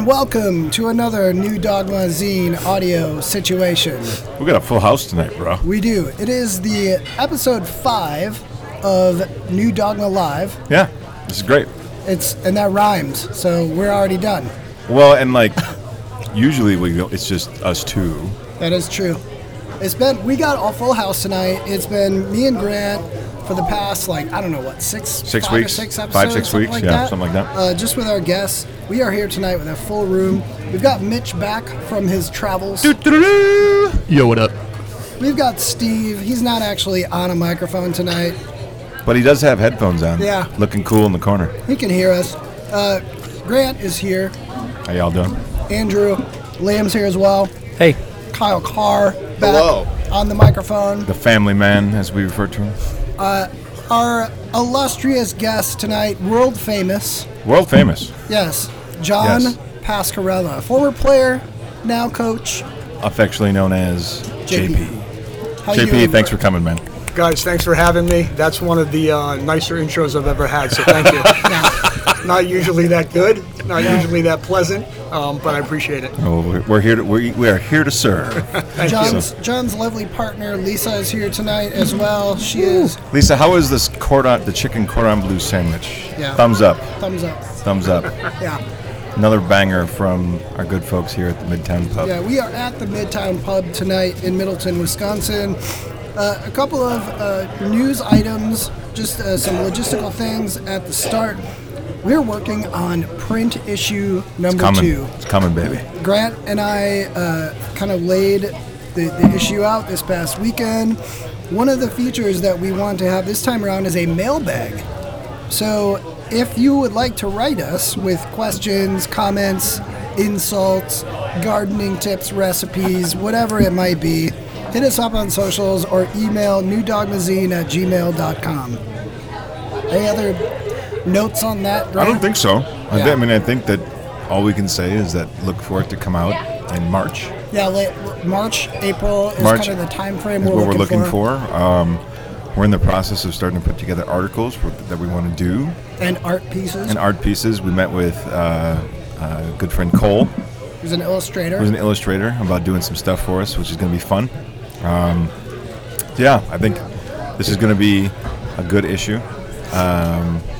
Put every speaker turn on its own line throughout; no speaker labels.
and welcome to another New Dogma Zine audio situation.
We got a full house tonight, bro.
We do. It is the episode five of New Dogma Live.
Yeah, this is great.
It's and that rhymes, so we're already done.
Well, and like, usually we go, it's just us two.
That is true. It's been we got a full house tonight. It's been me and Grant for the past like I don't know what six
Six
five or
weeks?
six
Five, six weeks,
like
yeah,
that.
something like that.
Uh, just with our guests, we are here tonight with a full room. We've got Mitch back from his travels.
Yo, what up?
We've got Steve. He's not actually on a microphone tonight.
But he does have headphones on.
Yeah.
Looking cool in the corner.
He can hear us. Uh, Grant is here.
How y'all doing?
Andrew Lamb's here as well.
Hey.
Kyle Carr back
Hello.
on the microphone.
The family man, as we refer to him.
Our illustrious guest tonight, world famous,
World famous.
yes, John
Yes.
Pascarella, former player, now coach.
Affectionately known as
JP.
JP. JP, thanks
bro?
for coming, man.
Guys, thanks for having me. That's one of the uh, nicer intros I've ever had, so thank you. Not usually that good, not usually that pleasant, um, but I appreciate it.
Oh, we're, we're here to we, we are here to serve.
Thank
John's John's lovely partner Lisa is here tonight as well. She is
Lisa, how is this cordon, the chicken cordon bleu sandwich?
Yeah.
Thumbs up.
thumbs up.
Thumbs up.
Yeah.
Another banger from our good folks here at the Midtown Pub.
Yeah, we are at the Midtown Pub tonight in Middleton, Wisconsin. Uh, a couple of uh, news items, just uh, some logistical things at the start. We're working on print issue number
Coming.
two.
It's coming, baby.
Grant and I uh, kind of laid the, the issue out this past weekend. One of the features that we want to have this time around is a mailbag. So if you would like to write us with questions, comments, insults, gardening tips, recipes, whatever it might be, hit us up on socials or email newdogmazine at gmail.com. Any other notes on that?
I don't think so. I,
Yeah.
thi- I mean, I think that all we can say is that look for it to come out in March.
Yeah, late, March, April is
March
kind of the time frame
is
we're,
what we're
looking,
looking for. Um, we're in the process of starting to put together articles for, that we want to do
And art pieces.
and art pieces. We met with uh, uh, good friend Cole,
Who's an illustrator.
who's an illustrator, about doing some stuff for us, which is going to be fun. Um, yeah, I think this is going to be a good issue. Um, and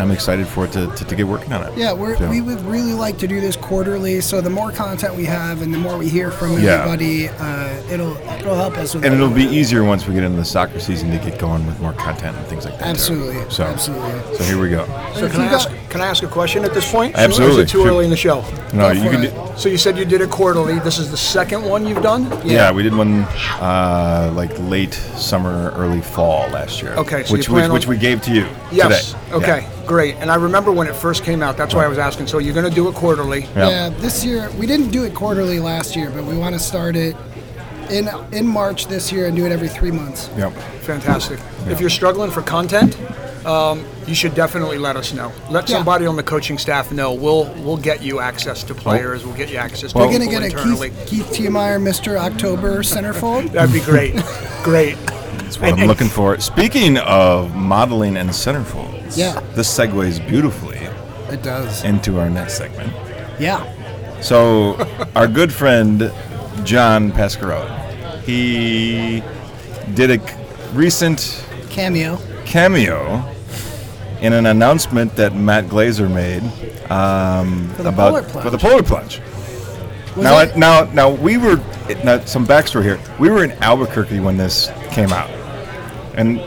I'm excited for it to, to, to get working on it.
yeah, we're,
So-
we would really like to do this quarterly. So the more content we have, and the more we hear from
Yeah.
everybody, uh, it'll it'll help us with.
And it'll be easier once we get into the soccer season to get going with more content and things like that. too.
Absolutely,
So,
absolutely.
So here we go.
So can I ask,
got-
can I ask a question at this point?
Absolutely.
Or is it too early in the show?
No,
Go
you can. Do,
So you said you did it quarterly. This is the second one you've done?
yeah, we did one uh, like late summer, early fall last year.
Okay, so
which
you
which,
plan on-
which we gave to you
Yes.
today.
Okay,
Yeah.
great. And I remember when it first came out. That's why I was asking. So you're going to do it quarterly.
Yeah.
Yeah, this year we didn't do it quarterly last year, but we want to start it in in March this year and do it every three months.
Yep.
Fantastic. If you're struggling for content, um, you should definitely let us know. Let
Yeah.
somebody on the coaching staff know. We'll we'll get you access to players. We'll get you access to
Well-
We're gonna
people
get a
internally.
Keith, Keith Tiemeyer, Mr. October centerfold.
That'd be great. great.
That's what I'm looking for. Speaking of modeling and centerfolds,
Yeah.
this segues beautifully
It does.
into our next segment.
Yeah.
So, our good friend John Pascarella, he did a recent
Cameo.
Cameo in an announcement that Matt Glazer made um,
For the
about
polar plunge.
for the polar plunge.
Was
now,
it-
I, now, now we were now, some backstory here. We were in Albuquerque when this came out, and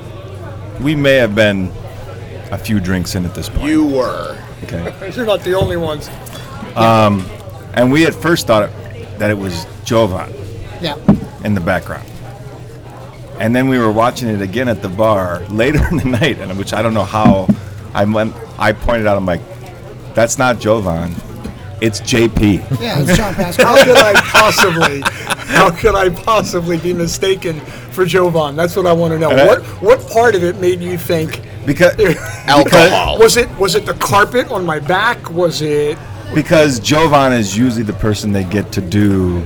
we may have been a few drinks in at this point.
You were.
okay?
You're not the only ones.
Um, And we at first thought that it was Jovan
Yeah.
in the background. And then we were watching it again at the bar later in the night, and which I don't know how. I went. I pointed out. I'm like, that's not Jovan. It's JP.
Yeah, it's John
How could I possibly? How could I possibly be mistaken for Jovan? That's what I want to know.
And I-
What what part of it made you think?
Because
Alcohol.
Was it was it the carpet on my back? Was it?
because Jovan is usually the person they get to do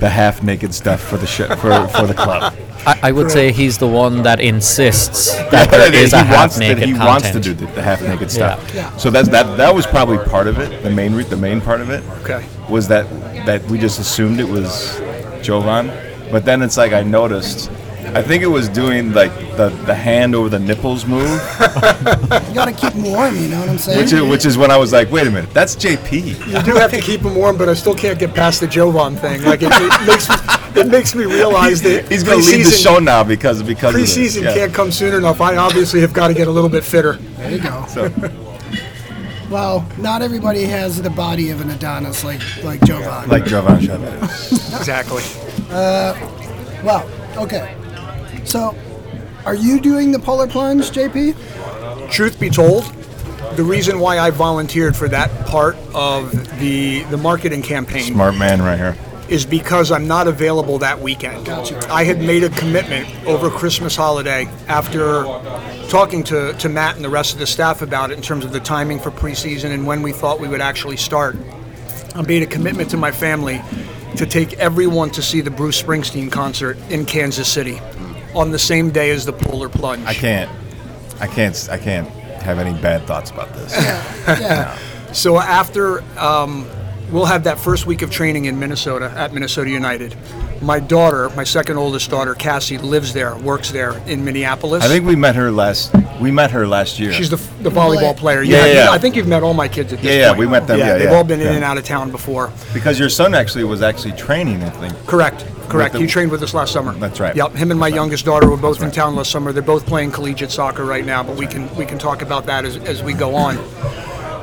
the half naked stuff for the sh- for for the club.
I, I would say he's the one that insists that there
he
a half
wants to,
naked
he
content.
wants to do the, the half naked stuff.
Yeah.
So that's that that was probably part of it. The main re- the main part of it
Okay.
was that that we just assumed it was Jovan, but then it's like I noticed. I think it was doing like the, the hand over the nipples move,
You got to keep them warm. You know what I'm saying?
which is which is when I was like, wait a minute, that's JP.
You do have to keep them warm, but I still can't get past the Jovan thing. Like it, it makes me, it makes me realize that
He's gonna leave the show now because because of this.
Preseason
Yeah.
can't come soon enough. I obviously have got to get a little bit fitter.
there you go.
So,
Well, not everybody has the body of an Adonis like like Jovan.
like Jovan Chavez.
Exactly.
Uh, well, okay. So, are you doing the polar plunge, JP?
Truth be told, the reason why I volunteered for that part of the the marketing campaign
Smart man right here.
is because I'm not available that weekend.
Gotcha.
I had made a commitment over Christmas holiday after talking to, to Matt and the rest of the staff about it in terms of the timing for preseason and when we thought we would actually start. I made a commitment to my family to take everyone to see the Bruce Springsteen concert in Kansas City on the same day as the Polar Plunge.
I can't, I can't, I can't have any bad thoughts about this.
Yeah.
So after um, we'll have that first week of training in Minnesota at Minnesota United. My daughter, my second oldest daughter, Cassie, lives there, works there in Minneapolis.
I think we met her last. We met her last year.
she's the, the volleyball player.
Yeah, yeah, yeah.
I think you've met all my kids at this
Yeah, yeah,
point.
we met them, yeah,
they've
yeah,
all been in and out of town before.
because your son actually was actually training. I think.
Correct. Correct.
the-
he trained with us last summer.
That's right.
Yep. Him and my youngest daughter were both in
right.
town last summer. They're both playing collegiate soccer right now, but we can we can talk about that as, as we go on.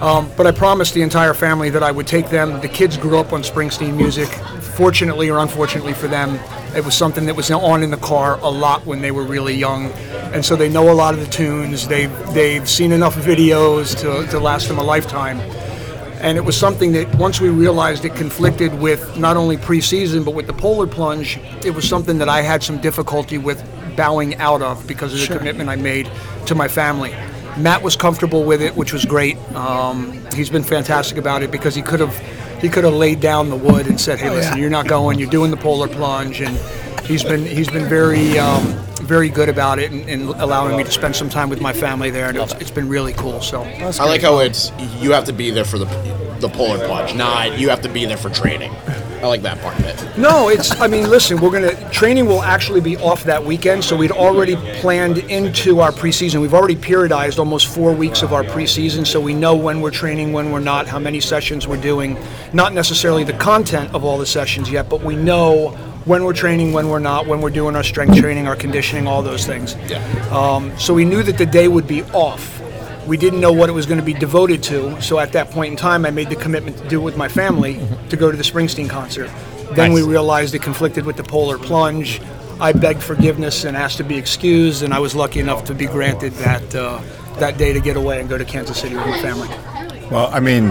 Um, but I promised the entire family that I would take them. The kids grew up on Springsteen music. Fortunately or unfortunately for them, it was something that was on in the car a lot when they were really young, and so they know a lot of the tunes. They've they've seen enough videos to, to last them a lifetime. And it was something that once we realized it conflicted with not only preseason but with the polar plunge, it was something that I had some difficulty with bowing out of because of the commitment I made to my family. Matt was comfortable with it, which was great. Um, he's been fantastic about it because he could have he could have laid down the wood and said, "Hey,
Oh,
listen, you're not going. You're doing the polar plunge." And he's been he's been very um, very good about it and, and allowing me to spend some time with my family there, and it's, it's been really cool. So.
I like how it's you have to be there for the the polar plunge, not you have to be there for training. I like that part of it.
No, it's. I mean, listen, we're gonna training will actually be off that weekend, so we'd already planned into our preseason. We've already periodized almost four weeks of our preseason, so we know when we're training, when we're not, how many sessions we're doing. Not necessarily the content of all the sessions yet, but we know when we're training, when we're not, when we're doing our strength training, our conditioning, all those things.
Yeah.
Um, so we knew that the day would be off. We didn't know what it was going to be devoted to, so at that point in time, I made the commitment to do it with my family to go to the Springsteen concert. Then we realized it conflicted with the polar plunge. I begged forgiveness and asked to be excused, and I was lucky enough to be granted that uh, that day to get away and go to Kansas City with my family.
Well, I mean,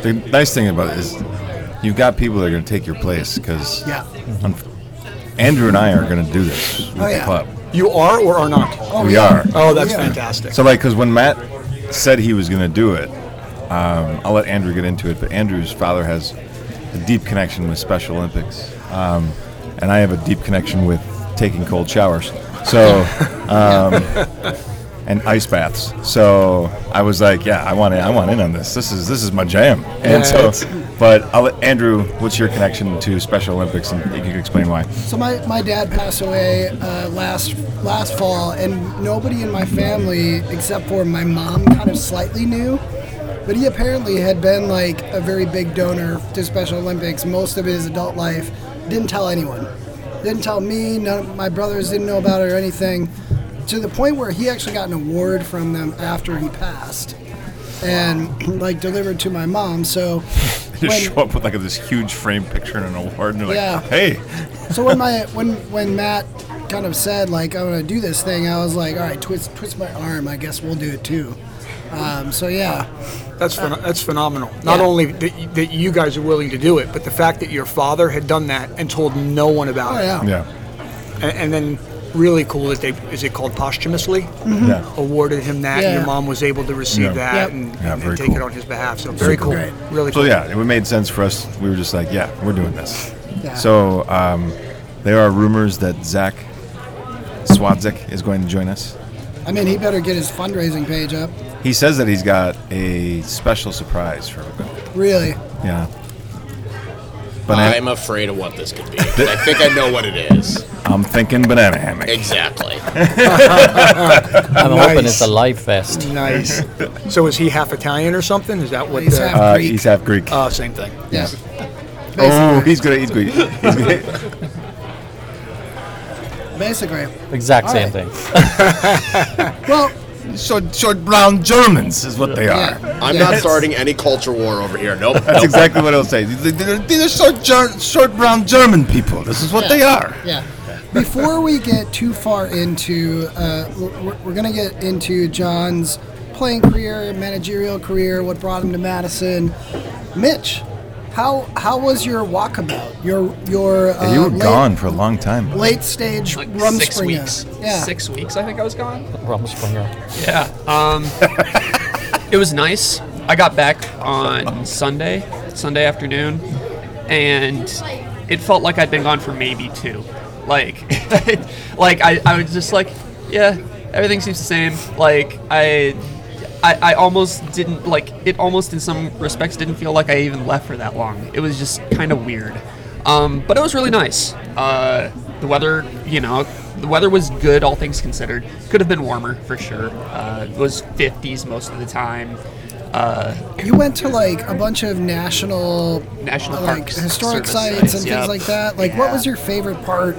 the nice thing about it is you've got people that are going to take your place because
Yeah.
Andrew and I are going to do this with
Oh,
the club.
You are or are not?
we are.
Oh, that's
Yeah.
fantastic.
So, like, because when Matt said he was going to do it, um, I'll let Andrew get into it. But Andrew's father has a deep connection with Special Olympics, um, and I have a deep connection with taking cold showers. So, um, and ice baths. So I was like, yeah, I want in, I want in on this. This is this is my jam. And
Yeah,
so, but I'll Andrew. What's your connection to Special Olympics, and you can explain why.
So my, my dad passed away uh, last last fall, and nobody in my family except for my mom kind of slightly knew. But he apparently had been like a very big donor to Special Olympics most of his adult life. Didn't tell anyone. Didn't tell me. None of my brothers didn't know about it or anything. To the point where he actually got an award from them after he passed, and like delivered to my mom. So
You
when-
show up with like this huge frame picture and an award, and you're like, hey,
So when my when when Matt kind of said like I'm gonna do this thing, I was like, all right, twist twist my arm. I guess we'll do it too. Um, so yeah,
That's phen- that's phenomenal. Not
Yeah.
only that you, that you guys are willing to do it, but the fact that your father had done that and told no one about
oh
it,
yeah,
yeah,
and, and then really cool that they is it called posthumously
yeah.
awarded him that, and your mom was able to receive
Yeah.
that
Yep.
and,
Yeah,
and,
very
and take it on his behalf. So very cool,
great.
really
So
cool.
yeah, it made sense for us. We were just like, yeah, we're doing this.
Yeah.
So um, there are rumors that Zach Swadzik is going to join us.
I mean, he better get his fundraising page up.
He says that he's got a special surprise for everybody.
Really.
Yeah. Banana,
I'm afraid of what this could be. I think I know what it is.
I'm thinking banana hammock.
Exactly.
I'm hoping it's a live fest.
Nice. so is he half Italian or something? Is that what?
He's
the,
half-
Uh,
Greek.
he's half Greek.
uh, same thing.
Yeah.
oh, he's good. He's good. He's good.
Basically.
Exact
All
same
right.
thing.
Well,
short, short brown Germans is what they are.
yeah.
I'm
yeah.
not starting any culture war over here. Nope.
That's
nope.
exactly what I'll say. These are- These are short, ger- short brown German people. This is what they are.
Yeah. Before we get too far into, uh, we're, we're going to get into John's playing career, managerial career, what brought him to Madison. Mitch, how how was your walkabout? Your your uh,
you were
late,
gone for a long time.
late stage
like
rum
six
springer.
weeks.
Yeah.
Six weeks, I think I was gone.
Rumspringa.
Yeah. Um, it was nice. I got back on Sunday, Sunday afternoon, and it felt like I'd been gone for maybe two. Like, like I, I was just like, yeah, everything seems the same. Like I. I, I almost didn't like it almost in some respects didn't feel like I even left for that long. It was just kind of weird. Um, but it was really nice. Uh, the weather, you know, the weather was good, all things considered. Could have been warmer for sure. Uh, it was 50s most of the time. Uh,
You went to like a bunch of national,
National
like
parks,
historic sites,
sites,
and
yep.
things like that. Like, what was your favorite part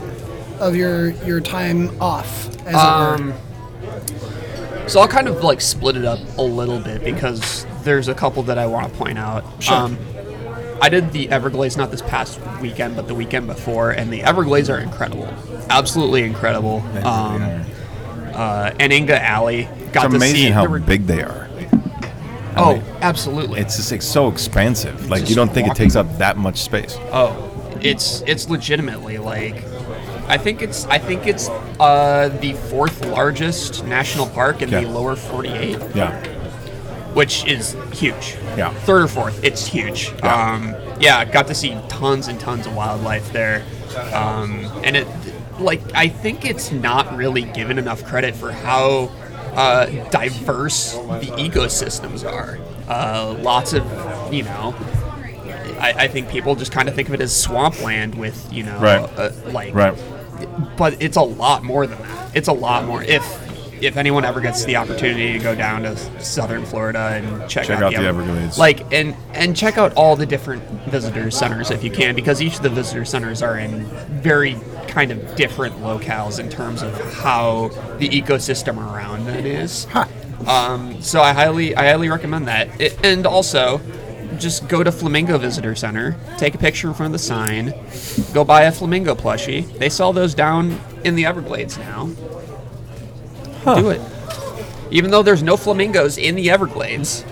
of your your time off? As it
Um,
were?
So I'll kind of like split it up a little bit because there's a couple that I want to point out. Um, I did the Everglades not this past weekend, but the weekend before, and the Everglades are incredible, absolutely incredible. Um, uh, Anhinga Alley got
It's
to see.
amazing how
were-
big they are.
oh, absolutely.
It's just like so expansive. Like you don't think it takes up that much space.
Oh, it's it's legitimately like I think it's I think it's uh, the fourth largest national park in the lower 48,
Yeah.
which is huge.
Yeah.
Third or fourth, it's huge.
Yeah.
Um, yeah, got to see tons and tons of wildlife there, um, and it like I think it's not really given enough credit for how uh, diverse the ecosystems are. Uh, lots of you know I, I think people just kind of think of it as swampland with you know
Right.
uh, like
Right.
But it's a lot more than that. It's a lot more. If if anyone ever gets the opportunity to go down to southern florida and check,
Check out the Everglades.
like and and check out all the different visitor centers if you can because each of the visitor centers are in very kind of different locales in terms of how the ecosystem around it is. Um, so I highly, I highly recommend that. It, and also, just go to Flamingo Visitor Center, take a picture in front of the sign, go buy a flamingo plushie. They sell those down in the Everglades now. Do it. Even though there's no flamingos in the Everglades,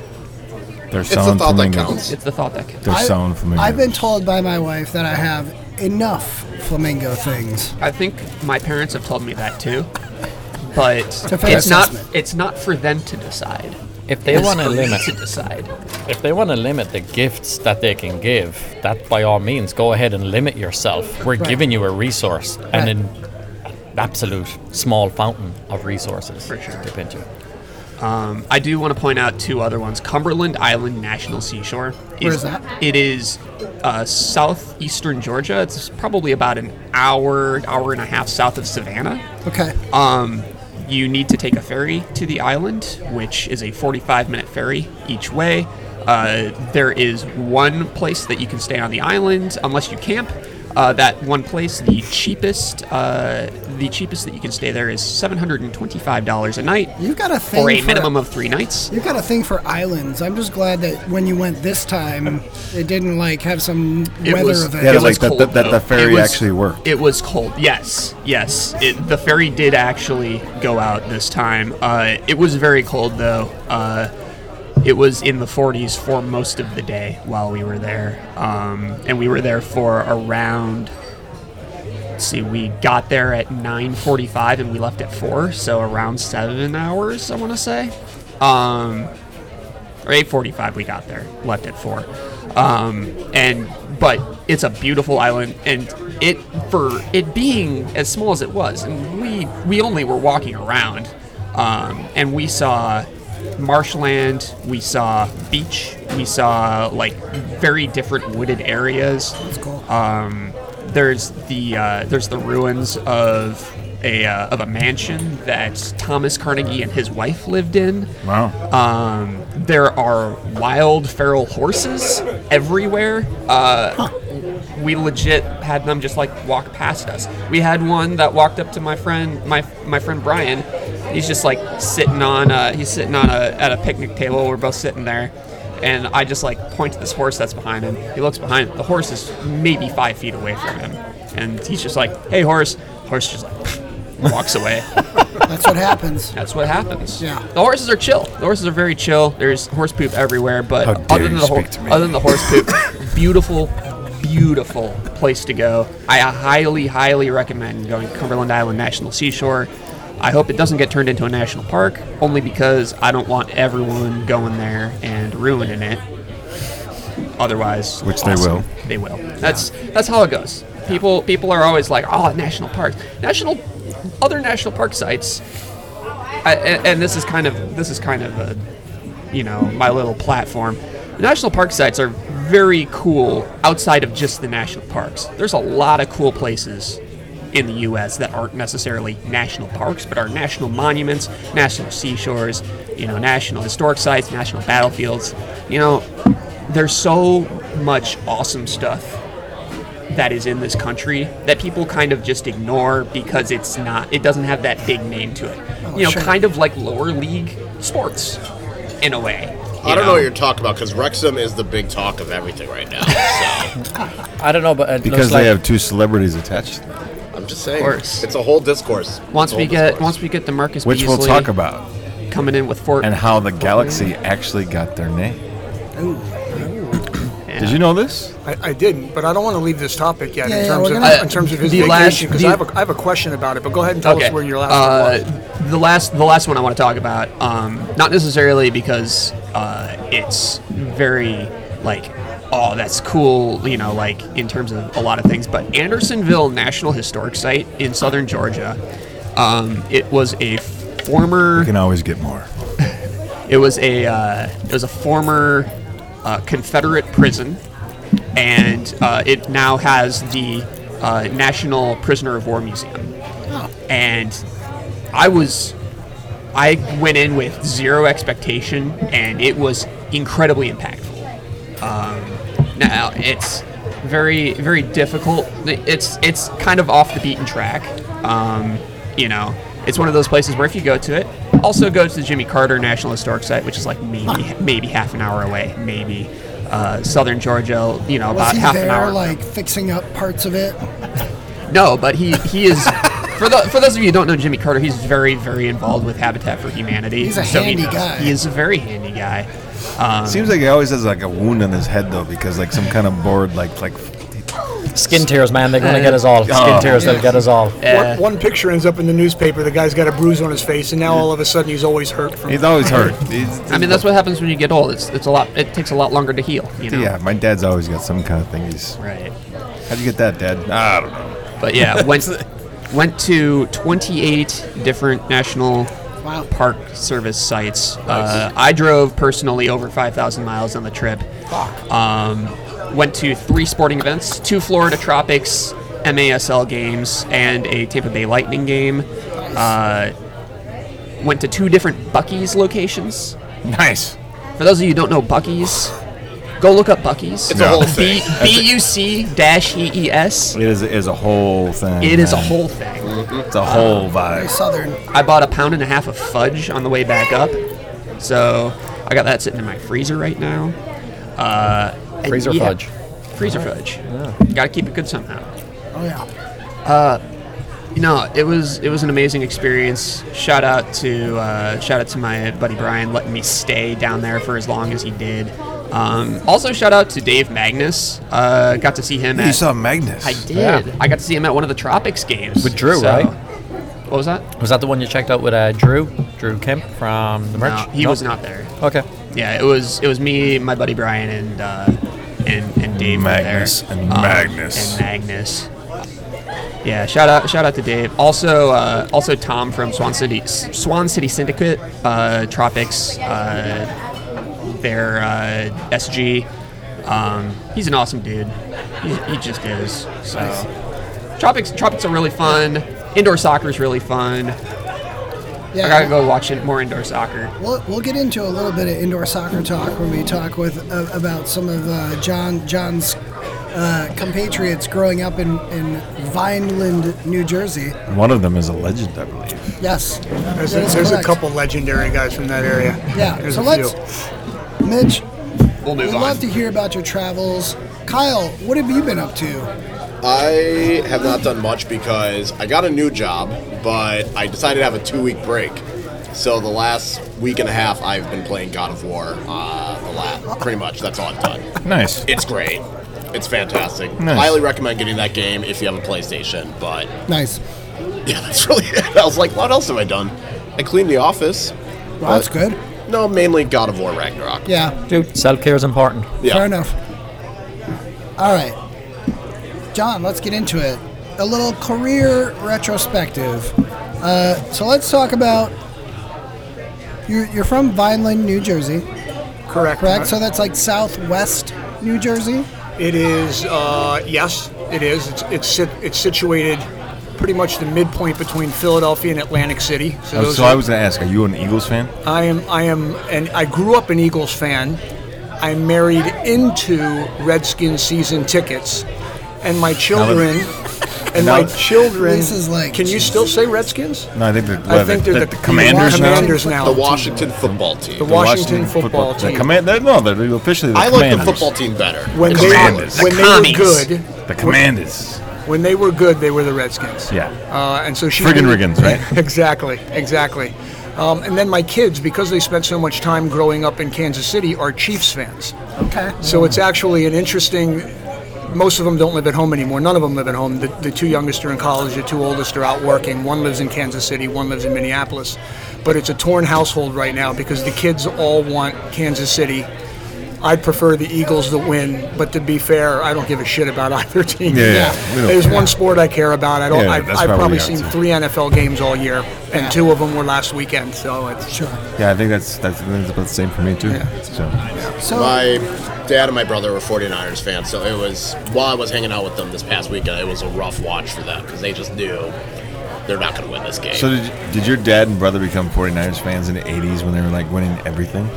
They're
It's the
selling
thought that
flamingos.
counts.
it's the thought that counts.
They're
I-
selling flamingos.
I've been told by my wife that I have enough flamingo things.
I think my parents have told me that too. But
a fair
it's not.
assessment.
It's not for them to decide.
If they want to limit,
to decide.
if they want to limit the gifts that they can give, that by all means, go ahead and limit yourself. We're giving you a resource and an absolute small fountain of resources
For sure.
to dip into.
Um, I do want to point out two other ones. Cumberland Island National Seashore.
Where is that?
It is uh, southeastern Georgia. It's probably about an hour, hour and a half south of Savannah.
Okay.
Um, you need to take a ferry to the island, which is a 45 minute ferry each way. Uh, there is one place that you can stay on the island unless you camp. Uh, that one place, the cheapest, uh, the cheapest that you can stay there is seven hundred and twenty-five dollars a night
You've got a thing
for a
for-
minimum of three nights.
You've got a thing for islands. I'm just glad that when you went this time, it didn't like have some
It
weather
was-
event.
Yeah,
It
like
was
that,
cold,
that, that the ferry
was-
actually worked.
It was cold. Yes, yes. It, the ferry did actually go out this time. Uh, it was very cold though. Uh, it was in the 40s for most of the day while we were there, um, and we were there for around. See, we got there at 9:45 and we left at four, so around seven hours. I want to say. Um, or 8:45 we got there. Left at four, um, and but it's a beautiful island, and it for it being as small as it was, and we we only were walking around, um, and we saw marshland, we saw beach, we saw like very different wooded areas.
That's cool.
Um, there's the uh, there's the ruins of a uh, of a mansion that Thomas Carnegie and his wife lived in.
Wow.
Um, there are wild feral horses everywhere. Uh, we legit had them just like walk past us. We had one that walked up to my friend, my my friend Brian. He's just like sitting on, uh, he's sitting on a at a picnic table. We're both sitting there, and I just like point to this horse that's behind him. He looks behind. The horse is maybe five feet away from him, and he's just like, "Hey, horse." Horse just like walks away.
That's what happens.
That's what happens.
Yeah.
The horses are chill. The horses are very chill. There's horse poop everywhere, but
How dare
other than
you
the hor-
speak to me.
other than the horse poop, beautiful, beautiful place to go. I highly, highly recommend going to Cumberland Island National Seashore. I hope it doesn't get turned into a national park, only because I don't want everyone going there and ruining it. Otherwise,
Which they will.
They will. That's that's how it goes. People people are always like, oh, national parks, national, other national park sites I, and, and this is kind of this is kind of a, you know my little platform. National park sites are very cool outside of just the national parks. There's a lot of cool places in the U.S. that aren't necessarily national parks, but are national monuments, national seashores, you know, national historic sites, national battlefields. You know, there's so much awesome stuff that is in this country that people kind of just ignore because it's not it doesn't have that big name to it. Oh, you know,
sure.
kind of like lower league sports in a way.
I don't know what you're talking about because Wrexham is the big talk of everything right now. So
I don't know, but it
Because
looks
they
like
have two celebrities attached to them,
I'm just saying,
course.
it's a whole discourse.
Once
It's a
we
whole
get
discourse.
once we get the Marcus
which we'll talk about,
coming in with Fort
and how the Galaxy actually got their name. Did you know this?
I, I didn't, but I don't want to leave this topic yet
Yeah,
in
yeah,
terms
we're
of
gonna-
in terms of his
The last-
vacation because
the-
I, have a- I have a question about it. But go ahead and tell
okay.
us where your last
uh,
one was.
The last, the last one I want to talk about, um, not necessarily because uh, it's very like, oh, that's cool, you know, like in terms of a lot of things. But Andersonville National Historic Site in southern Georgia, um, it was a former.
You can always get more.
It was a uh, it was a former uh, Confederate prison, and uh, it now has the uh, National Prisoner of War Museum. And I was I went in with zero expectation, and it was incredibly impactful. Um, now it's very very difficult. It's it's kind of off the beaten track. Um, you know, it's one of those places where if you go to it, also go to the Jimmy Carter National Historic Site, which is like maybe maybe half an hour away, maybe. Uh, southern Georgia, you know,
Was
about
he
half an
there,
hour.
like fixing up parts of it?
No, but he he is. For, the, for those of you who don't know Jimmy Carter, he's very, very involved with Habitat for Humanity.
He's a
so
handy
knows.
guy.
He is a very handy guy. Um,
Seems like he always has like a wound on his head though, because like some kind of board, like like
skin tears, man. They're gonna get us all. Skin
Oh.
tears, they'll get us all.
uh,
one, one picture ends up in the newspaper. The guy's got a bruise on his face, and now all of a sudden he's always hurt from.
he's always hurt. He's-
I mean, that's what happens when you get old. It's it's a lot. It takes a lot longer to heal. You know.
yeah. My dad's always got some kind of thing. He's
Right.
how'd you get that, Dad? I don't know.
But yeah, went went to 28 different national
Wow.
park service sites. Uh, I drove personally over 5,000 miles on the trip. Um, went to three sporting events: two Florida Tropics MASL games and a Tampa Bay Lightning game. Uh, went to two different Buc-ee's locations.
Nice.
For those of you who don't know Buc-ee's, go look up Buc-ee's.
It's a whole thing.
B B U C dash E E S.
It is, is a whole thing.
It is a
man.
whole thing.
It's a whole
Very
vibe.
southern.
I bought a pound and a half of fudge on the way back up, so I got that sitting in my freezer right now. Uh, and
Freezer
yeah,
fudge.
Freezer fudge. Got to keep it good somehow.
Oh yeah.
You know, it was it was an amazing experience. Shout out to uh, shout out to my buddy Brian letting me stay down there for as long as he did. Um, also, shout out to Dave Magnus. Uh, got to see him.
You
at,
saw Magnus.
I did. I got to see him at one of the Tropics games
With Drew,
So-
right?
What was that?
Was that the one you checked out with uh, Drew? Drew Kemp from the merch?
No, he was not there.
Okay.
yeah, it was it was me, my buddy Brian, and uh, and and Dave were
Magnus
there.
and Magnus.
and Magnus. Yeah, shout out shout out to Dave. Also uh, also Tom from Swan City Swan City Syndicate, uh, Tropics, uh, their uh, SG. Um, he's an awesome dude. He, he just is. So Tropics Tropics are really fun. Indoor soccer is really fun.
Yeah,
I gotta go watch it more indoor soccer.
We'll, we'll get into a little bit of indoor soccer talk when we talk with uh, about some of uh, John John's uh, compatriots growing up in, in Vineland, New Jersey.
One of them is a legend, I believe.
Yes,
There's, a, there's a couple legendary guys from that area.
Yeah,
There's
so
a
let's,
few.
Mitch,
We'll
we'd
move on.
love to hear about your travels. Kyle, what have you been up to?
I have not done much because I got a new job, but I decided to have a two week break. So the last week and a half, I've been playing God of War. Uh, the last, pretty much, that's all I've done.
Nice.
It's great. It's fantastic.
Nice.
Highly recommend getting that game if you have a PlayStation. But
Nice.
yeah, that's really it. I was like, what else have I done? I cleaned the office.
Well, that's good.
No, mainly God of War Ragnarok.
Yeah,
Dude, self care is important.
Yeah.
fair enough. All right, John, let's get into it. A little career retrospective. Uh, so let's talk about. You're, you're from Vineland, New Jersey,
Correct.
correct? So that's like southwest New Jersey.
It is, uh, yes, it is. It's it's, sit, it's situated pretty much the midpoint between Philadelphia and Atlantic City. So,
Oh, so
are-
I was going to ask, are you an Eagles fan?
I am I am and I grew up an Eagles fan. I married into Redskins season tickets, and my children and my children.
This is like-
Can you still say Redskins?
No, I think they're,
I
what,
think
the,
they're
the
the,
Commanders now.
Commanders now.
The Washington football team.
The Washington football
The
team.
The command, they're, no, they're officially the
I like the football team better.
when
It's
they
Commanders.
when
The
they were good,
The Commanders.
When they were good, they were the Redskins.
Yeah.
Uh, and so she
Friggin' Riggins, right?
exactly, exactly. Um, and then my kids, because they spent so much time growing up in Kansas City, are Chiefs fans.
Okay.
So it's actually an interesting. Most of them don't live at home anymore. None of them live at home. The, the two youngest are in college. The two oldest are out working. One lives in Kansas City. One lives in Minneapolis. But it's a torn household right now because the kids all want Kansas City. I'd prefer the Eagles to win, but to be fair, I don't give a shit about either team.
Yeah, yeah. We
There's
care.
one sport I care about. I don't.
Yeah,
I've, I've
probably
probably seen three NFL games all year, and two of them were last weekend. So it's
Sure.
Yeah, I think that's that's, that's about the same for me too. So
So
My dad and my brother were 49ers fans, so it was while I was hanging out with them this past weekend, it was a rough watch for them because they just knew they're not going to win this game.
So did, did your dad and brother become 49ers fans in the 80s when they were like winning everything?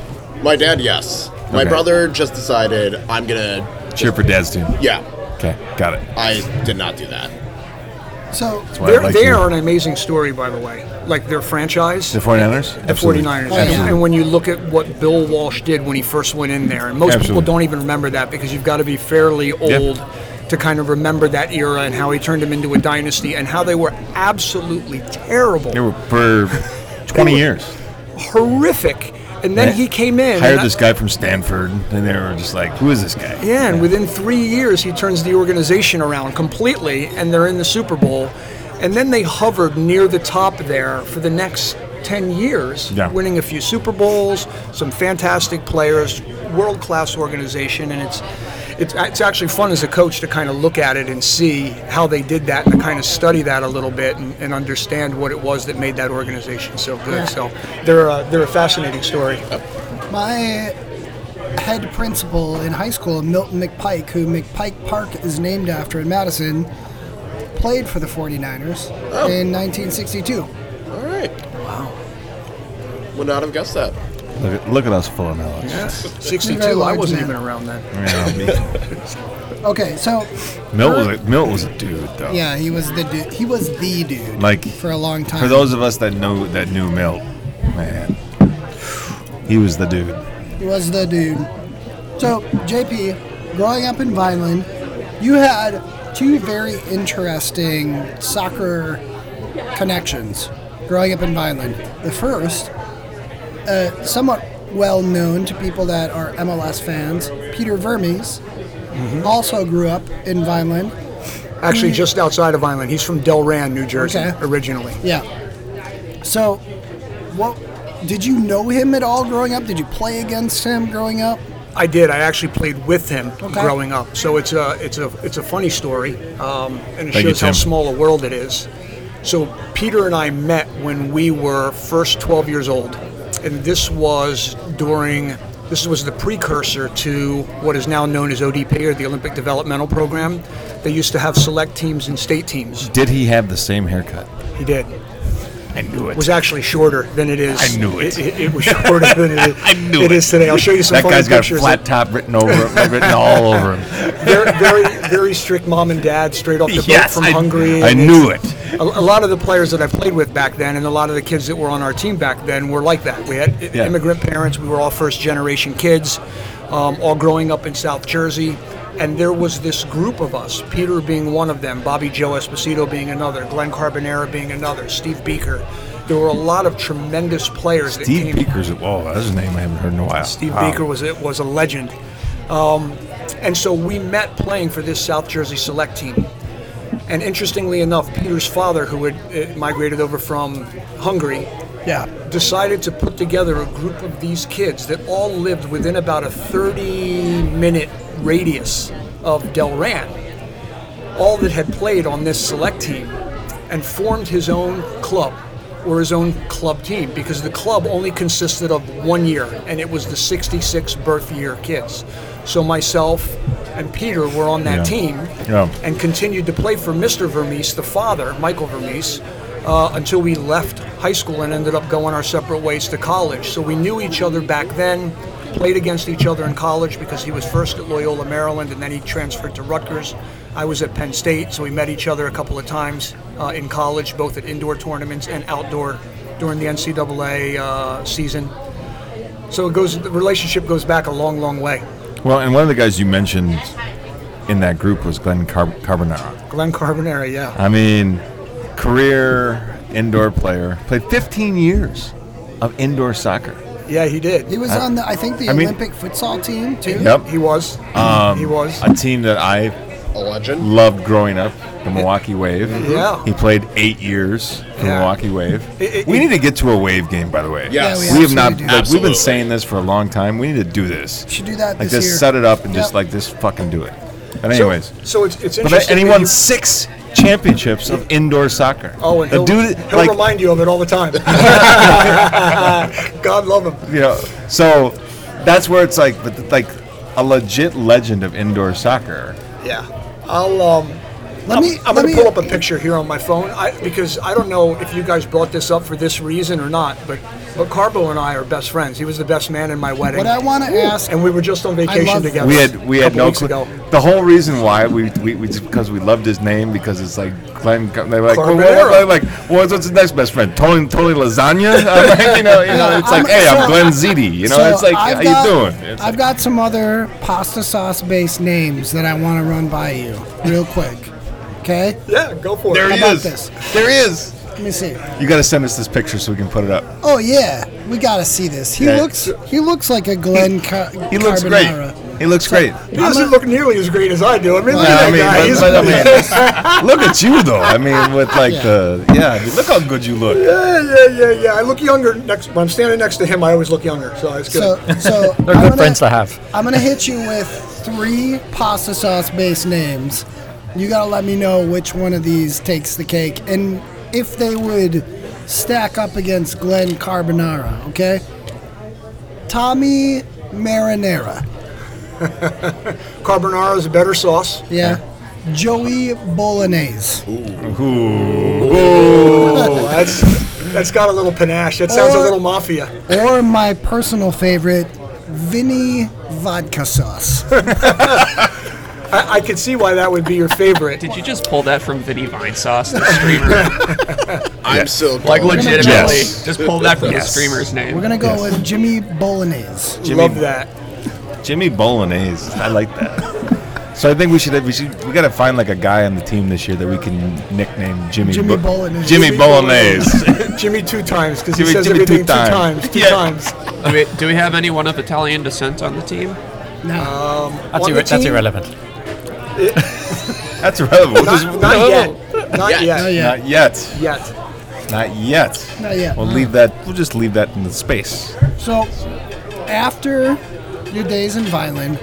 My dad, yes. My
Okay.
brother just decided I'm gonna.
Cheer for dad's team.
Yeah,
Okay, got it.
I did not do that.
so
why I
they're,
like
they
you.
are an amazing story, by the way. Like their franchise.
The 49ers?
the 49ers.
Oh.
And, and when you look at what Bill Walsh did when he first went in there, and most
Absolutely.
people don't even remember that because you've got to be fairly old to kind of remember that era and how he turned them into a dynasty and how they were absolutely terrible,
They were for 20 years.
horrific. And then
They
he came in.
Hired
and I-
this guy from Stanford, and they were just like, who is this guy?
Yeah, and within three years, he turns the organization around completely, and they're in the Super Bowl. And then they hovered near the top there for the next 10 years,
Yeah.
winning a few Super Bowls, some fantastic players, world class organization. And it's, it's, it's actually fun as a coach to kind of look at it and see how they did that and to kind of study that a little bit and, and understand what it was that made that organization so good.
Yeah.
So they're, a, they're a fascinating story.
my head principal in high school, Milton McPike, who McPike Park is named after in Madison, played for the 49ers in 1962.
All right. Wow. Would not have guessed that.
Look at, look at us full of knowledge.
62, I wasn't
man.
even around then.
Yeah,
Okay, so
Milt was a, Milt was a dude though.
yeah, he was the dude. He was the dude
Like
for a long time.
for those of us that know that knew Milt, man, he was the dude.
He was the dude. So, JP, growing up in Vineland, you had two very interesting soccer connections growing up in Vineland. The first, uh, somewhat well known to people that are MLS fans, Peter Vermes, also grew up in Vineland.
Actually, just outside of Vineland. He's from Delran, New Jersey,
Okay.
originally.
Yeah. So, what did you know him at all growing up? Did you play against him growing up?
I did. I actually played with him
Okay.
growing up. So it's a it's a it's a funny story, um, and it
Thank you,
shows how small a world it is. So Peter and I met when we were first 12 years old, and this was during this was the precursor to what is now known as ODP or the Olympic Developmental Program. They used to have select teams and state teams.
Did he have the same haircut?
He did.
I knew
It was actually shorter than it is.
I knew it.
It, it was shorter than it is.
I knew
it
it.
is today. I'll show you some
That
funny
guy's got a
pictures.
flat top written over, written all over him.
very, very, very strict mom and dad, straight off the boat
Yes,
from
I,
Hungary.
I
and
knew it.
A, a lot of the players that I played with back then, and a lot of the kids that were on our team back then, were like that. We had i-
Yeah.
immigrant parents. We were all first generation kids, um, all growing up in South Jersey. And there was this group of us, Peter being one of them, Bobby Joe Esposito being another, Glenn Carbonara being another, Steve Beaker. There were a lot of tremendous players that
Steve
came.
Beaker's. Whoa, that's a name I haven't heard in a while.
Steve
Wow.
Baker was it was a legend, um, and so we met playing for this South Jersey select team. And interestingly enough, Peter's father, who had uh, migrated over from Hungary,
Yeah.
decided to put together a group of these kids that all lived within about a 30 minute radius of Delran, all that had played on this select team, and formed his own club or his own club team because the club only consisted of one year and it was the 66 birth year kids. So myself and Peter were on that
Yeah.
team
Yeah.
and continued to play for Mr. Vermes, the father, Michael Vermes, uh, until we left high school and ended up going our separate ways to college. So we knew each other back then, played against each other in college because he was first at Loyola, Maryland, and then he transferred to Rutgers. I was at Penn State, so we met each other a couple of times uh, in college, both at indoor tournaments and outdoor during the NCAA uh, season. So it goes. The relationship goes back a long, long way.
Well, and one of the guys you mentioned in that group was Glenn Car- Carbonara.
Glenn Carbonara, yeah.
I mean, career indoor player, played 15 years of indoor soccer.
Yeah, he did.
He was on the, I think, the
I mean-
Olympic futsal team too.
Yep.
He was.
Um,
he was.
A team that I
A legend.
loved growing up, the Milwaukee Wave.
Yeah.
He played eight years for
Yeah.
Milwaukee Wave.
It- it-
we
it-
need to get to a Wave game, by the way.
Yes.
Yeah,
We have not.
absolutely
Like, we've been saying this for a long time. We need to do this.
Should do that
Like,
this
just
year.
set it up and just like this, fucking do it. But anyways,
so, it's it's
but
interesting.
and he
that
won
you-
six championships of indoor soccer.
Oh, and he'll,
dude,
he'll
like,
remind you of it all the time. God love him.
you know, so that's where it's like, but like a legit legend of indoor soccer.
Yeah, I'll. Um,
Let
I'm,
me-
I'm going to pull up a picture here on my phone I, because I don't know if you guys brought this up for this reason or not, but but Carbo and I are best friends. He was the best man in my wedding.
What I want to ask,
and we were just on vacation together.
We had we
a
had no clue. The whole reason why we we, we just because we loved his name because it's like Glenn. They were like, well,
Carbonara.
what, like, what's, what's his next best friend? Tony Tony Lasagna. I'm like, you know, you know, it's like,
I'm-
hey, I'm
so-
Glenn Ziti. You know,
so
it's like,
I've
how
got,
you doing? It's
I've
like,
got some other pasta sauce based names that I want to run by you real quick. Okay?
Yeah, go for
there
it.
he
How about
is.
this?
There he is.
Let me see.
You got to send us this picture so we can put it up.
Oh yeah, we got to see this. He
Yeah.
looks he looks like a Glenn Car-
He looks
Carbonara.
great. He looks great.
He doesn't look nearly as great as I do. I mean, look at that guy.
but-
He's-
but I mean, look at you though. I mean, with like
Yeah.
the yeah, I mean, look how good you look.
yeah, yeah, yeah, yeah. I look younger next. When I'm standing next to him, I always look younger. So it's
So
good.
so
They're
I'm
good
gonna-
friends to have.
I'm gonna hit you with three pasta sauce based names. You gotta let me know which one of these takes the cake and if they would stack up against Glenn Carbonara, okay? Tommy Marinara.
Carbonara is a better sauce.
Yeah. Joey Bolognese.
Oh, that's that's got a little panache. That sounds a
Or-
little mafia.
Or my personal favorite, Vinny Vodka Sauce.
I, I could see why that would be your favorite.
Did you just pull that from Vinny Vinesauce, the streamer?
I'm so
like legitimately,
Yes.
just pull that from
Yes.
the streamer's name.
We're gonna go with Jimmy Bolognese.
Jimmy-
Love that.
Jimmy Bolognese. I like that. So I think we should we should we gotta find like a guy on the team this year that we can nickname Jimmy
Jimmy
Bo-
Bolognese.
Jimmy
Jimmy
Bolognese.
Jimmy two times because he
Jimmy-
says
Jimmy two
everything two
times.
times. Two
Yeah.
times.
do, we, do we have anyone of Italian descent on the team?
No.
Um, that's,
On
irre- that's
team?
irrelevent.
That's relevant. We'll just-
Not, not yet. Not
Yet.
yet.
Not yet.
Not yet.
Yet.
Not yet.
Not yet.
We'll leave that. We'll just leave that in the space.
So, after your days in Vineland,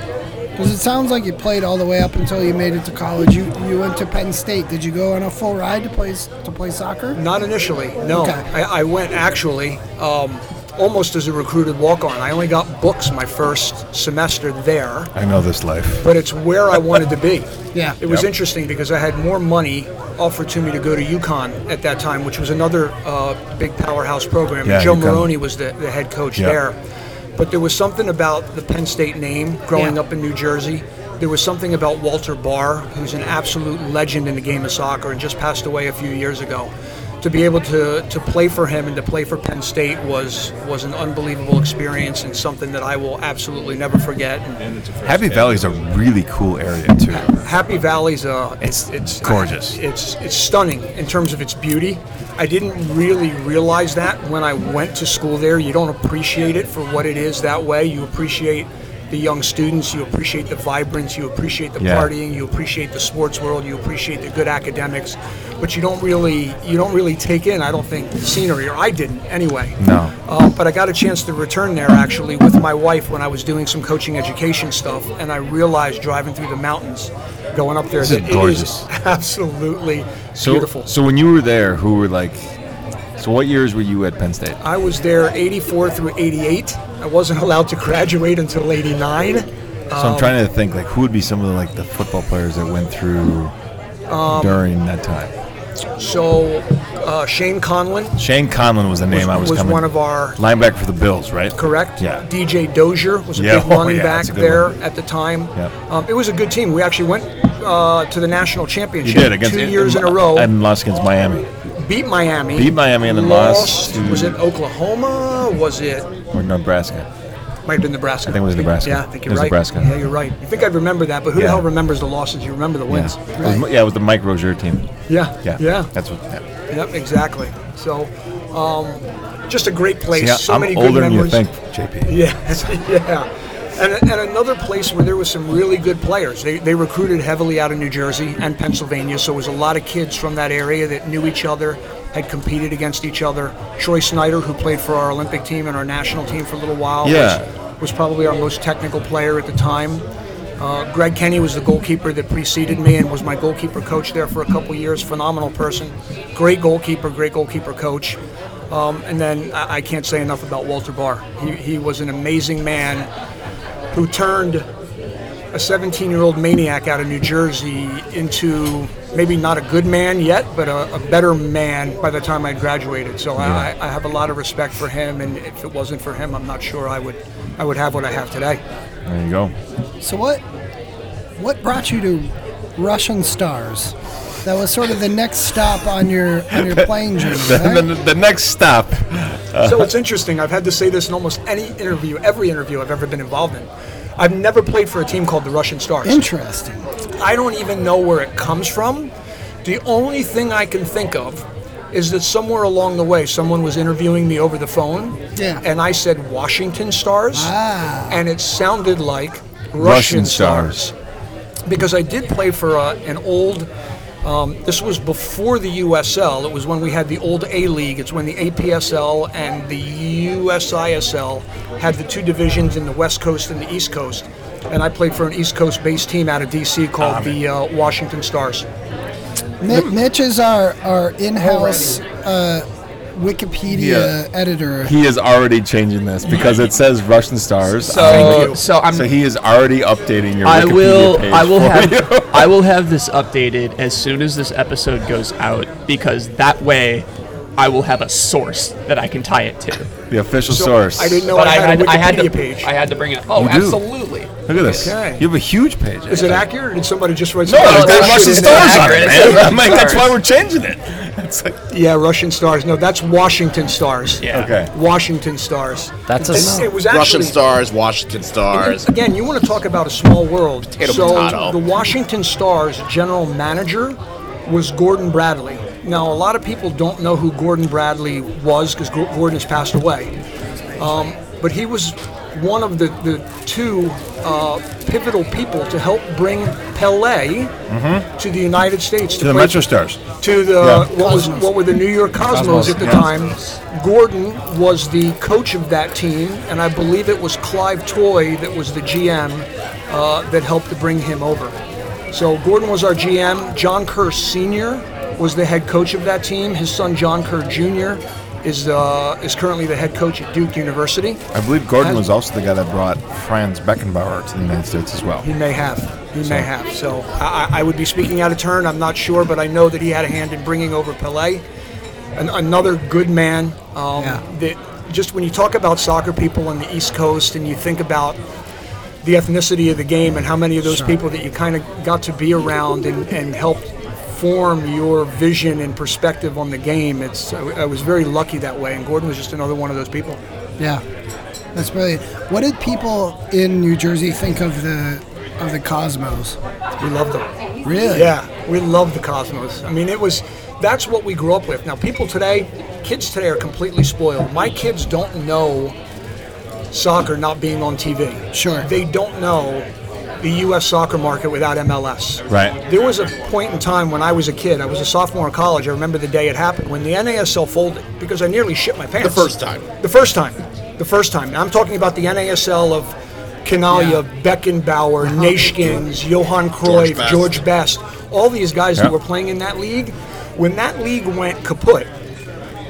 because it sounds like you played all the way up until you made it to college. You you went to Penn State. Did you go on a full ride to play to play soccer?
Not initially, no.
Okay.
I, I went actually um, almost as a recruited walk-on. I only got books my first semester there,
I know this life.
but it's where I wanted to be.
Yeah.
It was
Yep.
interesting because I had more money offered to me to go to UConn at that time, which was another uh, big powerhouse program.
Yeah,
Joe
UConn.
Morrone was the, the head coach
Yeah.
there. But there was something about the Penn State name growing
Yeah.
up in New Jersey. There was something about Walter Bahr, who's an absolute legend in the game of soccer and just passed away a few years ago. To be able to, to play for him and to play for Penn State was was an unbelievable experience and something that I will absolutely never forget. And
Happy Valley is a really cool area too.
Happy Valley's uh,
It's
it's
gorgeous.
It's it's stunning in terms of its beauty. I didn't really realize that when I went to school there. You don't appreciate it for what it is that way. You appreciate the young students. You appreciate the vibrance. You appreciate the
Yeah.
partying. You appreciate the sports world. You appreciate the good academics. But you don't really you don't really take in. I don't think the scenery, or I didn't anyway.
No.
Uh, but I got a chance to return there actually with my wife when I was doing some coaching education stuff, and I realized driving through the mountains, going up there,
This is
it
gorgeous.
absolutely
So,
beautiful.
so when you were there, who were like? So what years were you at Penn State?
I was there 84 through 88. I wasn't allowed to graduate until 89.
So I'm trying to think like who would be some of the like the football players that went through
Um,
during that time.
So uh, Shane Conlan
Shane Conlan was the name I was,
was
coming.
one of our
linebacker for the Bills, right?
correct.
Yeah.
DJ Dozier was a
Yeah,
big
oh,
running
yeah,
back
that's a good
there
one.
at the time.
Yeah.
Um, it was a good team. We actually went uh, to the national
You
championship
did against
two years in a row.
and lost against Miami
beat Miami.
Beat Miami and then lost to-
Was it Oklahoma? Was it
or Nebraska.
might have been Nebraska?
I think it was Nebraska.
Yeah, I think
It
you're
was
right.
Nebraska.
Yeah, you're right. You think I remember that, but who
Yeah.
the hell remembers the losses? You remember the wins?
Yeah. It was, yeah, it was the Mike Rozier team.
Yeah.
Yeah,
Yeah.
That's what. Yeah.
Yep. Exactly. So, um, just a great place.
See,
so
I'm
many good
older than you
memories.
think, JP.
Yeah, yeah. And, and another place where there was some really good players. They, they recruited heavily out of New Jersey and Pennsylvania, so it was a lot of kids from that area that knew each other, had competed against each other. Troy Snyder, who played for our Olympic team and our national team for a little while,
Yeah.
was, was probably our most technical player at the time. Uh, Greg Kenny was the goalkeeper that preceded me and was my goalkeeper coach there for a couple years. Phenomenal person, great goalkeeper, great goalkeeper coach. Um, and then I, I can't say enough about Walter Bahr. He, he was an amazing man who turned a 17 year old maniac out of New Jersey into maybe not a good man yet, but a, a better man by the time I graduated. So I, I have a lot of respect for him, and if it wasn't for him, I'm not sure I would I would have what I have today.
There you go.
So what what brought you to Russian Stars? That was sort of the next stop on your on your playing journey.
The,
right?
the, the next stop.
so it's interesting. I've had to say this in almost any interview, every interview I've ever been involved in. I've never played for a team called the Russian Stars.
Interesting.
I don't even know where it comes from. The only thing I can think of is that somewhere along the way, someone was interviewing me over the phone,
Yeah.
and I said Washington Stars,
Ah.
and it sounded like Russian,
Russian
stars.
Stars.
Because I did play for uh, an old. Um, this was before the USL. It was when we had the old A League. It's when the APSL and the USISL had the two divisions in the West Coast and the East Coast. And I played for an East Coast based team out of DC called the uh, Washington Stars.
Mi- Mitch is our our in-house uh, Wikipedia
Yeah.
editor.
He is already changing this because it says Russian stars.
So, so I'm.
so he is already updating your
I
Wikipedia
will.
page
I will
for
have.
you.
I will have this updated as soon as this episode goes out because that way, I will have a source that I can tie it to.
the official
So,
source.
I didn't know
But
I
I
had,
had.
a
I had
Wikipedia
to.
page.
I had to bring it. Oh,
You do.
absolutely.
Look at this.
Okay.
You have a huge page.
Is it accurate, or did somebody just write?
No,
some
there's
that's
Russian stars on
accurate.
it,
It says
man.
Russian
I'm like, that's
stars.
why we're changing it. It's like,
Yeah, Russian Stars. No, that's Washington Stars.
Yeah.
okay.
Washington Stars.
That's a
It's- it was actually
Russian Stars, Washington Stars.
Again, you want to talk about a small world.
Potato,
so
potato.
the Washington Stars general manager was Gordon Bradley. Now, a lot of people don't know who Gordon Bradley was because Gordon has passed away. Um, but he was one of the, the two uh, pivotal people to help bring Pele to the United States
Mm-hmm. To the
play-
Metro Stars.
to the
Yeah.
what was what were the New York Cosmos,
Cosmos,
at the
yeah.
time. Gordon was the coach of that team, and I believe it was Clive Toye that was the GM uh, that helped to bring him over. So Gordon was our GM. John Kerr Sr. was the head coach of that team. His son John Kerr Jr. is uh, is currently the head coach at Duke University.
I believe Gordon was also the guy that brought Franz Beckenbauer to the United States as well.
He may have. He may have. So I, I I would be speaking out of turn. I'm not sure, but I know that he had a hand in bringing over Pele, An, another good man. Um,
Yeah.
That just when you talk about soccer people on the East Coast and you think about the ethnicity of the game and how many of those
Sure.
people that you kind of got to be around and, and helped form your vision and perspective on the game, it's I, I was very lucky that way. And Gordon was just another one of those people.
Yeah, that's brilliant. What did people in New Jersey think of the of the Cosmos?
We loved them.
Really?
Yeah, we love the Cosmos. I mean, it was that's what we grew up with. Now, people today, kids today are completely spoiled. My kids don't know soccer not being on TV.
Sure.
They don't know the U.S. soccer market without MLS.
Right.
There was a point in time when I was a kid. I was a sophomore in college. I remember the day it happened when the NASL folded because I nearly shit my pants.
The first time.
The first time. The first time. Now, I'm talking about the NASL of Chinaglia, Beckenbauer, uh-huh. Neeskens, Johan Cruyff,
Best.
George Best, all these guys
Yeah.
that were playing in that league. When that league went kaput,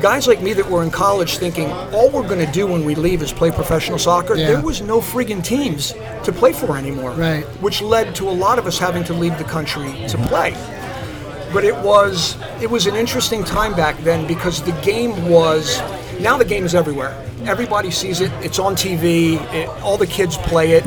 guys like me that were in college thinking all we're going to do when we leave is play professional soccer,
Yeah.
there was no friggin' teams to play for anymore.
Right.
Which led to a lot of us having to leave the country to play but it was it was an interesting time back then because the game was now the game is everywhere. Everybody sees it. It's on TV. It, all the kids play it.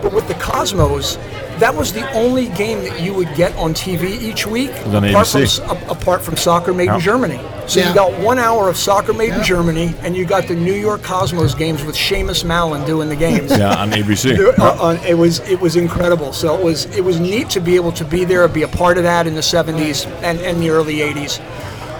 But with the Cosmos, that was the only game that you would get on TV each week, apart from,
ABC.
apart from Soccer Made in Germany. So
Yeah.
you got one hour of Soccer Made
Yeah.
in Germany, and you got the New York Cosmos games with Seamus Malin doing the games.
Yeah, on ABC.
There- uh, uh, it was it was incredible. So it was it was neat to be able to be there, and be a part of that in the '70s and, and the early '80s,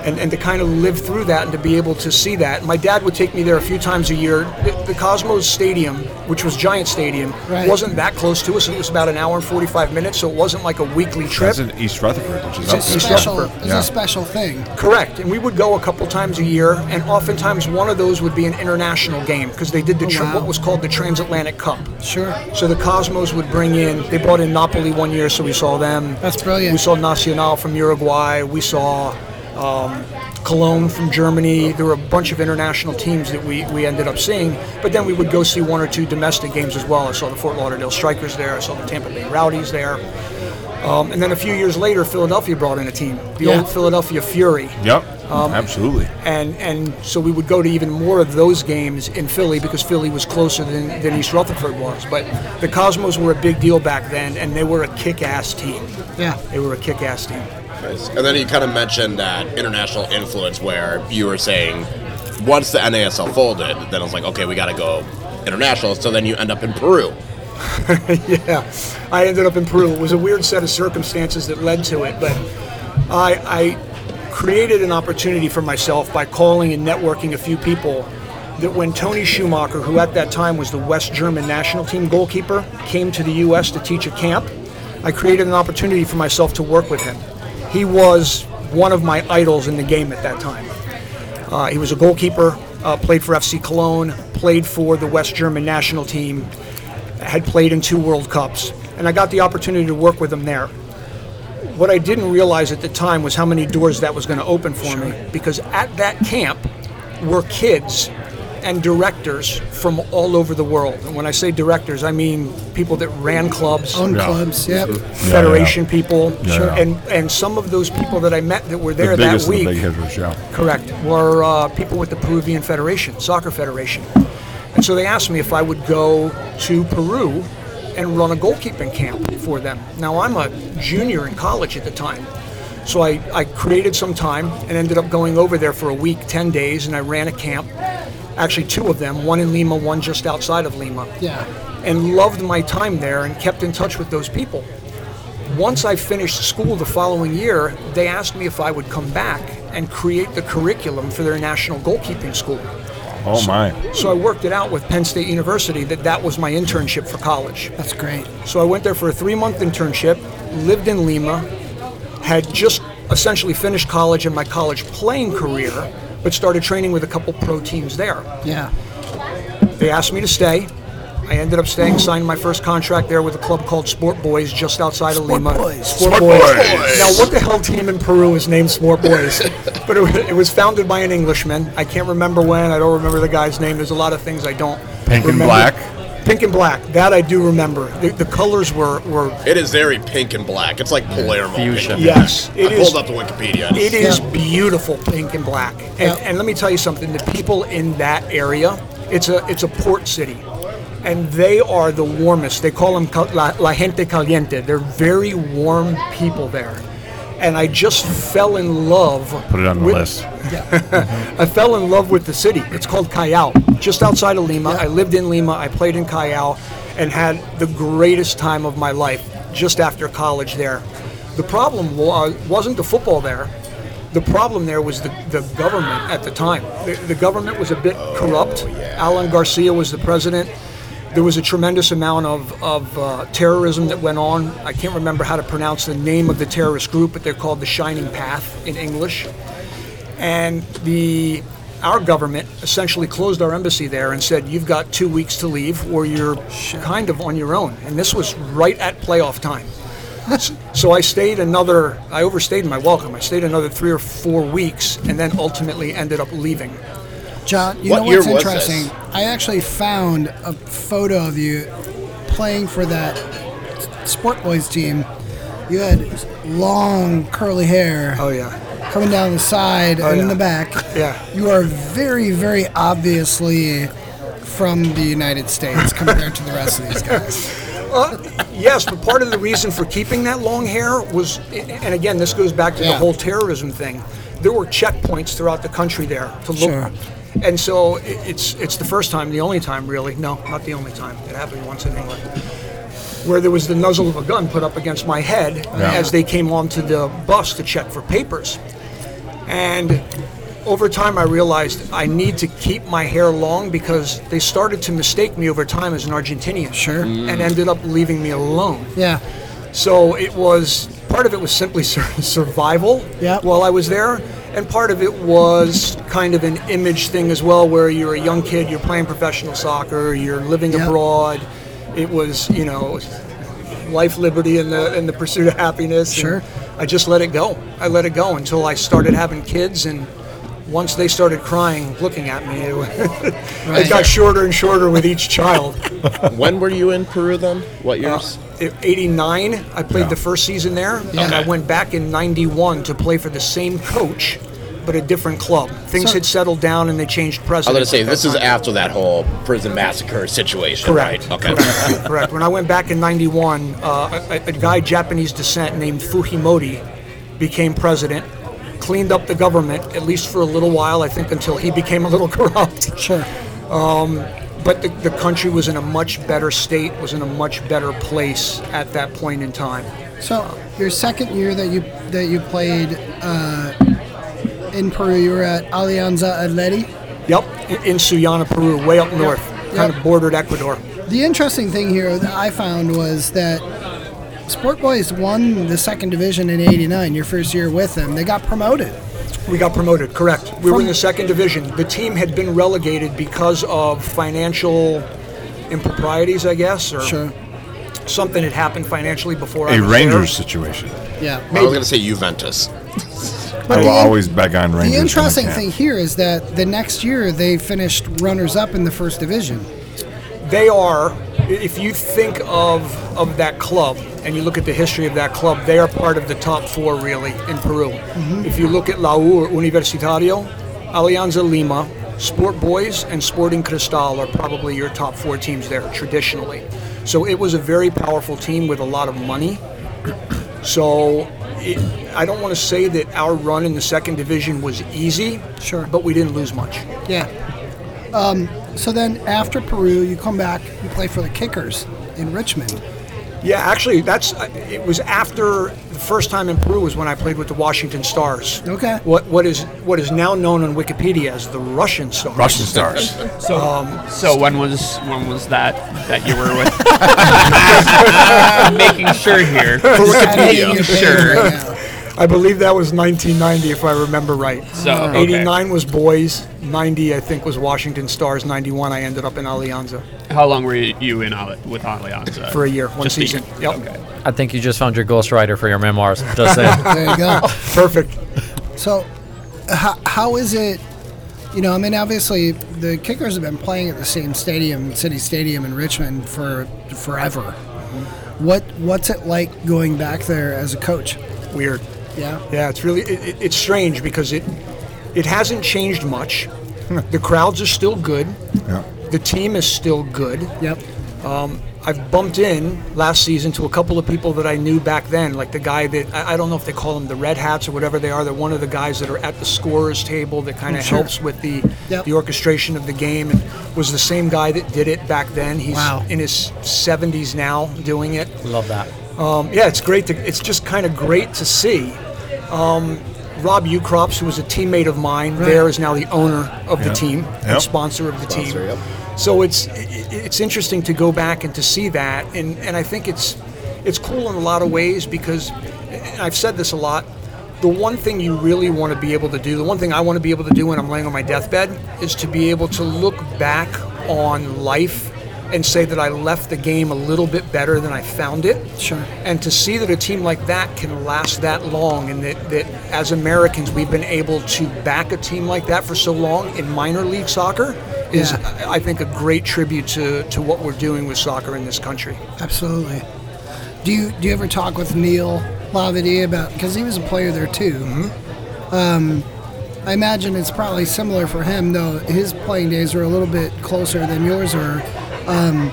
and, and to kind of live through that and to be able to see that. My dad would take me there a few times a year. The, the Cosmos Stadium, which was Giant Stadium,
Right.
wasn't that close to us. It was about an hour and 45 minutes, so it wasn't like a weekly trip.
That's in East Rutherford, which is up
It's a
there.
special.
Rutherford.
It's
Yeah.
a special thing.
Correct, and we would go a couple times a year, and oftentimes one of those would be an international game because they did the oh, tr-
Oh, wow.
what was called the Transatlantic Cup.
Sure.
So the Cosmos would bring in. They brought in Napoli one year, so we saw them.
That's brilliant.
We saw Nacional from Uruguay. We saw um, Cologne from Germany. There were a bunch of international teams that we, we ended up seeing. But then we would go see one or two domestic games as well. I saw the Fort Lauderdale Strikers there. I saw the Tampa Bay Rowdies there. Um, and then a few years later, Philadelphia brought in a team, the
Yeah.
old Philadelphia Fury
Yep, absolutely.
and and so we would go to even more of those games in Philly because Philly was closer than, than East Rutherford was. But the Cosmos were a big deal back then, and they were a kick-ass team.
Yeah.
They were a kick-ass team.
And then you kind of mentioned that international influence where you were saying once the NASL folded, then it was like, okay, we got to go international. So then you end up in Peru.
yeah, I ended up in Peru. It was a weird set of circumstances that led to it, but I, I created an opportunity for myself by calling and networking a few people. That when Toni Schumacher, who at that time was the West German national team goalkeeper, came to the U.S. to teach a camp, I created an opportunity for myself to work with him. He was one of my idols in the game at that time. Uh, he was a goalkeeper, uh, played for FC Cologne, played for the West German national team, had played in two World Cups, and I got the opportunity to work with him there. What I didn't realize at the time was how many doors that was going to open for me, because at that camp were kids and directors from all over the world. And when I say directors, I mean people that ran clubs,
Own
Yeah.
clubs. Yep.
federation people,
Yeah.
and and some of those people that I met that were
The
there that
biggest of the
week.
hitters, yeah.
Correct. Were uh, people with the Peruvian Federation, Soccer Federation. And so they asked me if I would go to Peru and run a goalkeeping camp for them. Now, I'm a junior in college at the time. So I, I created some time and ended up going over there for a week, 10 days, and I ran a camp. Actually, two of them, one in Lima, one just outside of Lima
Yeah.
and loved my time there and kept in touch with those people. Once I finished school the following year, they asked me if I would come back and create the curriculum for their national goalkeeping school.
Oh my!
So I worked it out with Penn State University that that was my internship for college.
That's great.
So I went there for a three month internship, lived in Lima, had just essentially finished college and my college playing career, but started training with a couple pro teams there.
Yeah.
They asked me to stay. I ended up staying, signed my first contract there with a club called Sport Boys just outside of Lima.
Boys.
Sport, Boys. Now, what the hell team in Peru is named Sport Boys? but it, it was founded by an Englishman. I can't remember when. I don't remember the guy's name. There's a lot of things I don't.
Pink and black?
Pink and black. That I do remember. The, the colors were, were
It is very pink and black. It's like Palermo.
Fuchsia.
Pink.
yes.
I
It is.
pulled up the Wikipedia.
It is
Yeah.
beautiful pink and black. And,
Yeah.
and let me tell you something, the people in that area, it's a it's a port city. And they are the warmest. They call them cal- la, la gente caliente. They're very warm people there. And I just fell in love.
Put it on the
with-
list.
I fell in love with the city. It's called Callao, just outside of Lima. I lived in Lima. I played in Callao and had the greatest time of my life just after college there. The problem was, wasn't the football there. The problem there was the, the government at the time. The, the government was a bit corrupt. Oh, Alan Garcia was the president. There was a tremendous amount of, of uh, terrorism that went on. I can't remember how to pronounce the name of the terrorist group, but they're called the Shining Path in English. And the our government essentially closed our embassy there and said you've got two weeks to leave or you're kind of on your own. And this was right at playoff time. So i stayed another i overstayed my welcome. I stayed another three or four weeks and then ultimately ended up leaving
John, you
What
know what's interesting? I actually found a photo of you playing for that Sport Boys team. You had long curly hair
oh yeah
coming down the side oh, and in the back.
Yeah.
You are very, very obviously from the United States compared to the rest of these guys.
Yes, but part of the reason for keeping that long hair was, and again, this goes back to the whole terrorism thing. There were checkpoints throughout the country there to look.
Sure.
And so it's it's the first time, the only time really. No, not the only time. It happened once in England, where there was the muzzle of a gun put up against my head as they came onto the bus to check for papers. And over time, I realized I need to keep my hair long because they started to mistake me over time as an Argentinian.
Sure.
And ended up leaving me alone.
Yeah.
So it was part of it was simply survival
Yep.
while I was there, and part of it was kind of an image thing as well, where you're a young kid, you're playing professional soccer, you're living
Yep.
abroad. It was you know life, liberty, and the and the pursuit of happiness. and
Sure.
I just let it go. I let it go until I started having kids and. Once they started crying, looking at me, it, it got shorter and shorter with each child.
when were you in Peru then? What
Uh,
years?
in 89 i played the first season there and i went back in 91 to play for the same coach but a different club things
So-
had settled down and they changed president.
I was going to say, this is after that whole prison massacre situation,
Correct.
right? Okay.
Correct. Correct. When I went back in '91, uh, a, a guy Japanese descent named Fujimori became president, cleaned up the government at least for a little while. I think until he became a little corrupt.
Sure.
But the, the country was in a much better state, was in a much better place at that point in time.
So your second year that you that you played uh, in Peru, you were at Alianza Atleti.
Yep, in, in Sullana, Peru, way up north, kind
Yep.
of bordered Ecuador.
The interesting thing here that I found was that Sport Boys won the second division in '89. Your first year with them, they got promoted.
We got promoted, correct. We were in the second division. The team had been relegated because of financial improprieties, I guess, or
Sure.
something had happened financially before I
A
was A
Rangers
there.
situation.
Yeah.
I was going to say Juventus.
But
I will
the-
always beg on Rangers.
The interesting thing here is that the next year they finished runners up in the first division.
They are, if you think of of that club and you look at the history of that club, they are part of the top four really in Peru. Mm-hmm. If you look at La U or Universitario, Alianza Lima, Sport Boys, and Sporting Cristal are probably your top four teams there traditionally. So it was a very powerful team with a lot of money. So it, I don't want to say that our run in the second division was easy,
Sure.
but we didn't lose much.
Yeah. Um, so then after Peru, you come back, you play for the Kickers in Richmond.
Yeah, actually, that's uh, it was after the first time in Peru was when I played with the Washington Stars.
Okay.
What what is what is now known on Wikipedia as the Russian Stars.
Russian stars.
So, so when was when was that that you were with? making sure here.
Wikipedia.
You're
Sure.
Right now.
I believe that was 1990, if I remember right.
So, okay.
89 was boys. 90, I think, was Washington Stars. 91, I ended up in Alianza
How long were you in with Alianza?
for a year, one
Just
season.
year.
Yep.
Okay.
I think you just found your ghostwriter for your memoirs. Just saying.
There you go.
Perfect.
So, how, how is it? You know, I mean, obviously, the Kickers have been playing at the same stadium, City Stadium in Richmond, for forever. Mm-hmm. What What's it like going back there as a coach?
Weird.
Yeah.
Yeah, it's really it, it- it's strange because it it hasn't changed much. Hmm. the crowds are still good.
Yeah.
The team is still good.
Yep.
Um, I've bumped in last season to a couple of people that I knew back then, like the guy that I, I don't know if they call them the Red Hats or whatever they are. They're one of the guys that are at the scorers table that kind of oh,
sure.
helps with the
Yep.
the orchestration of the game, and was the same guy that did it back then. He's
Wow.
in his 70s now doing it.
Love that.
Um, yeah, it's great to. It's just kind of great to see. Um, Rob Ukrops, who was a teammate of mine, there is now the owner of the team
Yep.
and sponsor of the
Sponsor,
team.
yep.
So it's it's interesting to go back and to see that, and and I think it's it's cool in a lot of ways because and I've said this a lot. The one thing you really want to be able to do, the one thing I want to be able to do when I'm laying on my deathbed, is to be able to look back on life and say that I left the game a little bit better than I found it.
Sure.
And to see that a team like that can last that long and that, that as Americans we've been able to back a team like that for so long in minor league soccer is,
Yeah.
I think, a great tribute to, to what we're doing with soccer in this country.
Absolutely. Do you do you ever talk with Neil Lavity about because he was a player there too? Um, I imagine it's probably similar for him, though his playing days are a little bit closer than yours are. Um,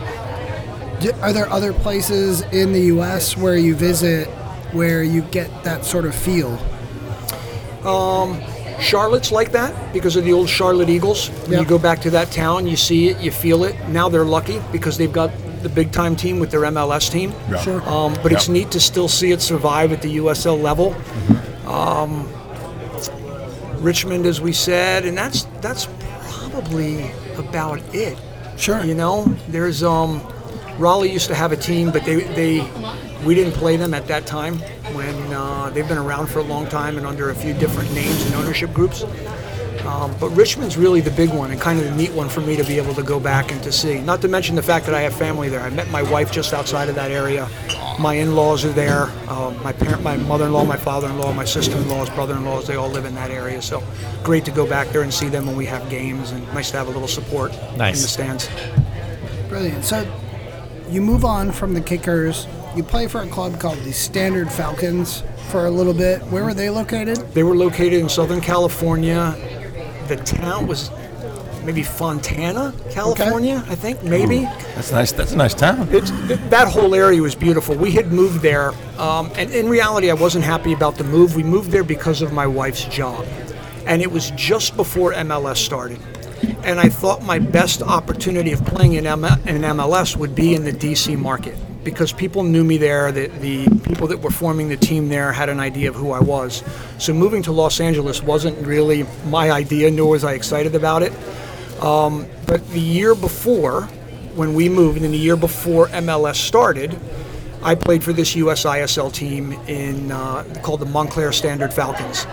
do, are there other places in the U.S. where you visit where you get that sort of feel?
Charlotte's like that because of the old Charlotte Eagles. When
Yeah.
you go back to that town, you see it, you feel it. Now they're lucky because they've got the big time team with their MLS team.
Yeah.
Sure.
Um, but it's neat to still see it survive at the USL level. Um, Richmond, as we said, and that's that's probably about it.
Sure.
You know, there's um, Raleigh used to have a team, but they they we didn't play them at that time when uh, they've been around for a long time and under a few different names and ownership groups. Um, but Richmond's really the big one and kind of the neat one for me to be able to go back and to see. Not to mention the fact that I have family there. I met my wife just outside of that area. My in-laws are there. Um, my parent, my mother-in-law, my father-in-law, my sister-in-laws, brother-in-laws, they all live in that area. So great to go back there and see them when we have games and nice to have a little support
Nice.
in the stands.
Brilliant. So you move on from the Kickers. You play for a club called the Standard Falcons for a little bit. Where were they located?
They were located in Southern California. The town was maybe Fontana, California, I think, maybe.
That's nice. That's a nice town.
It's, th- that whole area was beautiful. We had moved there, um, and in reality, I wasn't happy about the move. We moved there because of my wife's job, and it was just before MLS started. And I thought my best opportunity of playing in, M- in MLS would be in the DC market because people knew me there. That the people that were forming the team there had an idea of who I was. So moving to Los Angeles wasn't really my idea, nor was I excited about it. Um, but the year before, when we moved, and the year before MLS started, I played for this USISL team in uh, called the Montclair Standard Falcons,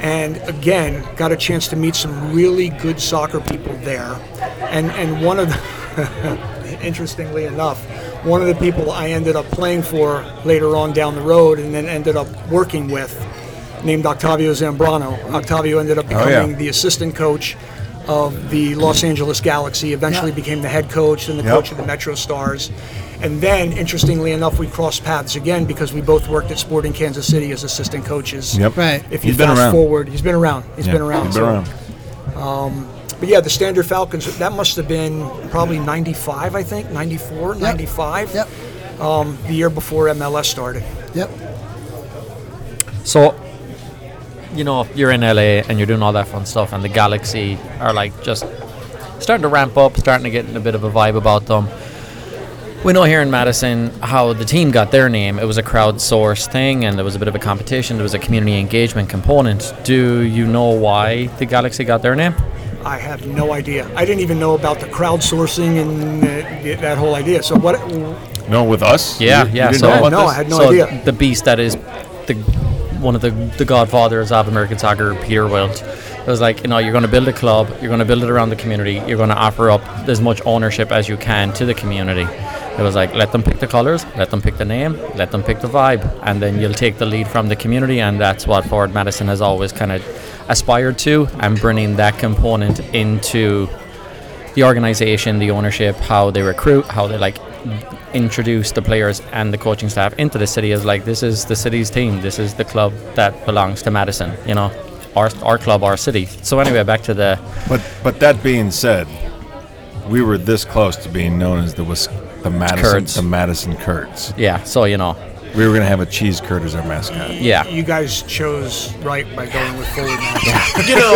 and again got a chance to meet some really good soccer people there, and and one of the interestingly enough, one of the people I ended up playing for later on down the road, and then ended up working with, named Octavio Zambrano. Octavio ended up
Oh, yeah.
becoming the assistant coach of the Los Angeles Galaxy, eventually
Yeah.
became the head coach and the
Yep.
coach of the Metro Stars. And then, interestingly enough, we crossed paths again because we both worked at Sporting Kansas City as assistant coaches.
Yep.
Right.
If you
He's been
fast
around.
forward, he's been around. He's
Yeah,
been around.
he's been
so-
around.
Um, But yeah, the Standard Falcons, that must have been probably 95, I think, 94, 95.
Yep.
Um, the year before MLS started.
Yep.
So, you know, you're in LA and you're doing all that fun stuff, and the Galaxy are like just starting to ramp up, starting to get a bit of a vibe about them. We know here in Madison how the team got their name. It was a crowdsourced thing, and there was a bit of a competition. There was a community engagement component. Do you know why the Galaxy got their name?
I have no idea. I didn't even know about the crowdsourcing and uh, that whole idea. So what?
No, with us?
Yeah,
You- you
yeah.
didn't
so
know
No,
this?
I had no
so
idea.
The beast that is the one of the the godfathers of American soccer, Peter Wilt. It was like, you know, you're going to build a club, you're going to build it around the community, you're going to offer up as much ownership as you can to the community. It was like, let them pick the colors, let them pick the name, let them pick the vibe, and then you'll take the lead from the community. And that's what Ford Madison has always kind of aspired to, and bringing that component into the organization, the ownership, how they recruit, how they like introduce the players and the coaching staff into the city is like this is the city's team. This is the club that belongs to Madison. You know, our our club, our city. So anyway, back to the
But but that being said, we were this close to being known as the Wis- the Madison
Curds.
the Madison Curds.
yeah. So you know,
We were gonna have a cheese curd as our mascot.
yeah.
You guys chose right by going with forward. Now.
You know,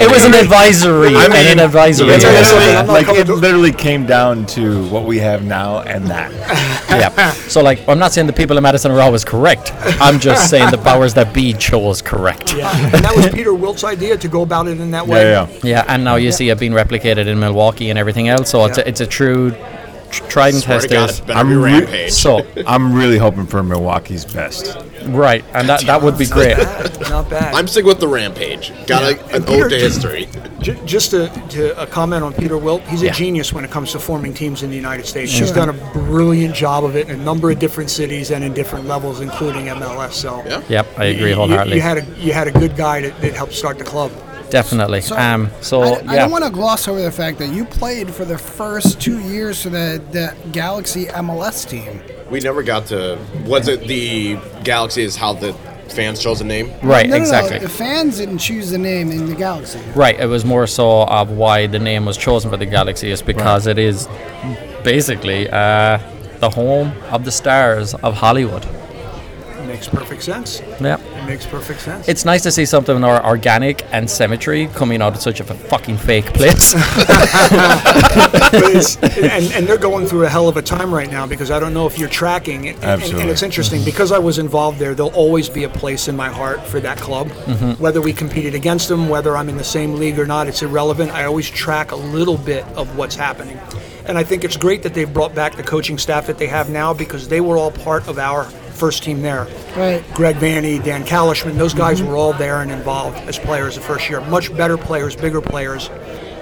It was an advisory.
I mean,
an advisory.
It
tell you something,
literally, like it literally came down to what we have now and that.
yeah. So like, I'm not saying the people in Madison are always correct. I'm just saying the powers that be chose correct.
Yeah, and that was Peter Wilt's idea to go about it in that way.
Yeah, yeah.
Yeah, and now you see it being replicated in Milwaukee and everything else. So it's a, it's a true tr- tried and
swear to God, it's
tested.
better
I'm re-
Rampage.
So
I'm really hoping for Milwaukee's best.
right, and that, that would be great.
Not bad.
I'm sticking with the Rampage. Got a, an
And Peter-
ode to history.
J- just to, to a comment on Peter Wilt, he's a
Yeah.
genius when it comes to forming teams in the United States. He's done a brilliant job of it in a number of different cities and in different levels, including MLS. So
Yeah.
Yep, I agree
you-
wholeheartedly.
You, had a you had a good guy that, that helped start the club.
Definitely. um. So
I,
yeah.
I don't want to gloss over the fact that you played for the first two years for the, the Galaxy MLS team.
We never got to. Was it the Galaxy? Is how the fans chose a name?
right.
No, no,
exactly.
no. The fans didn't choose the name in the Galaxy.
Right. It was more so of why the name was chosen for the Galaxy is because it is basically uh, the home of the stars of Hollywood.
Makes perfect sense.
Yeah.
It makes perfect sense.
It's nice to see something more organic and symmetry coming out of such a fucking fake place.
And, and they're going through a hell of a time right now because I don't know if you're tracking. And, and- and it's interesting mm-hmm. because I was involved there. There'll always be a place in my heart for that club. Mm-hmm. Whether we competed against them, whether I'm in the same league or not, it's irrelevant. I always track a little bit of what's happening. And I think it's great that they've brought back the coaching staff that they have now because they were all part of our first team there.
Right.
Greg Vanney, Dan Calichman, those guys were all there and involved as players the first year. Much better players, bigger players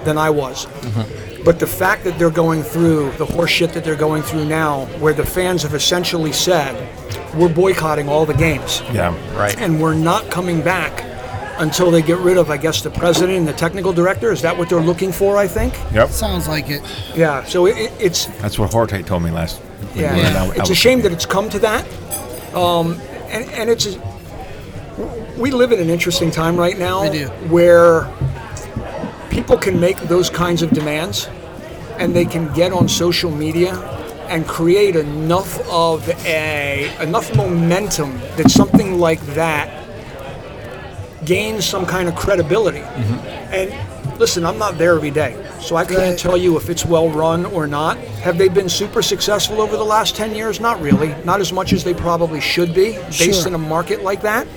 than I was. Mm-hmm. But the fact that they're going through the horseshit that they're going through now, where the fans have essentially said, we're boycotting all the games.
Yeah.
right.
And we're not coming back until they get rid of, I guess, the president and the technical director. Is that what they're looking for, I think?
Yep.
Sounds like it.
Yeah. So it, it, it's
That's what Horte told me last.
yeah,
when we were
it's a
Albuquerque.
shame that it's come to that. Um, and, and it's we live in an interesting time right now where people can make those kinds of demands and they can get on social media and create enough of a enough momentum that something like that gains some kind of credibility. And listen, I'm not there every day, so I can't
Right.
tell you if it's well run or not. Have they been super successful over the last 10 years? Not really. Not as much as they probably should be, based
Sure.
in a market like that.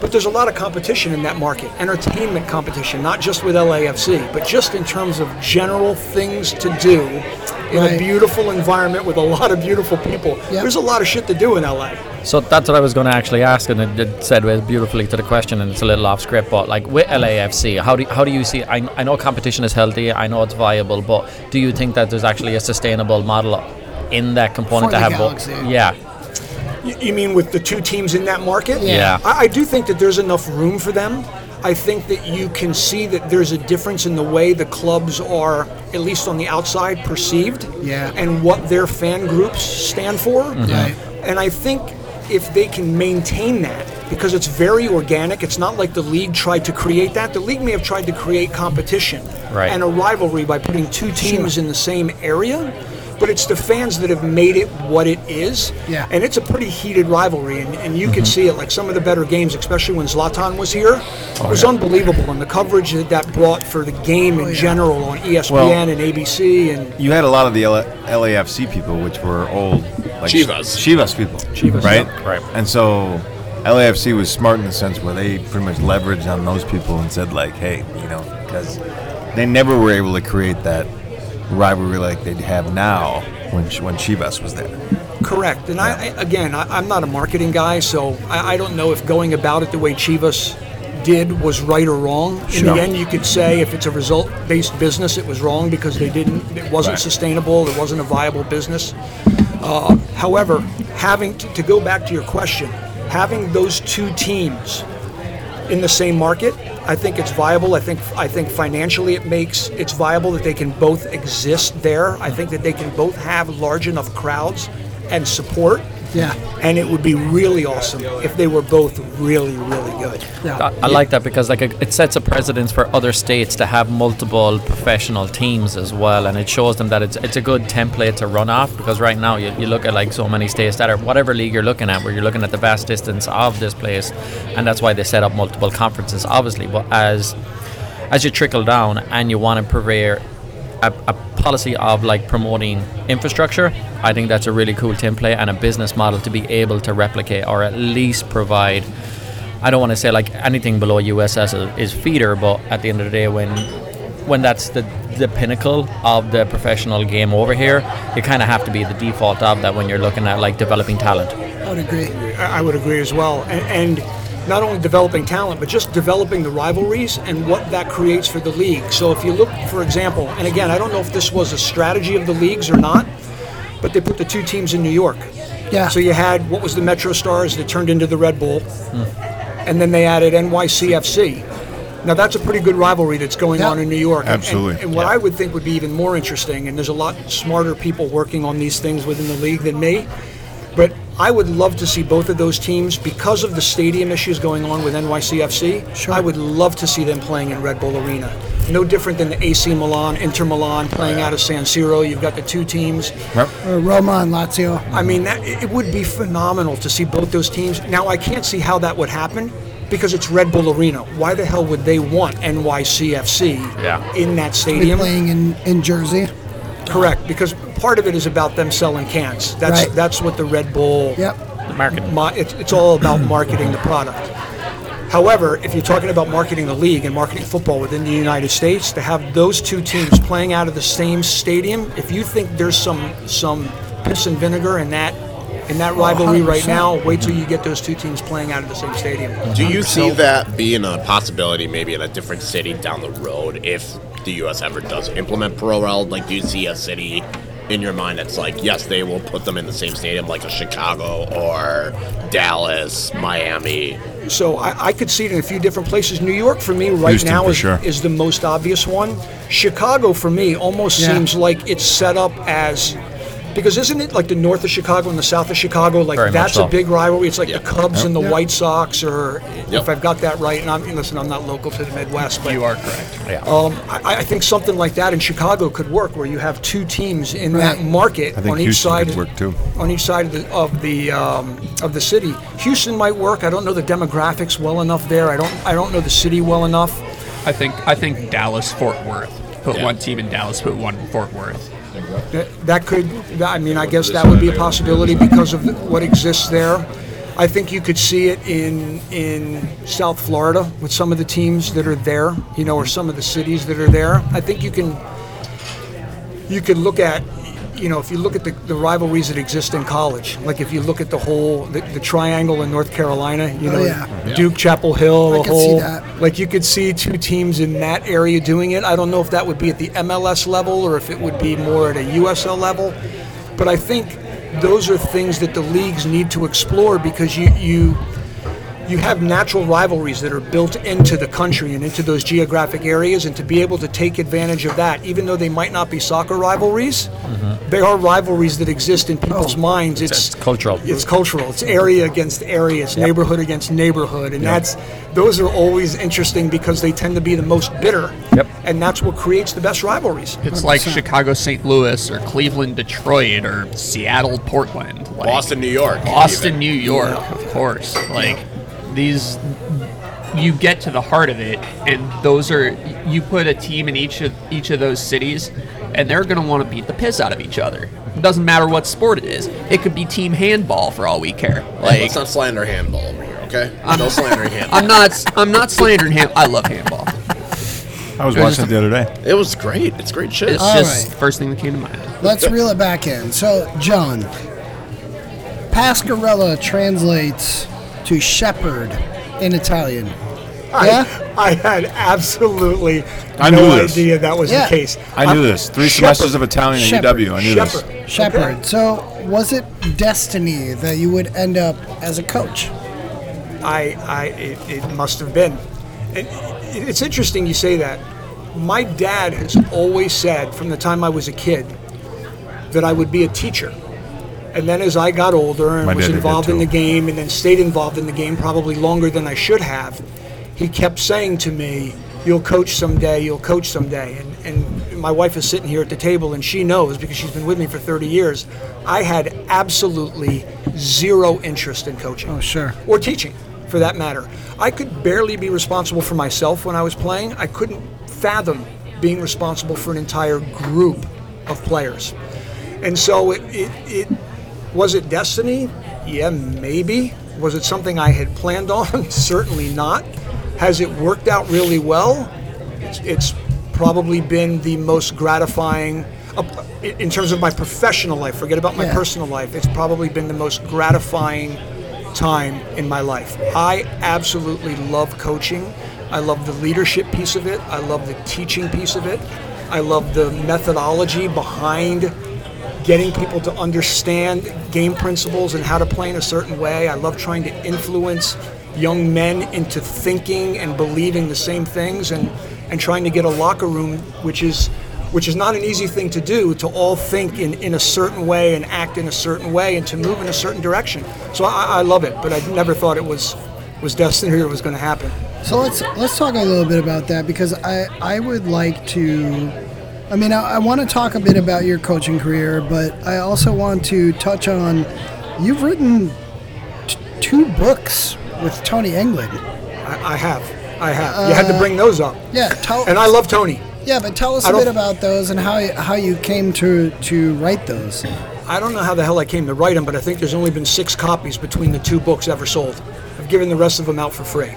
But there's a lot of competition in that market, entertainment competition, not just with LAFC, but just in terms of general things to do in a beautiful environment with a lot of beautiful people.
Yep.
There's a lot of shit to do in LA.
So that's what I was going to actually ask, and it, it segues beautifully to the question, and it's a little off script, but like with LAFC, how do how do you see? I, I know competition is healthy, I know it's viable, but do you think that there's actually a sustainable model in that component
For
to
the
have both?
Galaxy.
Yeah,
You, you mean with the two teams in that market?
Yeah.
I, I do think that there's enough room for them. I think that you can see that there's a difference in the way the clubs are, at least on the outside, perceived.
Yeah.
And what their fan groups stand for. Mm-hmm.
Right.
And I think if they can maintain that, because it's very organic, it's not like the league tried to create that. The league may have tried to create competition
Right.
and a rivalry by putting two teams in the same area. But it's the fans that have made it what it is.
Yeah.
And it's a pretty heated rivalry, and, and you can mm-hmm. see it. Like some of the better games, especially when Zlatan was here, oh, it was unbelievable, and the coverage that that brought for the game oh, in
yeah.
general on ESPN
Well-
and ABC, and
You had a lot of the L- LAFC people, which were old, like
Chivas.
Chivas people,
Chivas,
right?
yeah. Right.
And so LAFC was smart in the sense where they pretty much leveraged on those people and said like, hey, you know, because they never were able to create that rivalry like they'd have now when when Chivas was there.
Correct. And I, I again, I, I'm not a marketing guy, so I, I don't know if going about it the way Chivas did was right or wrong. In
Sure.
the end, you could say if it's a result-based business, it was wrong because they didn't. It wasn't
Right.
sustainable. It wasn't a viable business. Uh, however, having to, to go back to your question, having those two teams in the same market, I think it's viable. I think I think financially it makes it's viable that they can both exist there. I think that they can both have large enough crowds and support.
Yeah.
And it would be really awesome if they were both really, really good.
I, I like that because like it sets a precedence for other states to have multiple professional teams as well, and it shows them that it's it's a good template to run off. Because right now you, you look at like so many states that are whatever league you're looking at, where you're looking at the vast distance of this place, and that's why they set up multiple conferences, obviously. But as as you trickle down and you want to prevail a, a policy of like promoting infrastructure, I think that's a really cool template and a business model to be able to replicate or at least provide. I don't want to say like anything below USS is, feeder, but at the end of the day, when when that's the the pinnacle of the professional game over here, you kind of have to be the default of that when you're looking at like developing talent.
I would agree.
I I would agree as well. And, and not only developing talent, but just developing the rivalries and what that creates for the league. So if you look, for example, and again, I don't know if this was a strategy of the leagues or not, but they put the two teams in New York.
Yeah.
So you had what was the Metro Stars that turned into the Red Bull, and then they added NYCFC. Now that's a pretty good rivalry that's going
Yeah.
on in New York.
Absolutely.
And, and what I would think would be even more interesting, and there's a lot smarter people working on these things within the league than me, but I would love to see both of those teams because of the stadium issues going on with NYCFC.
Sure.
I would love to see them playing in Red Bull Arena. No different than the AC Milan, Inter Milan playing out of San Siro. You've got the two teams.
Or uh, Roma and Lazio.
I mean, that, it would be phenomenal to see both those teams. Now, I can't see how that would happen because it's Red Bull Arena. Why the hell would they want NYCFC
Yeah.
in that
Be
stadium?
playing in, in Jersey.
Correct, because part of it is about them selling cans. That's
Right.
that's what the Red Bull.
Yep.
The marketing.
Ma- it's, it's all about marketing the product. However, if you're talking about marketing the league and marketing football within the United States, to have those two teams playing out of the same stadium, if you think there's some some piss and vinegar in that in that oh, rivalry right
100%.
now, wait till you get those two teams playing out of the same stadium.
Do you see that being a possibility maybe in a different city down the road if the U.S. ever does implement Pro Rel? Like, do you see a city in your mind that's like, yes, they will put them in the same stadium, like a Chicago or Dallas, Miami?
So I, I could see it in a few different places. New York for me right
Houston,
now is,
sure.
is the most obvious one. Chicago for me almost
Yeah.
seems like it's set up as because isn't it like the north of Chicago and the south of Chicago? Like
Very much
that's
so.
a big rivalry. It's like
Yeah.
the Cubs and the
Yeah.
White Sox, or
Yep.
if I've got that right. And I'm listen, I'm not local to the Midwest, but
You are correct.
um, I, I think something like that in Chicago could work, where you have two teams in that market
I think
on each
Houston
side
could work too.
on each side of the of the um, of the city. Houston might work. I don't know the demographics well enough there. I don't I don't know the city well enough.
I think I think Dallas Fort Worth. Put
Yeah.
one team in Dallas. Put one in Fort Worth.
That, that could that- I mean I guess that would be a possibility because of what exists there. I think you could see it in in South Florida with some of the teams that are there, you know, or some of the cities that are there. I think you can you could look at you know if you look at the, the rivalries that exist in college like if you look at the whole the, the triangle in north carolina you
Oh,
know
yeah.
duke chapel hill
I
the
could see
whole
that.
like you could see two teams in that area doing it i don't know if that would be at the mls level or if it would be more at a usl level but i think those are things that the leagues need to explore because you you you have natural rivalries that are built into the country and into those geographic areas, and to be able to take advantage of that, even though they might not be soccer rivalries, mm-hmm. they are rivalries that exist in people's oh, minds. It's,
It's cultural.
It's cultural. It's area against area. It's neighborhood against neighborhood, and that's those are always interesting because they tend to be the most bitter.
Yep.
And that's what creates the best rivalries.
It's like Chicago, St. Louis, or Cleveland, Detroit, or Seattle, Portland, like
Boston, New York.
Boston,
even.
New York, of course. Like these, you get to the heart of it, and those are you put a team in each of each of those cities, and they're going to want to beat the piss out of each other. It doesn't matter what sport it is. It could be team handball for all we care. Like
Let's not slander handball over here, okay? no slandering handball.
I'm not I'm not slandering hand. I love handball.
I was
It was
watching it the other day.
It was great. It's great shit.
It's
All
just
right.
first thing that came to mind.
Let's reel it back in. So, John, Pascarella translates to shepherd in Italian. Yeah?
I, I had absolutely
I
no
knew this.
idea that was
Yeah.
the case.
I knew uh, this. Three
Shepherd.
semesters of Italian at
Shepherd.
UW. I knew
Shepherd.
this.
Shepherd. So, was it destiny that you would end up as a coach?
I, I, it, it must have been. It, it's interesting you say that. My dad has always said from the time I was a kid that I would be a teacher. And then as I got older and
My
was involved in the game and then stayed involved in the game probably longer than I should have, he kept saying to me, You'll coach someday, you'll coach someday. And, and my wife is sitting here at the table and she knows because she's been with me for 30 years. I had absolutely zero interest in coaching
Oh, sure.
or teaching for that matter. I could barely be responsible for myself when I was playing. I couldn't fathom being responsible for an entire group of players. And so it, it, it was it destiny? Yeah, maybe. Was it something I had planned on? Certainly not. Has it worked out really well? It's, it's probably been the most gratifying uh, in terms of my professional life. Forget about my
Yeah.
personal life. It's probably been the most gratifying time in my life. I absolutely love coaching. I love the leadership piece of it. I love the teaching piece of it. I love the methodology behind getting people to understand game principles and how to play in a certain way. I love trying to influence young men into thinking and believing the same things and, and trying to get a locker room which is which is not an easy thing to do to all think in, in a certain way and act in a certain way and to move in a certain direction. So I, I love it, but I never thought it was was destiny or it was going to happen.
So let's let's talk a little bit about that because I I would like to. I mean, I, I want to talk a bit about your coaching career, but I also want to touch on you've written t- two books with Tony Englund.
I, I have. I have. you had to bring those up.
Uh, yeah, tell,
And I love Tony.
yeah, but tell us
I
a bit about those and how you- how you came to to write those.
I don't know how the hell I came to write them, but I think there's only been six copies between the two books ever sold. I've given the rest of them out for free.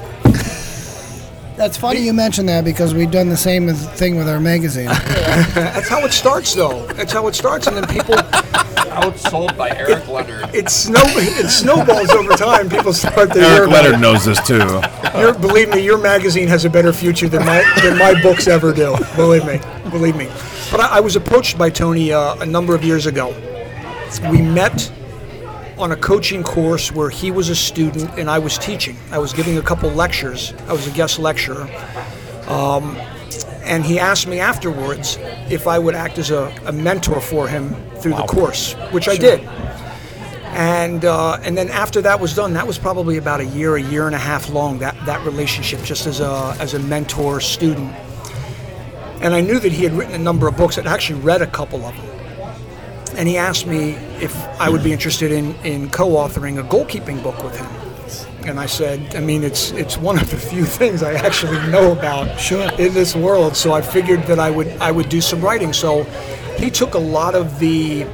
That's funny you mentioned that because we've done the same with, thing with our magazine.
That's how it starts, though. That's how it starts, and then people
Outsold by Eric Leonard.
it snow it snowballs over time. People start to hear
Eric
about
Leonard knows this too.
Your, believe me, your magazine has a better future than my than my books ever do. Believe me, believe me. But I, I was approached by Tony uh, a number of years ago. We met on a coaching course where he was a student and I was teaching. I was giving a couple lectures. I was a guest lecturer. Um, and he asked me afterwards if I would act as a, a mentor for him through the course, which I did. And uh, and then after that was done, that was probably about a year, a year and a half long. That that relationship, just as a as a mentor student. And I knew that he had written a number of books. I'd actually read a couple of them. And he asked me if I would be interested in, in co-authoring a goalkeeping book with him. And I said, I mean, it's it's one of the few things I actually know about
Sure.
in this world. So I figured that I would I would do some writing. So he took a lot of the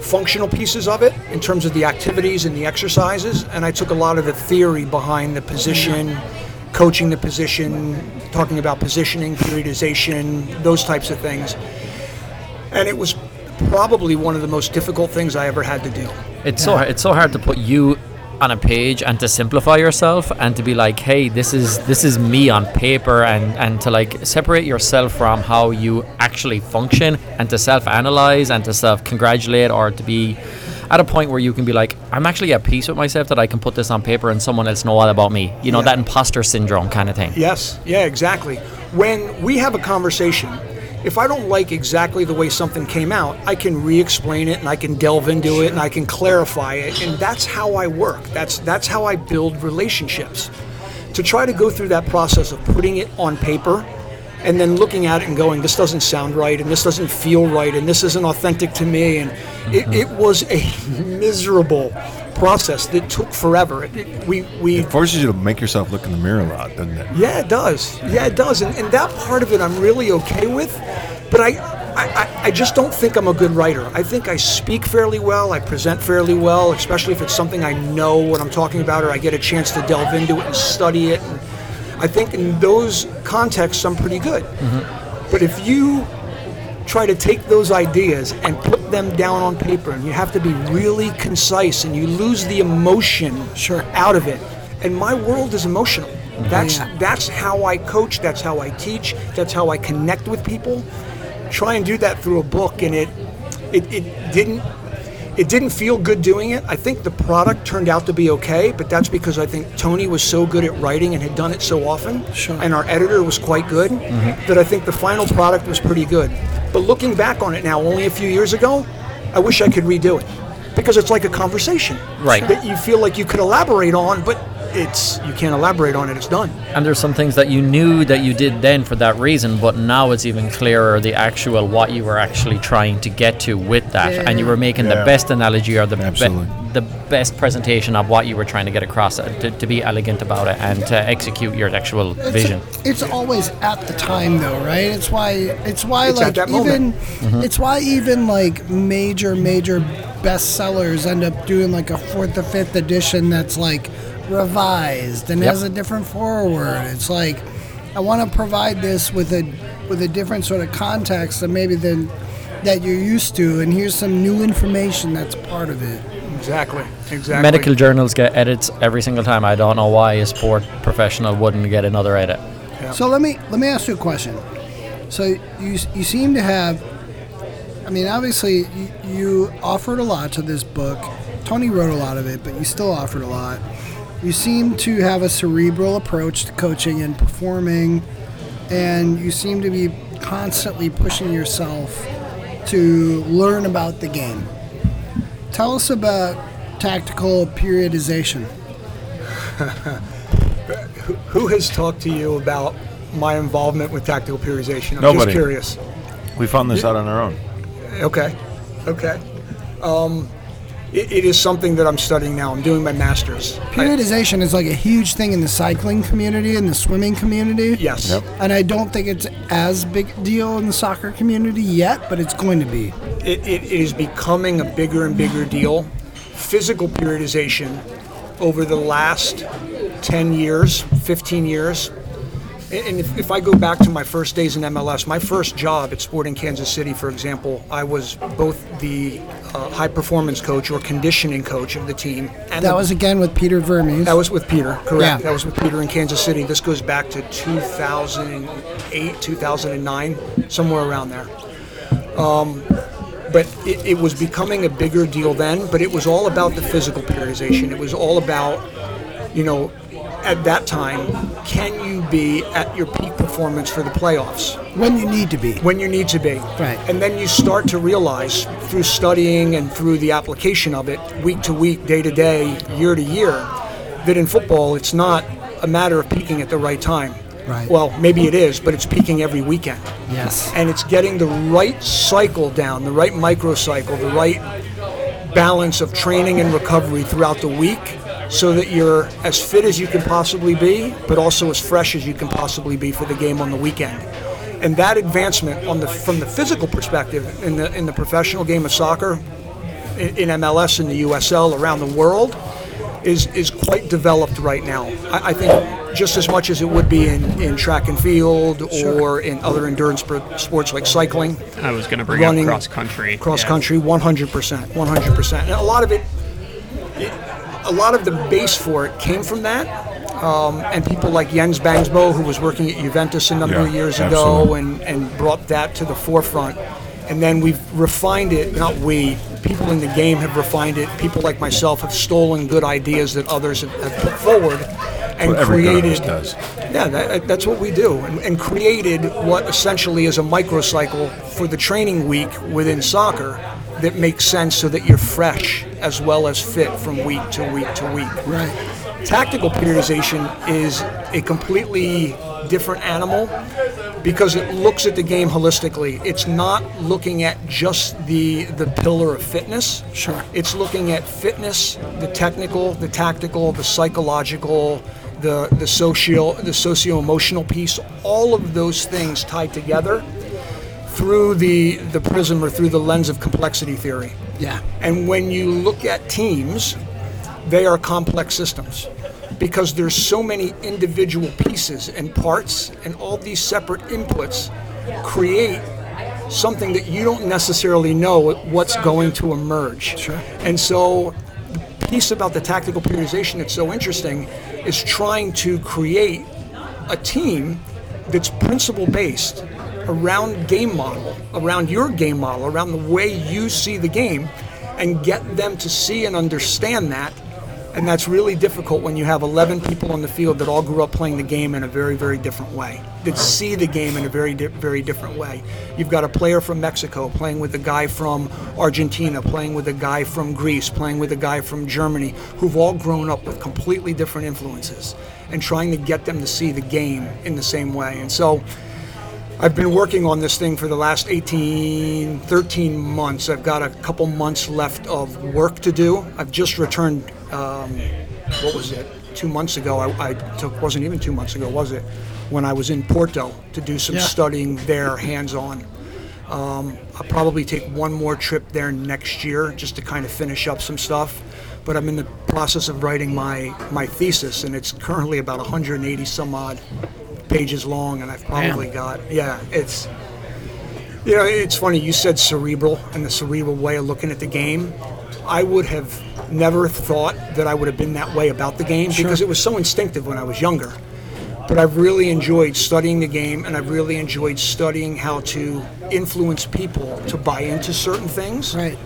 functional pieces of it in terms of the activities and the exercises, and I took a lot of the theory behind the position, coaching the position, talking about positioning, periodization, those types of things. And it was probably one of the most difficult things I ever had to do.
It's so it's so hard to put you on a page and to simplify yourself and to be like, hey, this is this is me on paper and and to like separate yourself from how you actually function and to self-analyze and to self-congratulate or to be at a point where you can be like, I'm actually at peace with myself that I can put this on paper and someone else know all about me. You know,
Yeah.
that imposter syndrome kind of thing.
Yes, yeah, exactly. When we have a conversation, if I don't like exactly the way something came out, I can re-explain it and I can delve into it and I can clarify it, and that's how I work. That's that's how I build relationships. To try to go through that process of putting it on paper and then looking at it and going, this doesn't sound right and this doesn't feel right and this isn't authentic to me, and it, mm-hmm. it was a miserable process that took forever. It, it- we we
It forces you to make yourself look in the mirror a lot, doesn't it?
yeah, it does. Yeah, it does. And, and that part of it I'm really okay with. But I, I, I- just don't think I'm a good writer. I think I speak fairly well, I present fairly well, especially if it's something I know what I'm talking about or I get a chance to delve into it and study it. And I think in those contexts, I'm pretty good. Mm-hmm. But if you try to take those ideas and put them down on paper and you have to be really concise and you lose the emotion
Sure.
out of it and my world is emotional mm-hmm. that's
Yeah.
that's how i coach that's how i teach that's how i connect with people try and do that through a book and it it, it didn't it didn't feel good doing it. I think the product turned out to be okay, but that's because I think Tony was so good at writing and had done it so often,
Sure.
and our editor was quite good, mm-hmm. that I think the final product was pretty good. But looking back on it now, only a few years ago, I wish I could redo it because it's like a conversation
Right.
that you feel like you could elaborate on, but it's you can't elaborate on it. It's done.
And there's some things that you knew that you did then for that reason, but now it's even clearer the actual what you were actually trying to get to with that, and you were making
Yeah.
the best analogy or the be- the best presentation of what you were trying to get across, uh, to, to be elegant about it and to execute your actual
It's-
vision.
It's always at the time though, right? It's why it's why
It's
like
that
even
moment.
it's why even like major major bestsellers end up doing like a fourth or fifth edition that's like revised and
Yep.
has a different foreword. It's like I want to provide this with a with a different sort of context than maybe than that you're used to, and here's some new information that's part of it.
Exactly. Exactly.
Medical journals get edits every single time. I don't know why a sport professional wouldn't get another edit.
So let me let me ask you a question. So you you seem to have, I mean, obviously you, you offered a lot to this book. Tony wrote a lot of it, but you still offered a lot. You seem to have a cerebral approach to coaching and performing, and you seem to be constantly pushing yourself to learn about the game. Tell us about tactical periodization.
Who has talked to you about my involvement with tactical periodization? I'm
Nobody.
just curious.
We found this out on our own.
Okay. Okay. Um, it, it is something that I'm studying now. I'm doing my master's. I-
Periodization is like a huge thing in the cycling community and the swimming community.
yes.
Yep.
And I don't think it's as big a deal in the soccer community yet, but it's going to be.
It, it is becoming a bigger and bigger deal. Physical periodization over the last 10 years, 15 years. And and if, if I go back to my first days in MLS, my first job at Sporting Kansas City, for example, I was both the uh, high performance coach or conditioning coach of the team. And
That
the-
was again with Peter Vermes.
That was with Peter, correct.
Yeah.
That was with Peter in Kansas City. This goes back to 2008, 2009, somewhere around there. Um, but it, it was becoming a bigger deal then, but it was all about the physical periodization. It was all about, you know, at that time, can you be at your peak performance for the playoffs?
when you need to be.
when you need to be.
Right.
And then you start to realize through studying and through the application of it, week to week, day to day, year to year, that in football it's not a matter of peaking at the right time.
Right.
Well, maybe it is, but it's peaking every weekend.
Yes.
And it's getting the right cycle down, the right microcycle, the right balance of training and recovery throughout the week so that you're as fit as you can possibly be, but also as fresh as you can possibly be for the game on the weekend. And that advancement on the from the physical perspective in the in the professional game of soccer, in, in MLS, in the USL, around the world, is is quite developed right now. I, I think just as much as it would be in, in track and field or in other endurance spor- sports like cycling
I was going to bring
running
up cross country.
Cross
Yeah.
country, 100%, 100%. And a lot of it, it, a lot of the base for it came from that. Um, and people like Jens Bangsbo, who was working at Juventus a number
Yeah,
of years
absolutely.
ago and, and brought that to the forefront. And then we've refined it, not we, people in the game have refined it. People like myself have stolen good ideas that others have, have put forward and
Well,
created.
does.
Yeah, that, that's what we do, and, and created what essentially is a microcycle for the training week within soccer that makes sense so that you're fresh as well as fit from week to week to week.
Right.
Tactical periodization is a completely different animal because it looks at the game holistically. It's not looking at just the the pillar of fitness.
Sure.
It's looking at fitness, the technical, the tactical, the psychological, the the social, the socio-emotional piece. All of those things tied together through the the prism or through the lens of complexity theory.
Yeah.
And when you look at teams, they are complex systems because there's so many individual pieces and parts and all these separate inputs create something that you don't necessarily know what's going to emerge.
Sure.
And so the piece about the tactical periodization that's so interesting is trying to create a team that's principle based around game model, around your game model, around the way you see the game, and get them to see and understand that. And that's really difficult when you have 11 people on the field that all grew up playing the game in a very, very different way, that see the game in a very, di- very different way. You've got a player from Mexico playing with a guy from Argentina, playing with a guy from Greece, playing with a guy from Germany, who've all grown up with completely different influences and trying to get them to see the game in the same way. And so, I've been working on this thing for the last 18, 13 months. I've got a couple months left of work to do. I've just returned, um, what was it, two months ago? I, I took, wasn't even two months ago, was it? When I was in Porto to do some
Yeah.
studying there hands on. Um, I'll probably take one more trip there next year just to kind of finish up some stuff. But I'm in the process of writing my, my thesis, and it's currently about 180 some odd pages long, and I've probably got yeah, it's you know it's funny. You said cerebral and the cerebral way of looking at the game. I would have never thought that I would have been that way about the game because it was so instinctive when I was younger. But I've really enjoyed studying the game, and I've really enjoyed studying how to influence people to buy into certain things
Right.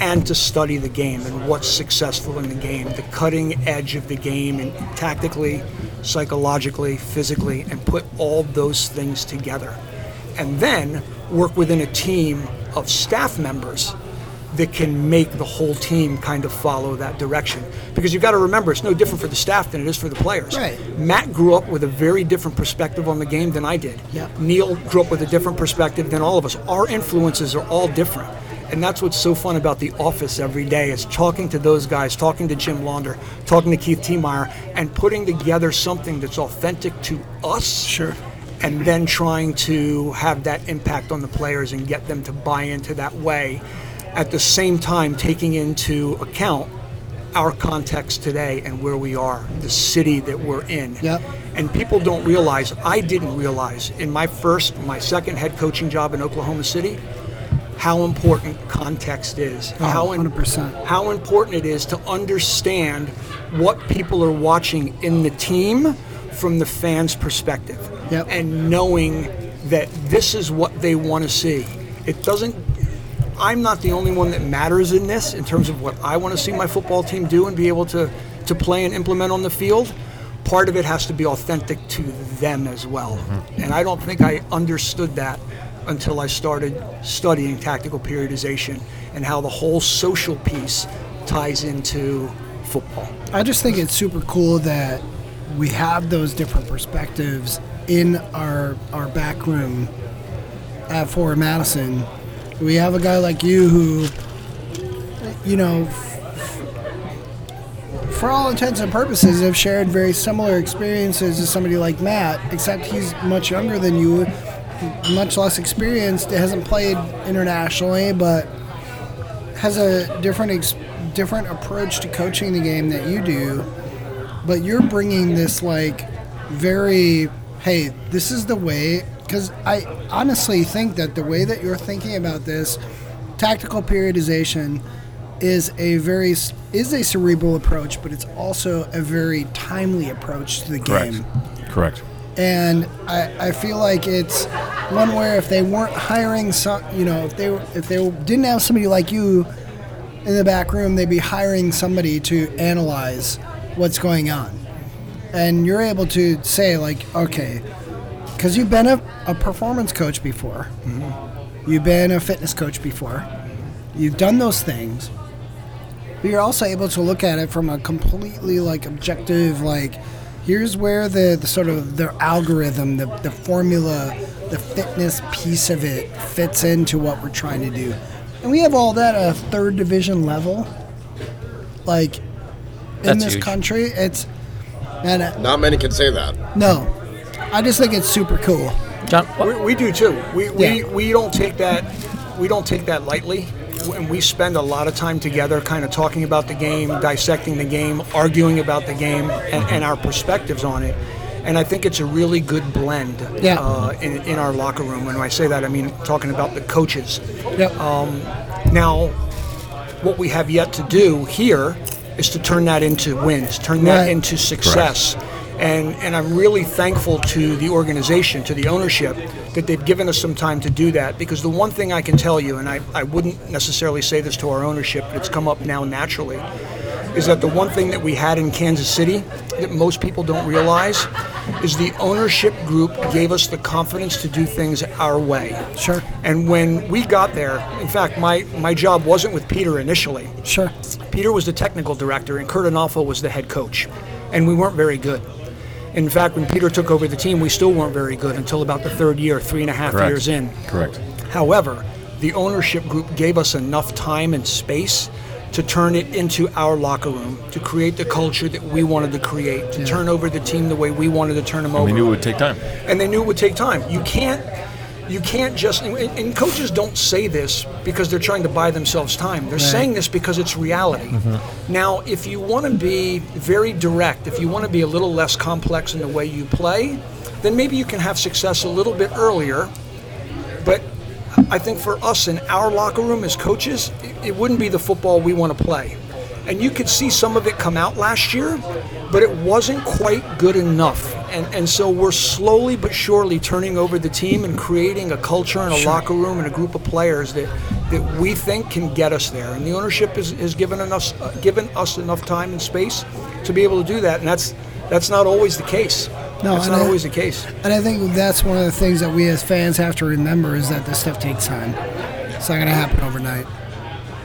And to study the game and what's successful in the game, the cutting edge of the game, and tactically, psychologically, physically, and put all those things together. And then work within a team of staff members that can make the whole team kind of follow that direction. Because you've got to remember, it's no different for the staff than it is for the players.
Right.
Matt grew up with a very different perspective on the game than I did.
Yep.
Neil grew up with a different perspective than all of us. Our influences are all different. And that's what's so fun about the office every day is talking to those guys, talking to Jim Launder, talking to Keith Tiemeyer, and putting together something that's authentic to us.
Sure.
And then trying to have that impact on the players and get them to buy into that way. At the same time, taking into account our context today and where we are, the city that we're in.
Yep.
And people don't realize, I didn't realize in my first, my second head coaching job in Oklahoma City, how important context is.
Oh,
how, in-
100%.
how important it is to understand what people are watching in the team from the fans' perspective.
Yep.
And knowing that this is what they want to see. It doesn't I'm not the only one that matters in this in terms of what I want to see my football team do and be able to, to play and implement on the field. Part of it has to be authentic to them as well. Mm-hmm. And I don't think I understood that until I started studying tactical periodization and how the whole social piece ties into football.
I just think it's super cool that we have those different perspectives in our our back room at Forward Madison. We have a guy like you who, you know, for all intents and purposes, have shared very similar experiences as somebody like Matt, except he's much younger than you, much less experienced, it hasn't played internationally, but has a different ex- different approach to coaching the game that you do, but you're bringing this like very hey, this is the way because I honestly think that the way that you're thinking about this tactical periodization is a very is a cerebral approach, but it's also a very timely approach to the game.
Correct.
game.
Correct.
And I, I feel like it's one where if they weren't hiring some, you know, if they if they didn't have somebody like you in the back room, they'd be hiring somebody to analyze what's going on, and you're able to say like, okay, because you've been a, a performance coach before, mm-hmm. you've been a fitness coach before, you've done those things, but you're also able to look at it from a completely like objective like here's where the, the sort of the algorithm the, the formula the fitness piece of it fits into what we're trying to do and we have all that at a third division level like in
That's
this
huge.
country it's and uh,
Not many can say that.
no i just think it's super cool
John, what-
We, we do too. We, we,
Yeah.
we don't take that we don't take that lightly. And we spend a lot of time together, kind of talking about the game, dissecting the game, arguing about the game, and, and our perspectives on it. And I think it's a really good blend
Yeah.
uh, in, in our locker room. When I say that, I mean talking about the coaches.
yep
Now, what we have yet to do here is to turn that into wins, turn that
Right.
into success. And, and I'm really thankful to the organization, to the ownership, that they've given us some time to do that. Because the one thing I can tell you, and I, I wouldn't necessarily say this to our ownership, but it's come up now naturally, is that the one thing that we had in Kansas City that most people don't realize is the ownership group gave us the confidence to do things our way.
sure
And when we got there, in fact, my, my job wasn't with Peter initially.
sure
Peter was the technical director, and Curt Onalfo was the head coach. And we weren't very good. In fact, when Peter took over the team, we still weren't very good until about the third year, three and a half
Correct.
years in.
Correct.
However, the ownership group gave us enough time and space to turn it into our locker room, to create the culture that we wanted to create, to turn over the team the way we wanted to turn them over
We knew it would take time.
and they knew it would take time. You can't, you can't just. And, coaches don't say this because they're trying to buy themselves time. They're saying this because it's reality. Mm-hmm. Now, if you want to be very direct, if you want to be a little less complex in the way you play, then maybe you can have success a little bit earlier. But I think for us in our locker room as coaches, it, it wouldn't be the football we want to play. And you could see some of it come out last year, but it wasn't quite good enough. And, and so we're slowly but surely turning over the team and creating a culture and a locker room and a group of players that, that we think can get us there. And the ownership has, has given, us, uh, given us enough time and space to be able to do that. And that's, that's not always the case.
No,
that's not
I-
always the case.
And I think that's one of the things that we as fans have to remember is that this stuff takes time. It's not going to happen overnight.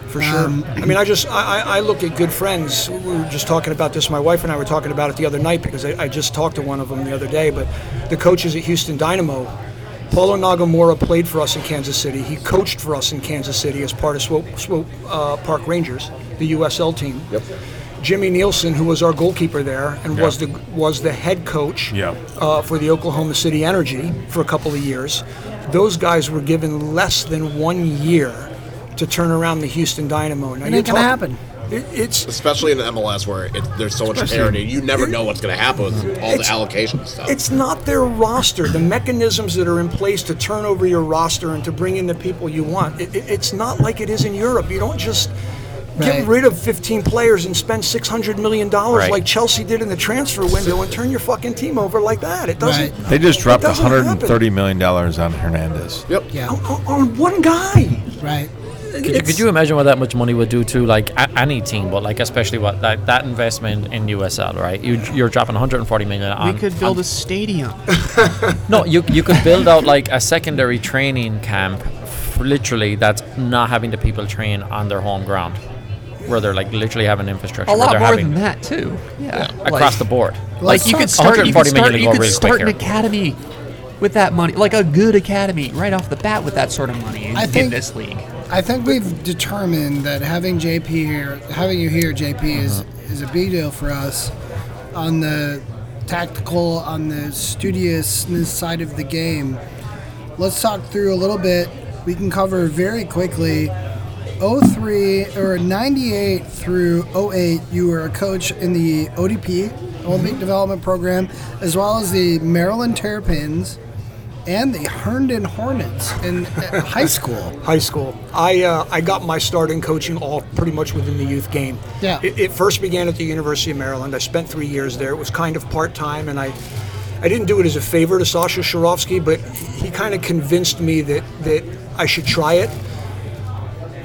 For sure.
Um,
I mean, I just I, I look at good friends. We were just talking about this. My wife and I were talking about it the other night because I, I just talked to one of them the other day. But the coaches at Houston Dynamo, Paulo Nagamura played for us in Kansas City. He coached for us in Kansas City as part of Swope, Swope uh, Park Rangers, the USL team.
Yep.
Jimmy Nielsen, who was our goalkeeper there and
Yeah.
was the was the head coach
Yeah.
uh, for the Oklahoma City Energy for a couple of years. Those guys were given less than one year to turn around the Houston Dynamo. Now
It
you're
ain't gonna
talking-
happen.
It, it's
Especially in the MLS where it, there's so much parity. You never know what's going to happen with all the
It's-
allocation stuff.
it's not their roster. The mechanisms that are in place to turn over your roster and to bring in the people you want. It, it- it's not like it is in Europe. You don't just
Right.
get rid of 15 players and spend 600 million dollars
Right.
like Chelsea did in the transfer window and turn your fucking team over like that. It doesn't.
Right.
They just dropped
it doesn't happen.
130 million dollars on Fernandez.
yep.
Yeah.
on, on- on one guy.
Right.
Could you, could you imagine what that much money would do to like a, any team, but like especially what like that investment in USL, right? You you're dropping 140 million on.
we could build
on-
a stadium.
no, you you could build out like a secondary training camp, f- literally that's not having the people train on their home ground, where they're like literally having infrastructure.
A
where
lot
they're
more
having,
than that too. Yeah,
across the board.
Like you could start, you
140
could start,
million
you could
really
start an
here.
academy with that money, like a good academy right off the bat with that sort of money in,
I
in
think-
this league.
I think we've determined that having JP here, having you here, JP, is uh-huh. is a big deal for us on the tactical, on the studiousness side of the game. Let's talk through a little bit. We can cover very quickly. 03 or 98 through 08, you were a coach in the ODP, mm-hmm. Olympic Development Program, as well as the Maryland Terrapins and the Herndon Hornets in high school.
high school. I uh, I got my start in coaching all pretty much within the youth game.
Yeah.
It, it first began at the University of Maryland. I spent three years there. It was kind of part time, and I I didn't do it as a favor to Sasha Cirovski, but he kind of convinced me that that I should try it.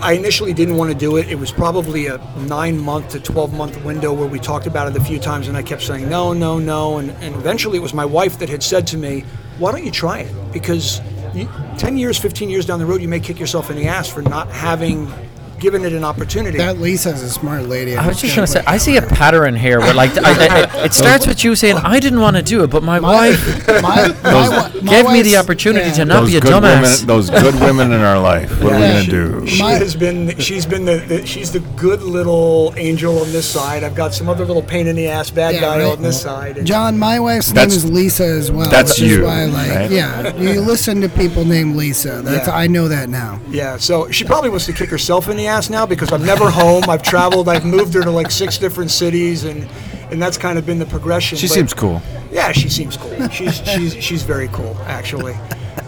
I initially didn't want to do it. It was probably a nine month to 12 month window where we talked about it a few times, and I kept saying no, no, no. And, and eventually it was my wife that had said to me, Why don't you try it? Because you, 10 years, 15 years down the road, you may kick yourself in the ass for not having given it an opportunity.
That Lisa's a smart lady.
I was just gonna say, I see a pattern here where, like, I, I, it starts with you saying, "I didn't want to do it, but my wife
my, my, my
gave me the opportunity
yeah.
to not
those
be a
good
dumbass."
women, those good women in our life. What are we gonna do?
She
My-
has been. She's been the, the. She's the good little angel on this side. I've got some other little pain in the ass bad
Yeah,
guy
right.
on this side.
John, my wife's name is Lisa as well.
that's
which is
you,
why, like,
right?
yeah, you listen to people named Lisa. That's
Yeah.
I know that now.
Yeah, so she probably wants to kick herself in the ass now because I'm never home. I've traveled. I've moved her to like six different cities, and and that's kind of been the progression.
She
but-
seems cool.
Yeah, she seems cool. She's she's she's very cool actually.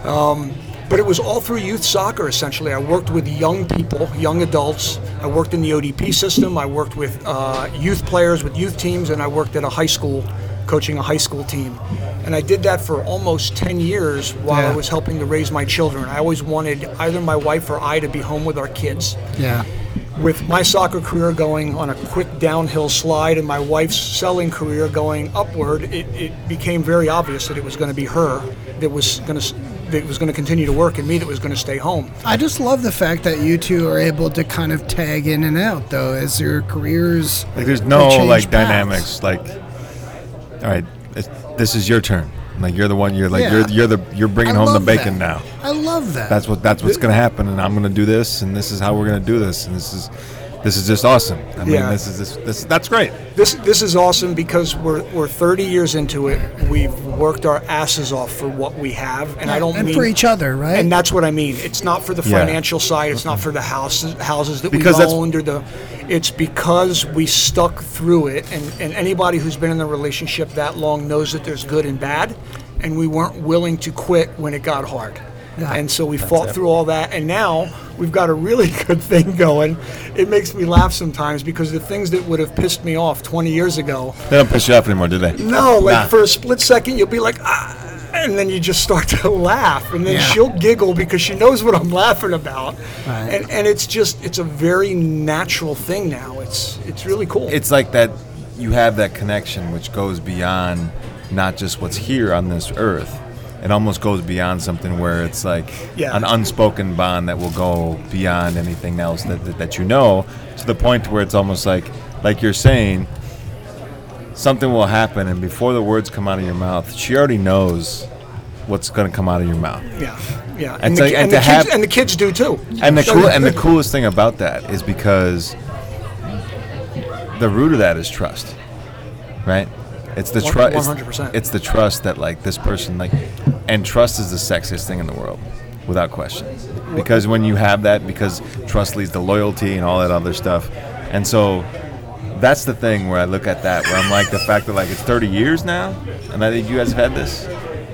Um, but it was all through youth soccer essentially. I worked with young people, young adults. I worked in the ODP system. I worked with uh, youth players with youth teams, and I worked at a high school, coaching a high school team. And I did that for almost 10 years while I was helping to raise my children. I always wanted either my wife or I to be home with our kids
Yeah.
with my soccer career going on a quick downhill slide and my wife's selling career going upward, it, it became very obvious that it was going to be her that was going to that was going to continue to work and me that was going to stay home.
I just love the fact that you two are able to kind of tag in and out, though, as your careers.
Like there's no like
paths.
dynamics. Like, all right, this is your turn. Like you're the one. You're like
Yeah.
you're you're the you're bringing
I
home the bacon
that.
now.
I love that.
That's what that's what's gonna happen, and I'm gonna do this, and this is how we're gonna do this, and this is this is just awesome. I mean,
Yeah.
this is this, this that's great.
This this is awesome because we're we're 30 years into it. We've worked our asses off for what we have, and I don't
and
mean
for each other, right?
And that's what I mean. It's not for the
Yeah.
financial side. It's not for the houses houses that
Because
we
that's-
owned or the. It's because we stuck through it, and and anybody who's been in a relationship that long knows that there's good and bad, and we weren't willing to quit when it got hard.
Yeah.
And so we fought through all that, and now we've got a really good thing going. It makes me laugh sometimes because the things that would have pissed me off 20 years ago,
They don't piss you off anymore, do they?
no, like
Nah.
for a split second, you'll be like, ah, and then you just start to laugh, and then
Yeah.
she'll giggle because she knows what I'm laughing about,
Right.
and and it's just it's a very natural thing now. It's it's really cool.
It's like that. You have that connection which goes beyond not just what's here on this earth. It almost goes beyond something where it's like
Yeah.
an unspoken bond that will go beyond anything else that, that, that you know to the point where it's almost like like you're saying something will happen and before the words come out of your mouth she already knows what's going to come out of your mouth
yeah, yeah,
And
and, the, ki-
and
and, the kids,
have-
and the kids do too.
and the cool and the coolest thing about that is because the root of that is trust, right? It's the trust.
100%.
It's the trust that like this person like, and trust is the sexiest thing in the world, without question. Because when you have that, because trust leads to loyalty and all that other stuff, and so that's the thing where I look at that where I'm like the fact that like it's 30 years now, and I think you guys have had this.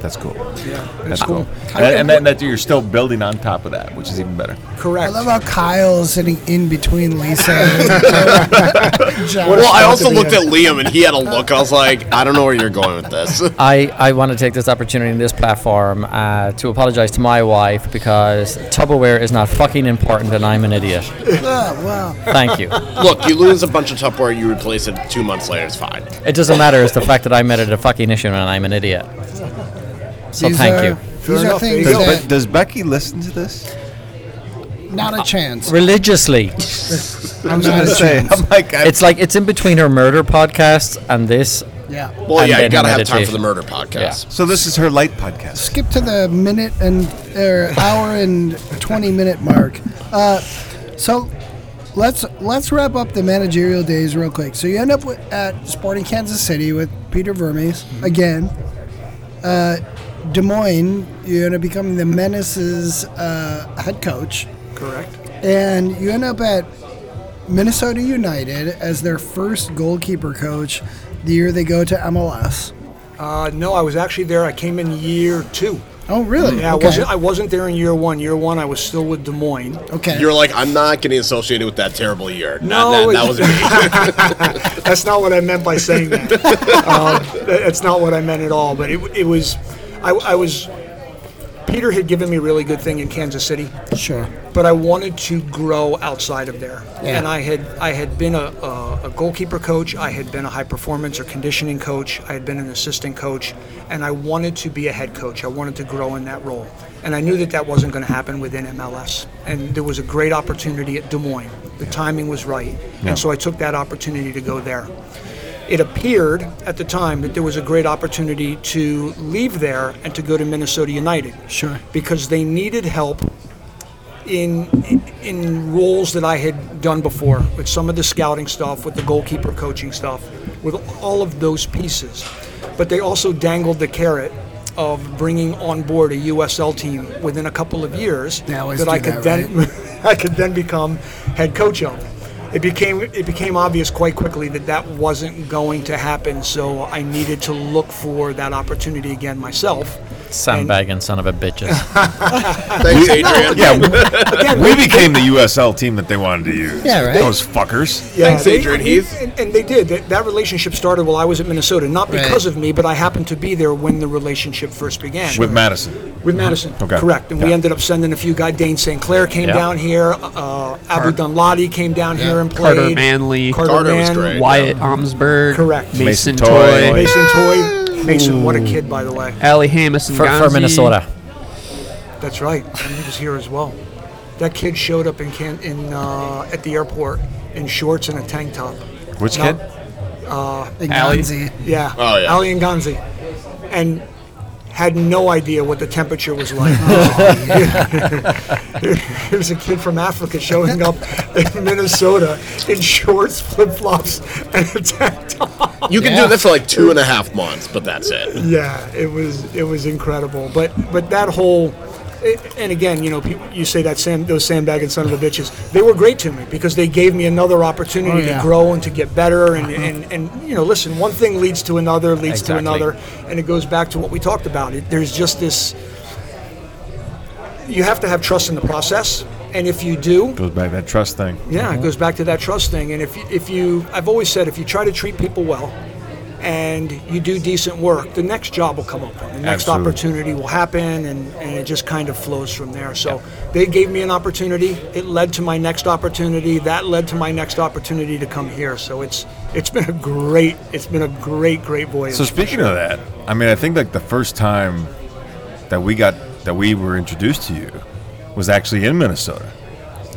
That's cool.
Yeah,
That's cool.
cool.
And, and then that you're still building on top of that, which is even better.
Correct.
I love how Kyle's sitting in between Lisa. and Josh.
Well, I also looked at Liam and he had a look. I was like, I don't know where you're going with this.
I, I want to take this opportunity in this platform uh, to apologize to my wife because Tupperware is not fucking important and I'm an idiot.
Oh, wow.
Thank you.
Look, you lose a bunch of Tupperware, you replace it two months later. It's fine.
It doesn't matter. It's the fact that I made it a fucking issue and I'm an idiot. So
These
thank
are-
you.
Fair
These are
enough, there you
things
go.
that
But does Becky listen to this?
not a chance.
Religiously.
I'm
I
not
was
a
say,
chance.
I'm like, I,
It's like it's in between her murder podcast and this.
Yeah.
Well,
And
yeah, you
then
gotta have time
meditation.
for the murder podcast.
so this is her light podcast.
Skip to the minute and or hour and 20 minute mark. Uh, so let's let's wrap up the managerial days real quick. So you end up with, at Sporting Kansas City with Peter Vermes again. Uh, Des Moines, you end up becoming the Menace's uh, head coach,
Correct.
and you end up at Minnesota United as their first goalkeeper coach the year they go to MLS.
Uh, no, I was actually there. I came in year two.
Oh, really?
Yeah,
okay.
I wasn't I wasn't there in year one. Year one, I was still with Des Moines.
okay.
You're like, I'm not getting associated with that terrible year.
No,
Not, that, that was me.
That's not what I meant by saying that. um, that- that's not what I meant at all. But it, it was, I, I was. Peter had given me a really good thing in Kansas City,
sure.
but I wanted to grow outside of there.
Yeah.
And I had I had been a, a, a goalkeeper coach. I had been a high performance or conditioning coach. I had been an assistant coach, and I wanted to be a head coach. I wanted to grow in that role, and I knew that that wasn't going to happen within MLS. And there was a great opportunity at Des Moines. The timing was right, and so I took that opportunity to go there it appeared at the time that there was a great opportunity to leave there and to go to Minnesota United.
Sure.
Because they needed help in in roles that I had done before, with some of the scouting stuff, with the goalkeeper coaching stuff, with all of those pieces. But they also dangled the carrot of bringing on board a USL team within a couple of years that I could
that,
then I could then become head coach of. It became it became obvious quite quickly that that wasn't going to happen. So I needed to look for that opportunity again myself.
Sandbagging son of a bitches.
Thanks, Adrian.
Yeah, we became the USL team that they wanted to use.
Yeah, right.
Those fuckers.
Yeah,
Thanks,
they-
Adrian Heath.
And, and they did. That, that relationship started while I was at Minnesota, not because of me, but I happened to be there when the relationship first began.
With Madison.
With Madison,
Okay.
correct. And we
Yeah.
ended up sending a few guys. Dayne St. Clair came
Yeah.
down here. Uh, Abu Danladi came down here and played.
Carter Manley.
Carter was
Mann,
great.
Wyatt Omsberg.
Correct.
Mason,
Mason
Toye.
Toye.
Mason Toye. Mason, what a kid, by the way.
Ali Hamus and
for, for
Gonzi.
Minnesota.
That's right. And he was here as well. That kid showed up in Can- in uh, at the airport in shorts and a tank top.
Which
No.
kid?
And
Alley.
Gonzi.
Yeah.
Oh, yeah.
Ali and Ganzi. And had no idea what the temperature was like. Here's a kid from Africa showing up in Minnesota in shorts, flip flops, and a tank top.
You can do that for like two and a half months, but that's it.
Yeah, it was it was incredible. But but that whole eh, and again, you know, people, you say that Sam, those sandbagging son of a bitches, they were great to me because they gave me another opportunity
Oh, yeah.
to grow and to get better. And, and, and, you know, listen, one thing leads to another, leads to another. And it goes back to what we talked about. It, there's just this, you have to have trust in the process. And if you do, it
Goes back to that trust thing.
yeah, it mm-hmm. goes back to that trust thing. And if you, if you, I've always said, if you try to treat people well and you do decent work, the next job will come open. The next
Absolutely.
opportunity will happen, and, and it just kind of flows from there. So they gave me an opportunity. It led to my next opportunity. That led to my next opportunity to come here. So it's it's been a great it's been a great great voyage.
So speaking of that, I mean, I think like the first time that we got that we were introduced to you was actually in Minnesota.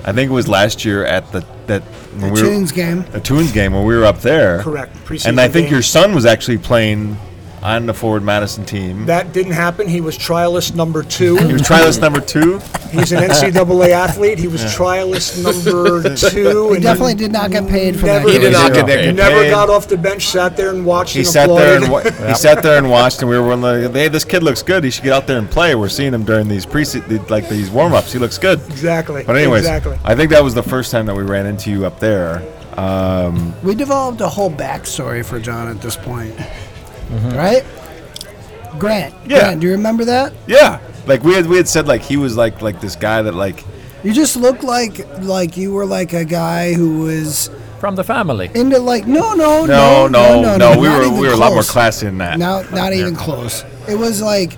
I think it was last year at the that when we were
Loons game.
the Loons game when we were up there.
Correct. Preseason
And I think
game.
your son was actually playing on the forward Madison team.
that didn't happen. He was trialist number two.
he was trialist number two.
He's an NCAA athlete. He was trialist number two.
He
and
definitely did not get paid for
Never,
that.
He did not get
Zero.
paid.
Never got off the bench, sat there and watched
He
and
sat there and
applauded.
wa- he sat there and watched, and we were like, "Hey, this kid looks good. He should get out there and play." We're seeing him during these pre like these warm ups. He looks good.
exactly.
But anyways,
exactly.
I think that was the first time that we ran into you up there.
Um, we developed a whole backstory for John at this point. Mm-hmm. Right? Grant.
Yeah.
Grant, do you remember that?
Yeah, like we had we had said like he was like like this guy that like
You just looked like like you were like a guy who was
From the family.
into like no no
no no no,
no,
no
we
were we were a lot more classy than that.
Not not even close. It was like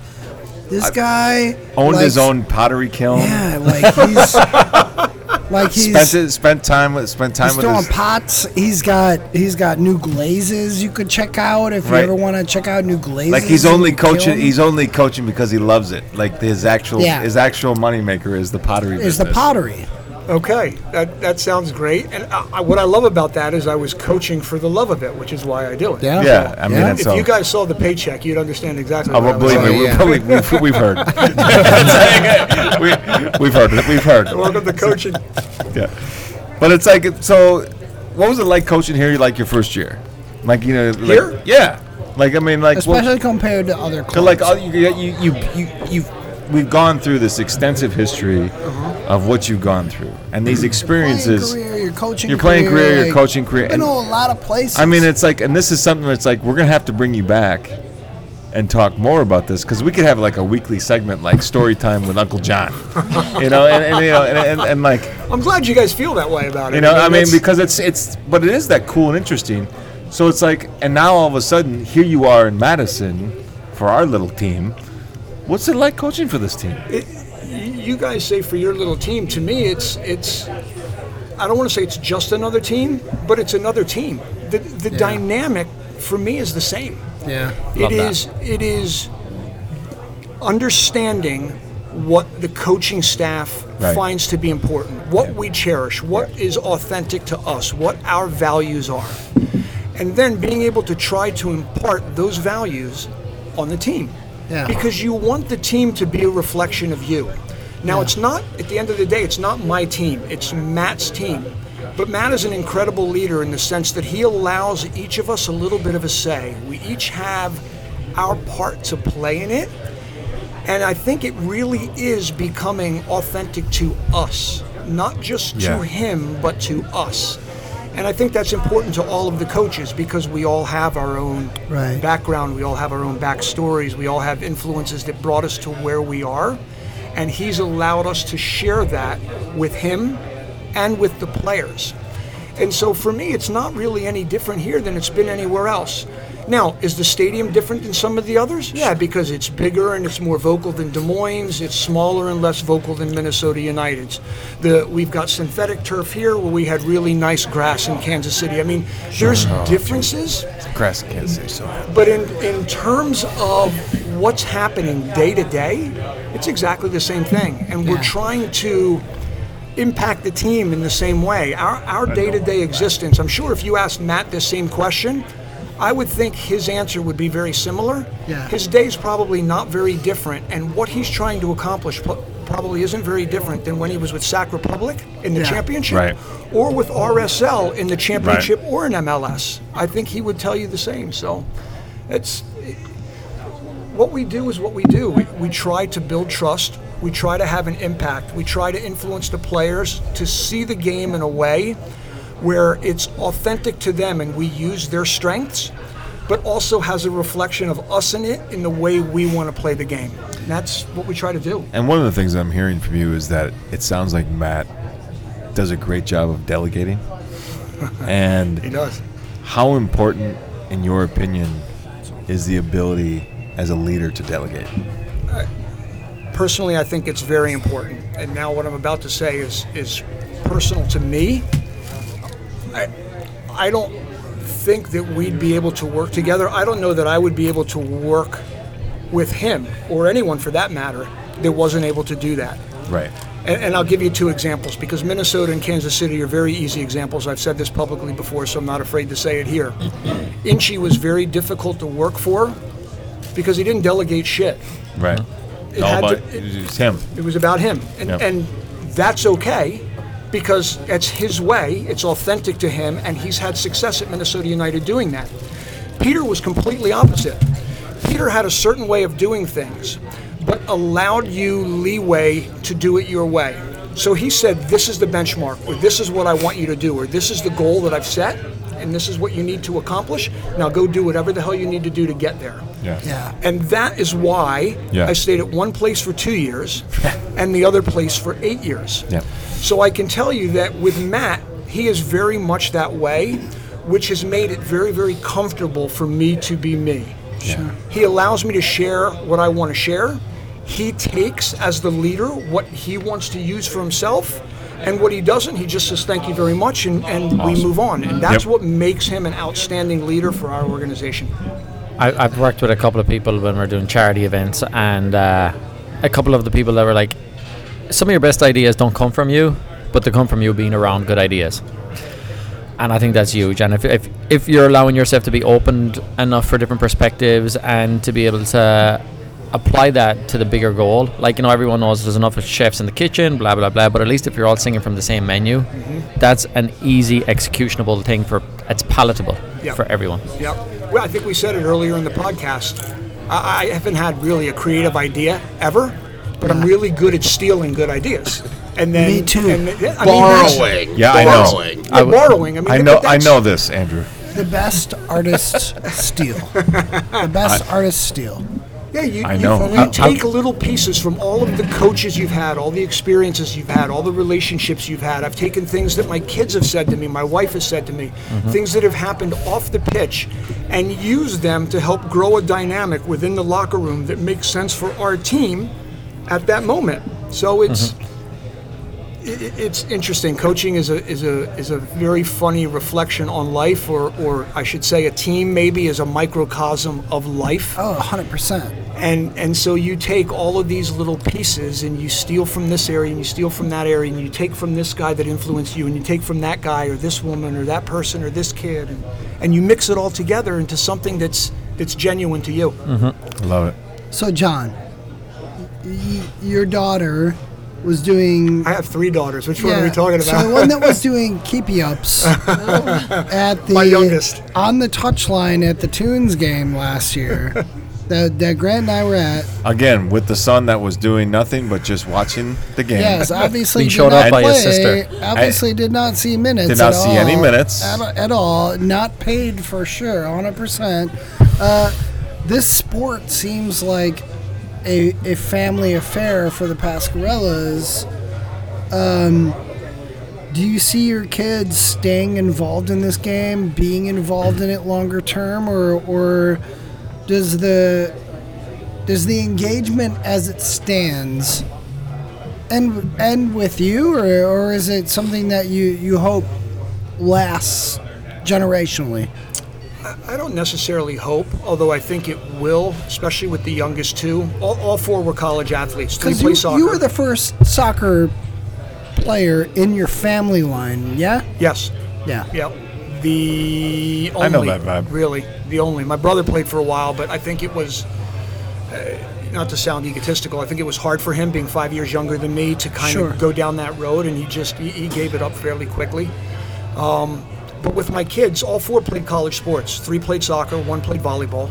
this guy
Owned his own pottery kiln.
Yeah, like he's like he's
Spent it, spent time with spent time
He's
with
throwing
his
pots. He's got he's got new glazes you could check out if
Right.
you ever want to check out new glazes.
like he's only coaching he's only coaching because he loves it. Like his actual
Yeah.
his actual moneymaker is the pottery
is the pottery.
Okay, that that sounds great. And I, I- what I love about that is I was coaching for the love of it, which is why I do it.
Yeah.
Yeah, I mean
Yeah.
If
so.
you guys saw the paycheck, you'd understand exactly.
Oh,
what I
well,
was
believe me,
saying.
we're probably, we've, we've heard. we, we've heard. it, We've heard.
Welcome to coaching.
Yeah. But it's like so. What was it like coaching here? Like your first year, like you know, like,
Here?
Yeah. Like I mean, like what-
Especially compared to other clubs.
So like all you, you, you, you, you've, we've gone through this extensive history uh-huh. of what you've gone through, and these
Playing
experiences.
career, your coaching
your playing career, your coaching career,
Been
and-
to a lot of places.
I mean, it's like, and this is something that's like we're gonna have to bring you back and talk more about this because we could have like a weekly segment like story time with Uncle John, you know, and, and you know, and, and, and like
I'm glad you guys feel that way about it.
you know, I mean, because it's it's, but it is that cool and interesting. So it's like, and now all of a sudden, here you are in Madison for our little team. What's it like coaching for this team?
you guys say for your little team. To me, it's it's. I don't want to say it's just another team, but it's another team. The the dynamic for me is the same.
Yeah.
It
Love that.
is it is understanding what the coaching staff
Right.
finds to be important, what we cherish, what is authentic to us, what our values are. And then being able to try to impart those values on the team.
Yeah.
Because you want the team to be a reflection of you. Now it's not at the end of the day it's not my team, it's Matt's team. But Matt is an incredible leader in the sense that he allows each of us a little bit of a say. We each have our part to play in it. And I think it really is becoming authentic to us, not just
Yeah.
to him, but to us. And I think that's important to all of the coaches because we all have our own
Right.
background, we all have our own backstories, we all have influences that brought us to where we are. And he's allowed us to share that with him and with the players. And so for me, it's not really any different here than it's been anywhere else. Now, is the stadium different than some of the others? Yeah, because it's bigger and it's more vocal than Des Moines. It's smaller and less vocal than Minnesota United's. The we've got synthetic turf here, where we had really nice grass in Kansas City. I mean, there's differences,
Grass can't say so.
but in in terms of what's happening day to day, it's exactly the same thing, and we're trying to impact the team in the same way. Our our day-to-day existence. I'm sure if you asked Matt this same question, I would think his answer would be very similar.
Yeah.
His day's probably not very different, and what he's trying to accomplish probably isn't very different than when he was with Sac Republic in the
Yeah.
championship,
Right.
or with RSL in the championship or in MLS. I think he would tell you the same. So, it's what we do is what we do. We, we try to build trust. We try to have an impact. We try to influence the players to see the game in a way where it's authentic to them and we use their strengths, but also has a reflection of us in it in the way we want to play the game. And that's what we try to do.
And one of the things I'm hearing from you is that it sounds like Matt does a great job of delegating. and
He does.
how important, in your opinion, is the ability as a leader to delegate?
personally, I think it's very important. And now, what I'm about to say is is personal to me. I I don't think that we'd be able to work together. I don't know that I would be able to work with him or anyone for that matter that wasn't able to do that.
Right.
And, and I'll give you two examples because Minnesota and Kansas City are very easy examples. I've said this publicly before, so I'm not afraid to say it here. Inchy was very difficult to work for because he didn't delegate shit.
Right.
It
All
had
about
to- it-
it's him.
it was about him, and
Yep.
and that's okay because it's his way. It's authentic to him, and he's had success at Minnesota United doing that. Peter was completely opposite. Peter had a certain way of doing things, but allowed you leeway to do it your way. So he said, "This is the benchmark, or this is what I want you to do, or this is the goal that I've set, and this is what you need to accomplish. Now go do whatever the hell you need to do to get there."
Yeah.
Yeah.
And that is why
Yeah.
I stayed at one place for two years and the other place for eight years.
Yeah.
So I can tell you that with Matt, he is very much that way, which has made it very, very comfortable for me to be me.
Sure.
He allows me to share what I want to share. He takes, as the leader, what he wants to use for himself. And what he doesn't, he just says thank you very much and, and we move on. And that's
Yep.
what makes him an outstanding leader for our organization.
I, I've worked with a couple of people when we're doing charity events, and uh, a couple of the people that were like, some of your best ideas don't come from you, but they come from you being around good ideas. And I think that's huge. And if, if, if you're allowing yourself to be opened enough for different perspectives and to be able to apply that to the bigger goal, like, you know, everyone knows there's enough chefs in the kitchen, blah, blah, blah, but at least if you're all singing from the same menu, mm-hmm. that's an easy executionable thing for, it's palatable
Yeah.
for everyone.
Yep. Well, I think we said it earlier in the podcast. I, I haven't had really a creative idea ever, but I'm really good at stealing good ideas. And then
Me too.
And, yeah, I mean, that's-
Borrowing.
Yeah, I know.
Borrowing.
yeah, borrowing. I mean,
I know. I
that's-
know this, Andrew.
the best artists steal. The best artists steal.
Yeah, you,
I
you-
know.
you, uh,
I-
take little pieces from all of the coaches you've had, all the experiences you've had, all the relationships you've had. I've taken things that my kids have said to me, my wife has said to me, mm-hmm. things that have happened off the pitch, and used them to help grow a dynamic within the locker room that makes sense for our team at that moment. So it's. Mm-hmm. i- i- It's interesting. Coaching is a is a is a very funny reflection on life, or or I should say, a team maybe is a microcosm of life
Oh, 100%.
and and so you take all of these little pieces and you steal from this area and you steal from that area and you take from this guy that influenced you and you take from that guy or this woman or that person or this kid and, and you mix it all together into something that's that's genuine to you. Mm-hmm.
Love it.
So, John, y- your daughter was doing.
I have three daughters. Which one are we talking about?
So the one that was doing keepy ups at the
My youngest.
on the touchline at the Tunes game last year, that that Grant and I were at.
Again, with the son that was doing nothing but just watching the game.
Yes, obviously
Being
did
showed
not
up by his sister.
Obviously did not see minutes.
Did not
at
see any minutes.
at, at all. Not paid for sure, 100. percent uh, This sport seems like a, a family affair for the Pascarellas. Um, do you see your kids staying involved in this game, being involved in it longer term, or or does the does the engagement as it stands end end with you, or, or is it something that you you hope lasts generationally?
I don't necessarily hope, although I think it will, especially with the youngest two. All, all four were college athletes. Three play
you,
soccer.
you were the first soccer player in your family line, yeah,
yes.
yeah.
Yep. The only,
I know that vibe.
Really, the only. My brother played for a while, but I think it was, uh, not to sound egotistical, I think it was hard for him, being five years younger than me, to kind
Sure.
of go down that road, and he just he, he gave it up fairly quickly. Um, but with my kids, all four played college sports. Three played soccer, one played volleyball.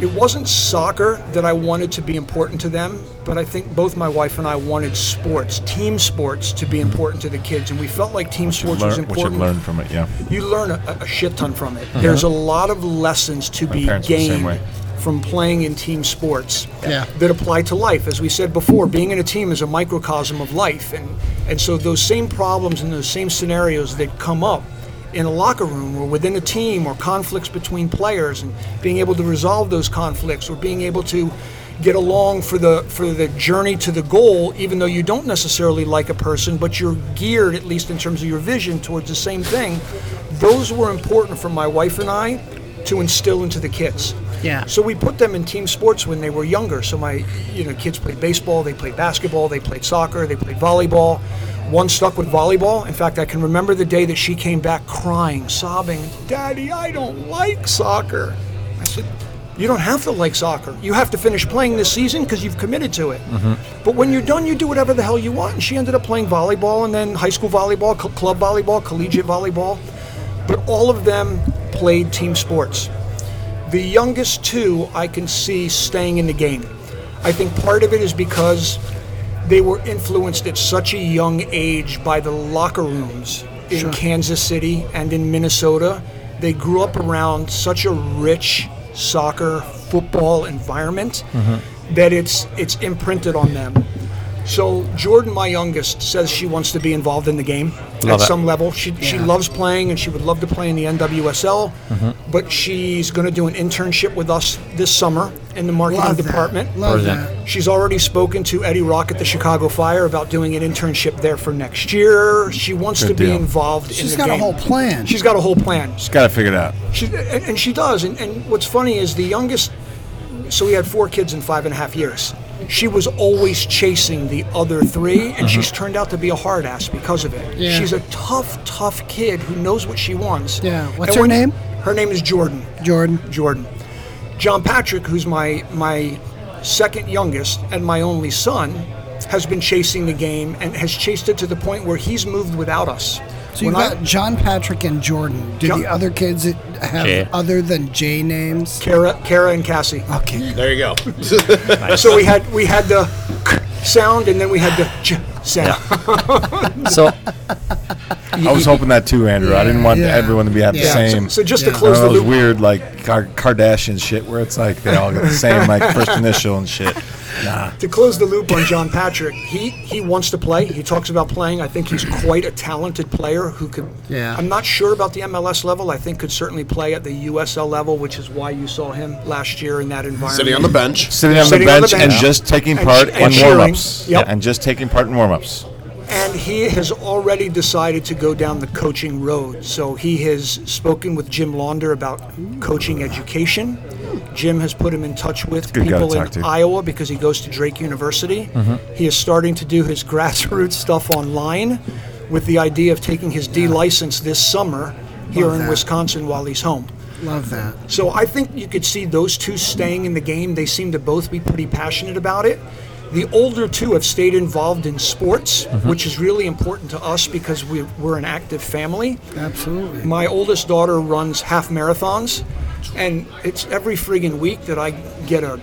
It wasn't soccer that I wanted to be important to them, but I think both my wife and I wanted sports, team sports, to be important to the kids, and we felt like team sports was
important. what
important
learned from it, yeah.
you learn a, a shit ton from it. Uh-huh. There's a lot of lessons to be
the same
gained
way.
From playing in team sports
Yeah.
that apply to life. As we said before, being in a team is a microcosm of life, and and so those same problems and those same scenarios that come up in a locker room or within a team or conflicts between players and being able to resolve those conflicts or being able to get along for the for the journey to the goal even though you don't necessarily like a person but you're geared at least in terms of your vision towards the same thing those were important for my wife and I to instill into the kids
Yeah.
so we put them in team sports when they were younger. So my, you know, kids played baseball, they played basketball, they played soccer, they played volleyball. One stuck with volleyball. In fact, I can remember the day that she came back crying, sobbing, "Daddy, I don't like soccer." I said, "You don't have to like soccer. You have to finish playing this season because you've committed to it. Mm-hmm. But when you're done, you do whatever the hell you want." And she ended up playing volleyball and then high school volleyball, cl- club volleyball, collegiate volleyball. But all of them played team sports. The youngest two I can see staying in the game. I think part of it is because they were influenced at such a young age by the locker rooms in Kansas City and in Minnesota. They grew up around such a rich soccer football environment mm-hmm. that it's it's imprinted on them. So Jordan, my youngest, says she wants to be involved in the game
Love
at
it.
some level. She she loves playing and she would love to play in the NWSL, mm-hmm. but she's going to do an internship with us this summer in the marketing
Love that.
department.
Love that.
She's already spoken to Eddie Rock at the Chicago Fire about doing an internship there for next year. She wants
Good
to be
deal.
involved in
She's
the
got a whole plan.
She's got a whole plan.
She's got to figure it out.
She, and, and she does. And, and what's funny is the youngest, so we had four kids in five and a half years. She was always chasing the other three, and she's mm-hmm. turned out to be a hard ass because of it.
Yeah.
She's a tough, tough kid who knows what she wants.
Yeah. What's
And
her name?
Her name is Jordan.
Jordan.
Jordan. John Patrick, who's my my second youngest and my only son, has been chasing the game and has chased it to the point where he's moved without us.
So you've
When I-
John Patrick and Jordan. Do
John-
the other kids have
Jay.
other than J names?
Kara, Kara and Cassie.
Okay.
There you go.
So we had we had the k sound and then we had the j sound.
So
I was hoping that too, Andrew. I didn't want
Yeah.
everyone to be have
Yeah.
the
So-
same.
So just to close
One of
the
those
loop,
weird like Kar- Kardashian shit where it's like they all get the same like first initial and shit. Nah.
to close the loop on John Patrick, he he wants to play. He talks about playing. I think he's quite a talented player who could.
Yeah.
I'm not sure about the MLS level. I think could certainly play at the USL level, which is why you saw him last year in that environment.
Sitting on the bench.
Sitting on
Sitting
the
on the
bench and
bench.
just taking
And
part
ch- and
in
cheering.
warm-ups.
Yep.
And just taking part in warm-ups.
And he has already decided to go down the coaching road. So he has spoken with Jim Launder about coaching education. Jim has put him in touch with
Good
people in
to.
Iowa because he goes to Drake University. Mm-hmm. He is starting to do his grassroots stuff online with the idea of taking his D license this summer here
Love
in
that.
Wisconsin while he's home.
Love that.
So I think you could see those two staying in the game. They seem to both be pretty passionate about it. The older two have stayed involved in sports, mm-hmm. which is really important to us because we, we're an active family.
Absolutely.
My oldest daughter runs half marathons, and it's every friggin' week that I get a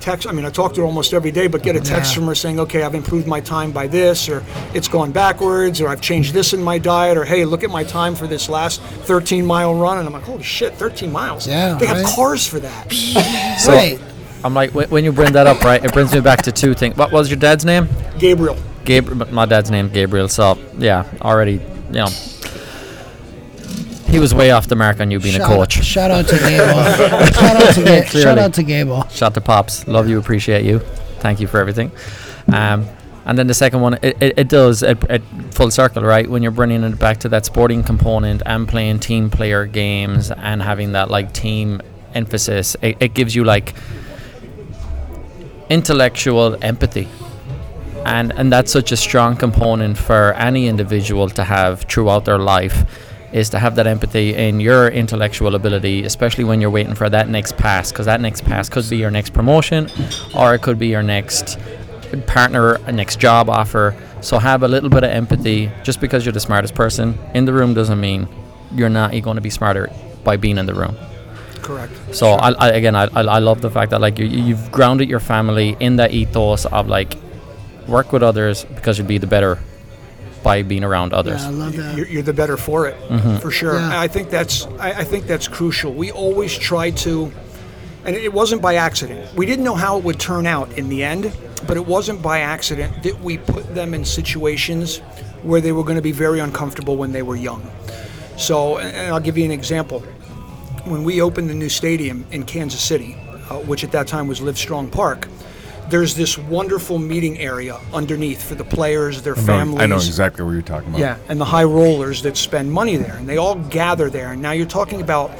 text. I mean, I talk to her almost every day, but get a text
Yeah.
from her saying, okay, I've improved my time by this, or it's gone backwards, or I've changed this in my diet, or hey, look at my time for this last 13 mile run. And I'm like, holy shit, 13 miles.
Yeah,
They have cars for that.
right.
I'm like, when you bring that up, right? It brings me back to two things. What was your dad's name?
Gabriel.
Gabriel. My dad's name Gabriel. So yeah, already, you know, he was way off the mark on you being
shout,
a coach.
Shout out to Gable. shout out to Ga- shout out to Gable.
Shout to pops. Love you, appreciate you. Thank you for everything. Um, and then the second one, it, it, it does it, it full circle, right? When you're bringing it back to that sporting component and playing team player games and having that like team emphasis, it, it gives you like intellectual empathy. And and that's such a strong component for any individual to have throughout their life is to have that empathy in your intellectual ability, especially when you're waiting for that next pass, because that next pass could be your next promotion, or it could be your next partner, a next job offer. So have a little bit of empathy. Just because you're the smartest person in the room doesn't mean you're not going to be smarter by being in the room.
Correct.
So I, I again, I, I, I love the fact that like you, you've grounded your family in that ethos of like work with others because you'll be the better by being around others.
Yeah, I love that.
You're, you're the better for it, for sure.
Yeah.
I think that's I, I think that's crucial. We always try to, and it wasn't by accident. We didn't know how it would turn out in the end, but it wasn't by accident that we put them in situations where they were going to be very uncomfortable when they were young. So, and and I'll give you an example. When we opened the new stadium in Kansas City, uh, which at that time was Livestrong Park, there's this wonderful meeting area underneath for the players, their
I know,
families.
I know exactly what you're talking about.
Yeah, and the high rollers that spend money there, and they all gather there. And now you're talking about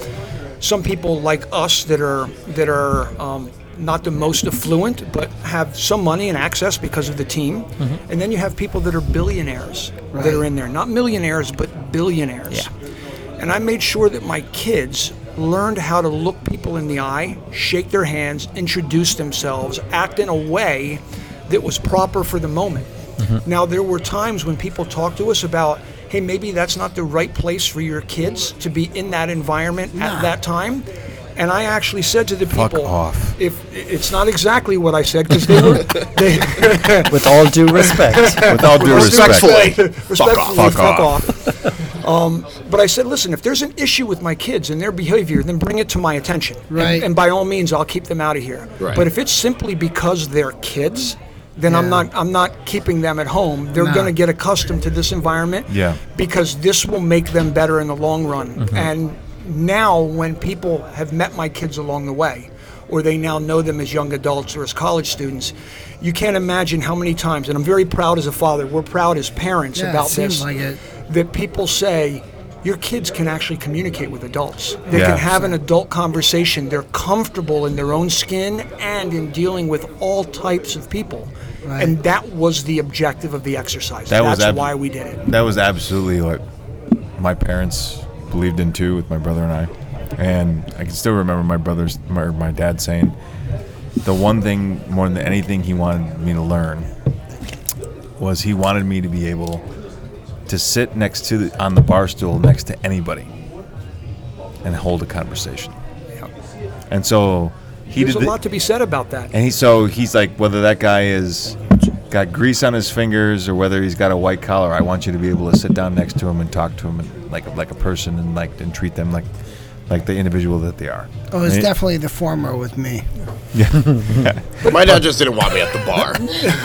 some people like us that are that are um, not the most affluent, but have some money and access because of the team. And then you have people that are billionaires that are in there, not millionaires, but billionaires. Yeah. And I made sure that my kids learned how to look people in the eye, shake their hands, introduce themselves, act in a way that was proper for the moment. Mm-hmm. Now, there were times when people talked to us about, hey, maybe that's not the right place for your kids to be in that environment at that time. And I actually said to the
Fuck
people,
off.
if it's not exactly what I said, because they were, they,
With all due respect.
With all due respect.
respectfully, respectfully,
Fuck
fuck,
off.
off. Um, but I said, listen, if there's an issue with my kids and their behavior, then bring it to my attention. And-
Right.
And, by all means, I'll keep them out of here.
Right.
But if it's simply because they're kids, then I'm not I'm not keeping them at home. They're
No.
going to get accustomed to this environment.
Yeah.
Because this will make them better in the long run.
Mm-hmm.
And now, when people have met my kids along the way, or they now know them as young adults or as college students, you can't imagine how many times. And I'm very proud as a father. We're proud as parents
Yeah, it
about
seems
this.
like it.
That people say. Your kids can actually communicate with adults. They
Yeah.
can have an adult conversation. They're comfortable in their own skin and in dealing with all types of people.
Right.
And that was the objective of the exercise.
That was
That's
ab-
why we did it.
That was absolutely what my parents believed in too, with my brother and I. And I can still remember my brother's, my, my dad saying, the one thing more than anything he wanted me to learn was he wanted me to be able to sit next to the, on the bar stool next to anybody and hold a conversation. And so he
There's
did
a
the-
lot to be said about that.
and he so he's like whether that guy is got grease on his fingers or whether he's got a white collar, I want you to be able to sit down next to him and talk to him and like like a person and like and treat them like like the individual that they are.
Oh, it's
Right?
definitely the former with me.
My dad just didn't want me at the bar.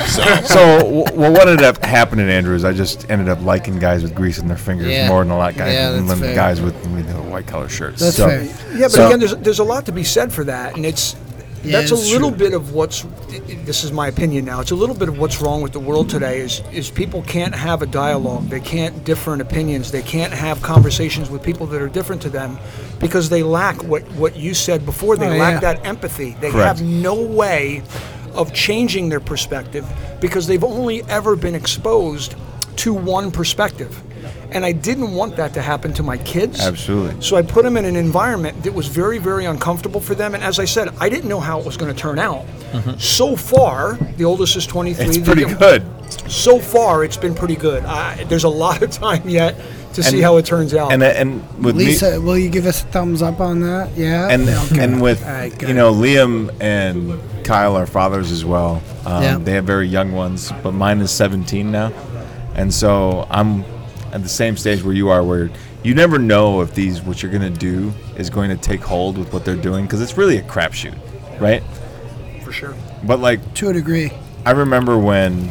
So
So, w- well, what ended up happening, Andrew, is I just ended up liking guys with grease in their fingers
Yeah.
more than a lot of guys
Yeah,
than
that's fair.
guys with, with the white collar shirts.
That's
so,
fair.
Yeah, but
So-
again, there's there's a lot to be said for that, and it's
Yeah,
that's a little
true.
bit of what's. This is my opinion now. It's a little bit of what's wrong with the world today. Is is people can't have a dialogue. They can't different opinions. They can't have conversations with people that are different to them, because they lack what what you said before. They
Oh,
lack
yeah.
that empathy. They
Correct.
have no way of changing their perspective because they've only ever been exposed to one perspective. And I didn't want that to happen to my kids.
Absolutely.
So I put them in an environment that was very, very uncomfortable for them. And as I said, I didn't know how it was going to turn out. So far, the oldest is 23.
It's pretty
young-
good.
So far, it's been pretty good. I, there's a lot of time yet to see how it turns out.
And and with me,
Lisa, will you give us a thumbs up on that? Yeah.
and
Okay.
and with
All right, good.
you know Liam and Kyle are fathers as well. Um,
Yeah.
They have very young ones, but mine is 17 now, and so I'm at the same stage where you are, where you never know if these what you're gonna do is going to take hold with what they're doing because it's really a crapshoot, right?
for sure.
But like
to a degree.
I remember when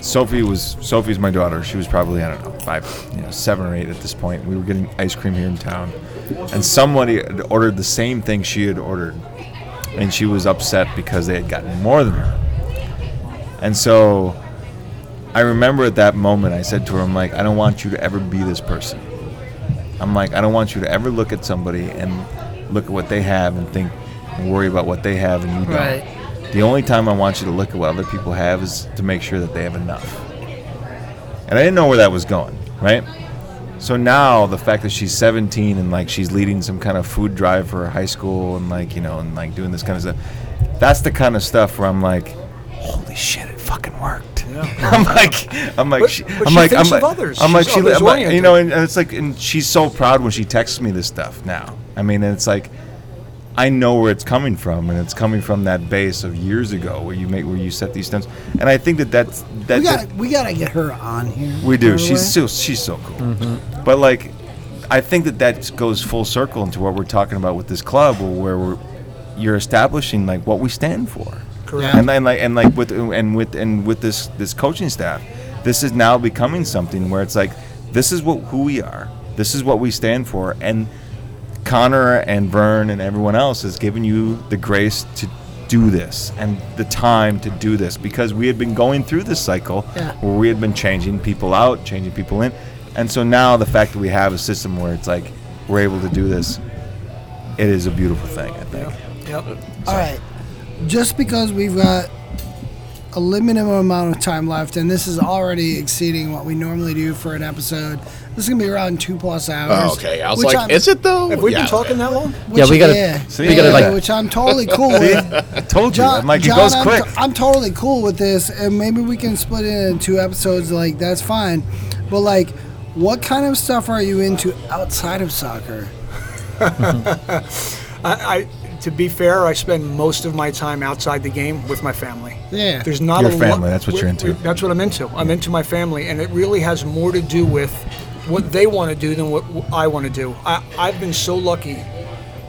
Sophie was Sophie's my daughter. She was probably I don't know five, you know, seven or eight at this point. We were getting ice cream here in town, and somebody had ordered the same thing she had ordered, and she was upset because they had gotten more than her. And so, I remember at that moment I said to her, "I'm like, I don't want you to ever be this person. I'm like, I don't want you to ever look at somebody and look at what they have and think and worry about what they have and you don't."
Right.
The only time I want you to look at what other people have is to make sure that they have enough. And I didn't know where that was going, right? So now the fact that she's 17 and like she's leading some kind of food drive for her high school and like, you know, and like doing this kind of stuff, that's the kind of stuff where I'm like, holy shit, it fucking worked. I'm like, I'm like,
But-
she,
but
I'm
she
like, I'm
of
like,
others.
I'm like,
She's
she, I'm like, you know, and, and it's like, and she's so proud when she texts me this stuff now. I mean, and it's like, I know where it's coming from, and it's coming from that base of years ago where you make where you set these stones. And I think that that's that.
We
that-
got we got to get her on here.
we
by
do.
the
She's
way.
so she's so cool. Mm-hmm. But like, I think that that goes full circle into what we're talking about with this club, where we're you're establishing like what we stand for.
Correct.
And then like and like with and with and with this this coaching staff, this is now becoming something where it's like this is what who we are. This is what we stand for, and Conor and Vern and everyone else has given you the grace to do this and the time to do this because we had been going through this cycle
Yeah.
where we had been changing people out, changing people in. And so now the fact that we have a system where it's like we're able to do this, it is a beautiful thing, I think.
Yep.
All right. Just because we've got a limited amount of time left, and this is already exceeding what we normally do for an episode, this is gonna be around two plus hours.
Oh, okay. I was like,
I'm-
is it though?
Have we
Yeah,
been talking
okay.
that long?
which-
Yeah, we gotta-
Yeah,
See,
we gotta,
Yeah,
like-
which I'm totally cool with.
I told you.
John,
I'm like,
John,
it goes
I'm,
quick.
t- I'm totally cool with this, and maybe we can split it into two episodes. Like that's fine, but like, what kind of stuff are you into outside of soccer?
I, I, to be fair, I spend most of my time outside the game with my family.
Yeah.
There's not
Your
a lo-
family, that's what you're
we- we-
into.
That's what I'm into. I'm into my family, and it really has more to do with what they want to do than what I want to do. I, I've been so lucky,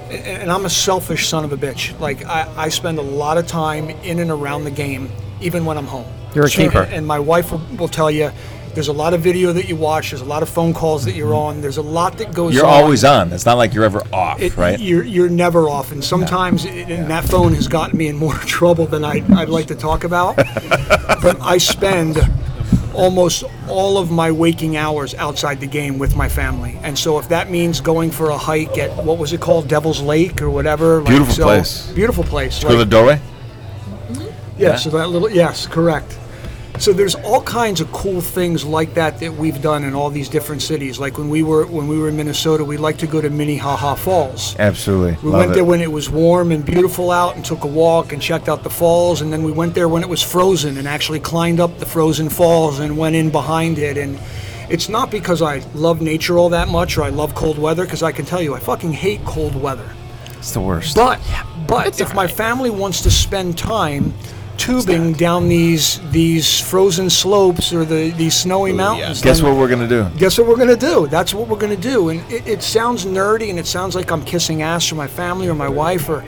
and I'm a selfish son of a bitch. Like I, I spend a lot of time in and around the game, even when I'm home.
You're a keeper.
And, and my wife will, will tell you. There's a lot of video that you watch. There's a lot of phone calls that you're mm-hmm. on. There's a lot that goes
You're
on.
always on. It's not like you're ever off,
It,
right?
You're you're never off, and sometimes it, and that phone has gotten me in more trouble than I, I'd like to talk about. but I spend almost all of my waking hours outside the game with my family, and so if that means going for a hike at what was it called, Devil's Lake or whatever, like,
Beautiful
so-
place.
beautiful place.
Go to the
like-
doorway.
yeah, so that little yes, correct. So there's all kinds of cool things like that that we've done in all these different cities. Like when we were when we were in Minnesota, we like to go to Minnehaha Falls.
Absolutely.
We
Love
went
it.
there when it was warm and beautiful out and took a walk and checked out the falls. And then we went there when it was frozen and actually climbed up the frozen falls and went in behind it. And it's not because I love nature all that much or I love cold weather, because I can tell you I fucking hate cold weather.
It's the worst.
But but if my family wants to spend time tubing down these these frozen slopes or the these snowy mountains.
Guess
then-
what we're gonna do?
Guess what we're gonna do? That's what we're gonna do. And it, it sounds nerdy, and it sounds like I'm kissing ass for my family or my wife, or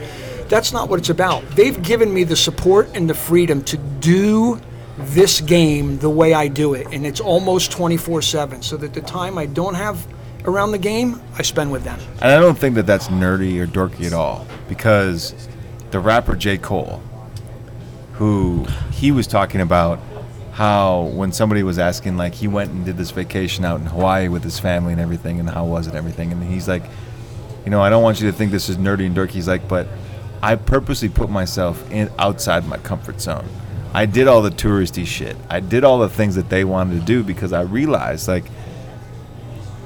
that's not what it's about. They've given me the support and the freedom to do this game the way I do it, and it's almost 24/7. So that the time I don't have around the game, I spend with them.
And I don't think that that's nerdy or dorky at all because the rapper J. Cole, who he was talking about how when somebody was asking, like, he went and did this vacation out in Hawaii with his family and everything, and how was it, and everything. And he's like, you know, I don't want you to think this is nerdy and dorky. He's like, but I purposely put myself in outside my comfort zone. I did all the touristy shit. I did all the things that they wanted to do because I realized, like,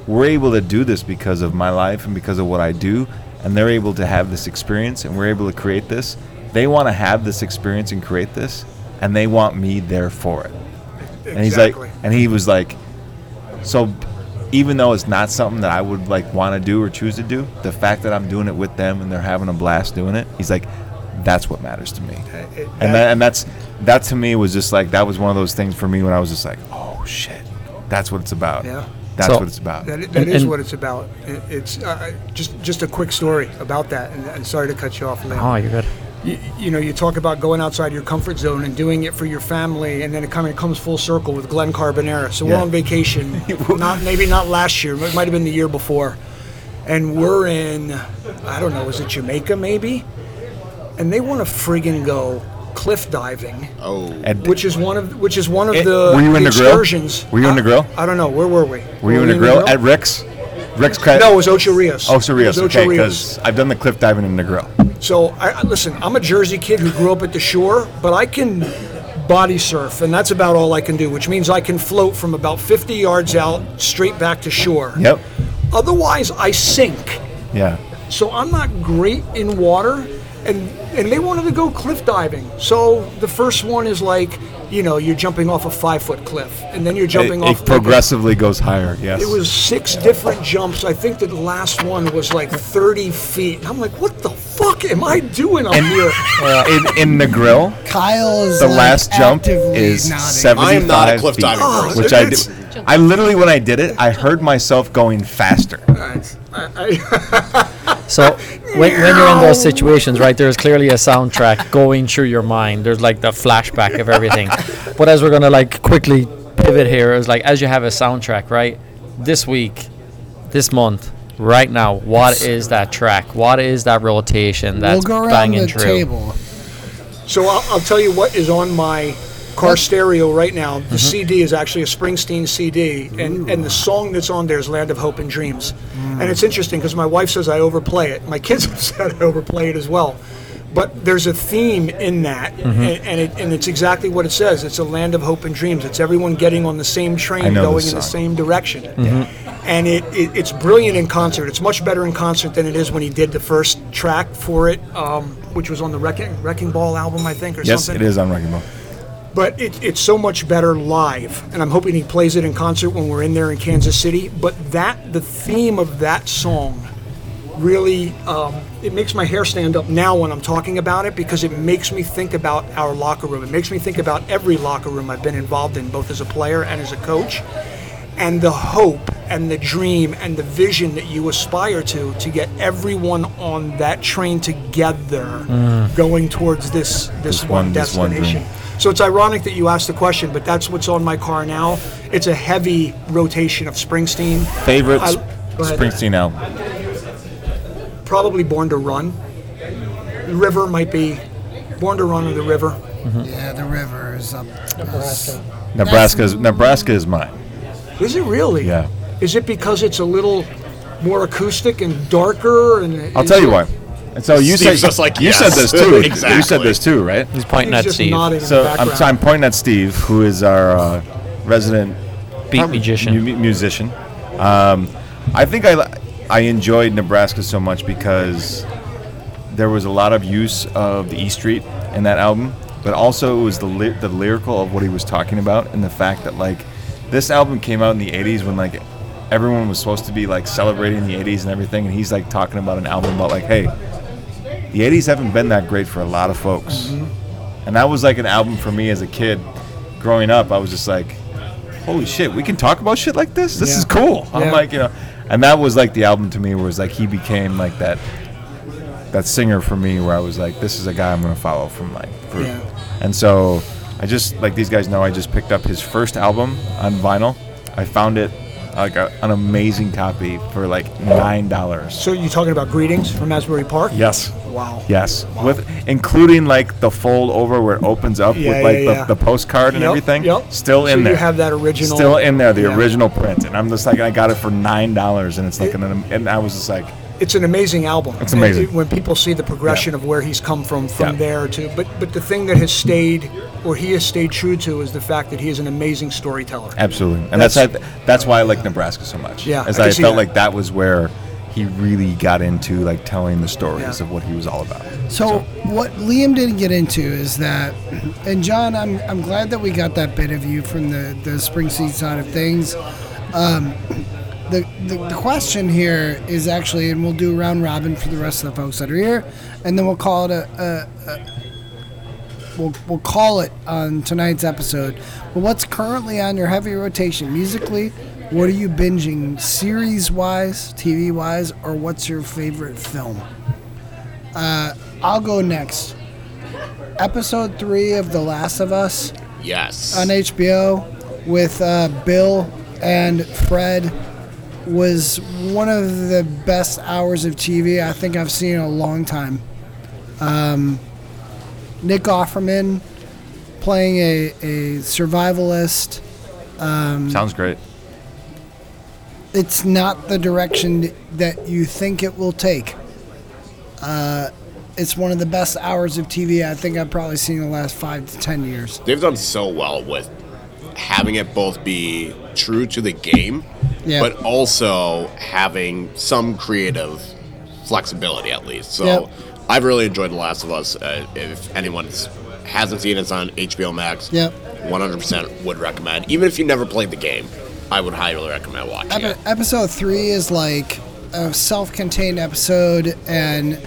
we're able to do this because of my life and because of what I do, and they're able to have this experience, and we're able to create this. They want to have this experience and create this, and they want me there for it. Exactly. And he's like, and he was like, so even though it's not something that I would like want to do or choose to do, the fact that I'm doing it with them and they're having a blast doing it, he's like, that's what matters to me. And that, and that's that to me was just like that was one of those things for me when I was just like, oh shit, that's what it's about.
Yeah.
That's
So-
what it's about.
That, that
And-
is
and-
what it's about. It, it's uh, just just a quick story about that, and, and sorry to cut you off, Leo.
Oh, you're good.
You, you know, you talk about going outside your comfort zone and doing it for your family, and then it kind of comes full circle with Glen Carbonara. So we're on vacation, not maybe not last year, it might have been the year before, and we're in, I don't know, is it Jamaica maybe? And they want to friggin' go cliff diving,
Oh,
which is one of which is one of
Eh,
the,
were you in Negril?
excursions.
Were you in Negril?
I, don't know. Where were we?
were you in Negril at Rick's? Rick's Cra-
No, it was Ocho Rios.
Oh, Ocho Rios,
It was
Okay,
Rios.
because I've done the cliff diving in Negril.
So I I- listen. I'm a Jersey kid who grew up at the shore, but I can body surf, and that's about all I can do. Which means I can float from about 50 yards out straight back to shore.
Yep.
Otherwise, I sink.
Yeah.
So I'm not great in water, and and they wanted to go cliff diving. So the first one is like, you know, you're jumping off a five foot cliff, and then you're jumping
It,
off
it
like a-
progressively goes higher. Yes.
it was six different jumps. I think the last one was like 30 feet. I'm like, what the fuck am I doing up here?
Uh, in, in Negril.
Kyle is
The
like,
last jump is
nodding.
seventy-five
I am not a cliff
feet,
diving
Oh,
which I
it's-
did. I literally, when I did it, I heard myself going faster.
So when, when you're in those situations, right, there's clearly a soundtrack going through your mind. There's like the flashback of everything. but as we're gonna like quickly pivot here, is like as you have a soundtrack, right? This week, this month, right now, what is that track? What is that rotation
We'll
that's
go around
banging
the
through?
table.
So I'll, I'll tell you what is on my car stereo right now.
Mm-hmm.
The CD is actually a Springsteen CD, and, and the song that's on there is Land of Hope and Dreams.
Mm.
And it's interesting because my wife says I overplay it. My kids have said I overplay it as well. But there's a theme in that,
Mm-hmm.
and, and, it, and it's exactly what it says. It's a land of hope and dreams. It's everyone getting on the same train, going in the same direction.
Mm-hmm.
And it, it, it's brilliant in concert. It's much better in concert than it is when he did the first track for it, um, which was on the Wrecking, Wrecking Ball album, I think, or
Yes,
something
it is on Wrecking Ball.
But it, it's so much better live and i'm hoping he plays it in concert when we're in there in kansas city. But that the theme of that song really um, it makes my hair stand up now when i'm talking about it because it makes me think about our locker room. It makes me think about every locker room i've been involved in both as a player and as a coach. And the hope and the dream and the vision that you aspire to to get everyone on that train together going towards this this,
This
one,
one- this one
destination so it's ironic that you asked the question, but that's what's on my car now. It's a heavy rotation of Springsteen.
Favorite
I-
S-
go ahead.
Springsteen album.
Probably Born to Run. The River might be Born to Run or The River. Mm-hmm.
Yeah, the river is up. Nebraska.
Nebraska's Nebraska is mine.
Is it really?
Yeah.
Is it because it's a little more acoustic and darker? And
I'll tell you
it-
why. And so you
Steve's
said
just like,
you said this too.
exactly.
You said this too, right?
He's pointing
He's
at
just
Steve,
nodding
So
the
I'm,
background.
so I'm pointing at Steve, who is our uh, resident
beat
probably
musician.
mu- musician. Um, I think I li- I enjoyed Nebraska so much because there was a lot of use of the E Street in that album, but also it was the ly- the lyrical of what he was talking about and the fact that like this album came out in the 80s when like everyone was supposed to be like celebrating the 80s and everything and he's like talking about an album about like hey the 80s haven't been that great for a lot of folks and and that was like an album for me as a kid, growing up. I was just like, holy shit, we can talk about shit like this. This is
Yeah.
cool. I'm like, you know, and that was like the album to me where it was like he became like that that singer for me where I was like, this is a guy I'm gonna follow from like, for,
Yeah.
and so I just like these guys know I just picked up his first album on vinyl. I found it like a, an amazing copy for like nine dollars.
So you're talking about Greetings from Asbury Park?
Yes.
Wow.
Yes, with including like the fold over where it opens up
Yeah,
with like
yeah,
the,
yeah.
the postcard and
Yep,
everything.
yep.
Still
So
in
you
there.
have that original-
Still in there, the
Yeah.
original print, and I'm just like I got it for nine dollars, and it's like an and I was just like,
It's an amazing album.
It's amazing.
And it- when people see the progression of where he's come from from
Yeah.
there to, but but the thing that has stayed, or he has stayed true to, is the fact that he is an amazing storyteller.
absolutely, and that's that's, that's why I like Nebraska so much.
Yeah,
as
I
I,
can see
felt
that.
like that was where he really got into like telling the stories
Yeah.
of what he was all about.
So what Liam didn't get into is that, and John, I'm, I'm glad that we got that bit of you from the the Springsteen side of things. Um, the, the the question here is actually, and we'll do round robin for the rest of the folks that are here, and then we'll call it a. a, a We'll, we'll call it on tonight's episode. But what's currently on your heavy rotation musically? What are you binging series wise, TV wise, or what's your favorite film? I'll go next. Episode three of The Last of Us
Yes.
on HBO with uh, Bill and Fred was one of the best hours of TV I think I've seen in a long time. Um, Nick Offerman playing a, a survivalist.
Sounds great.
It's not the direction that you think it will take. Uh, it's one of the best hours of TV I think I've probably seen in the last five to ten years.
They've done so well with having it both be true to the game,
Yeah.
but also having some creative flexibility at least. So
Yep.
I've really enjoyed The Last of Us. Uh, if anyone hasn't seen it, it's on HBO Max.
Yep.
100% would recommend. Even if you never played the game, I would highly recommend watching
Epi-
it.
episode three is like a self-contained episode, and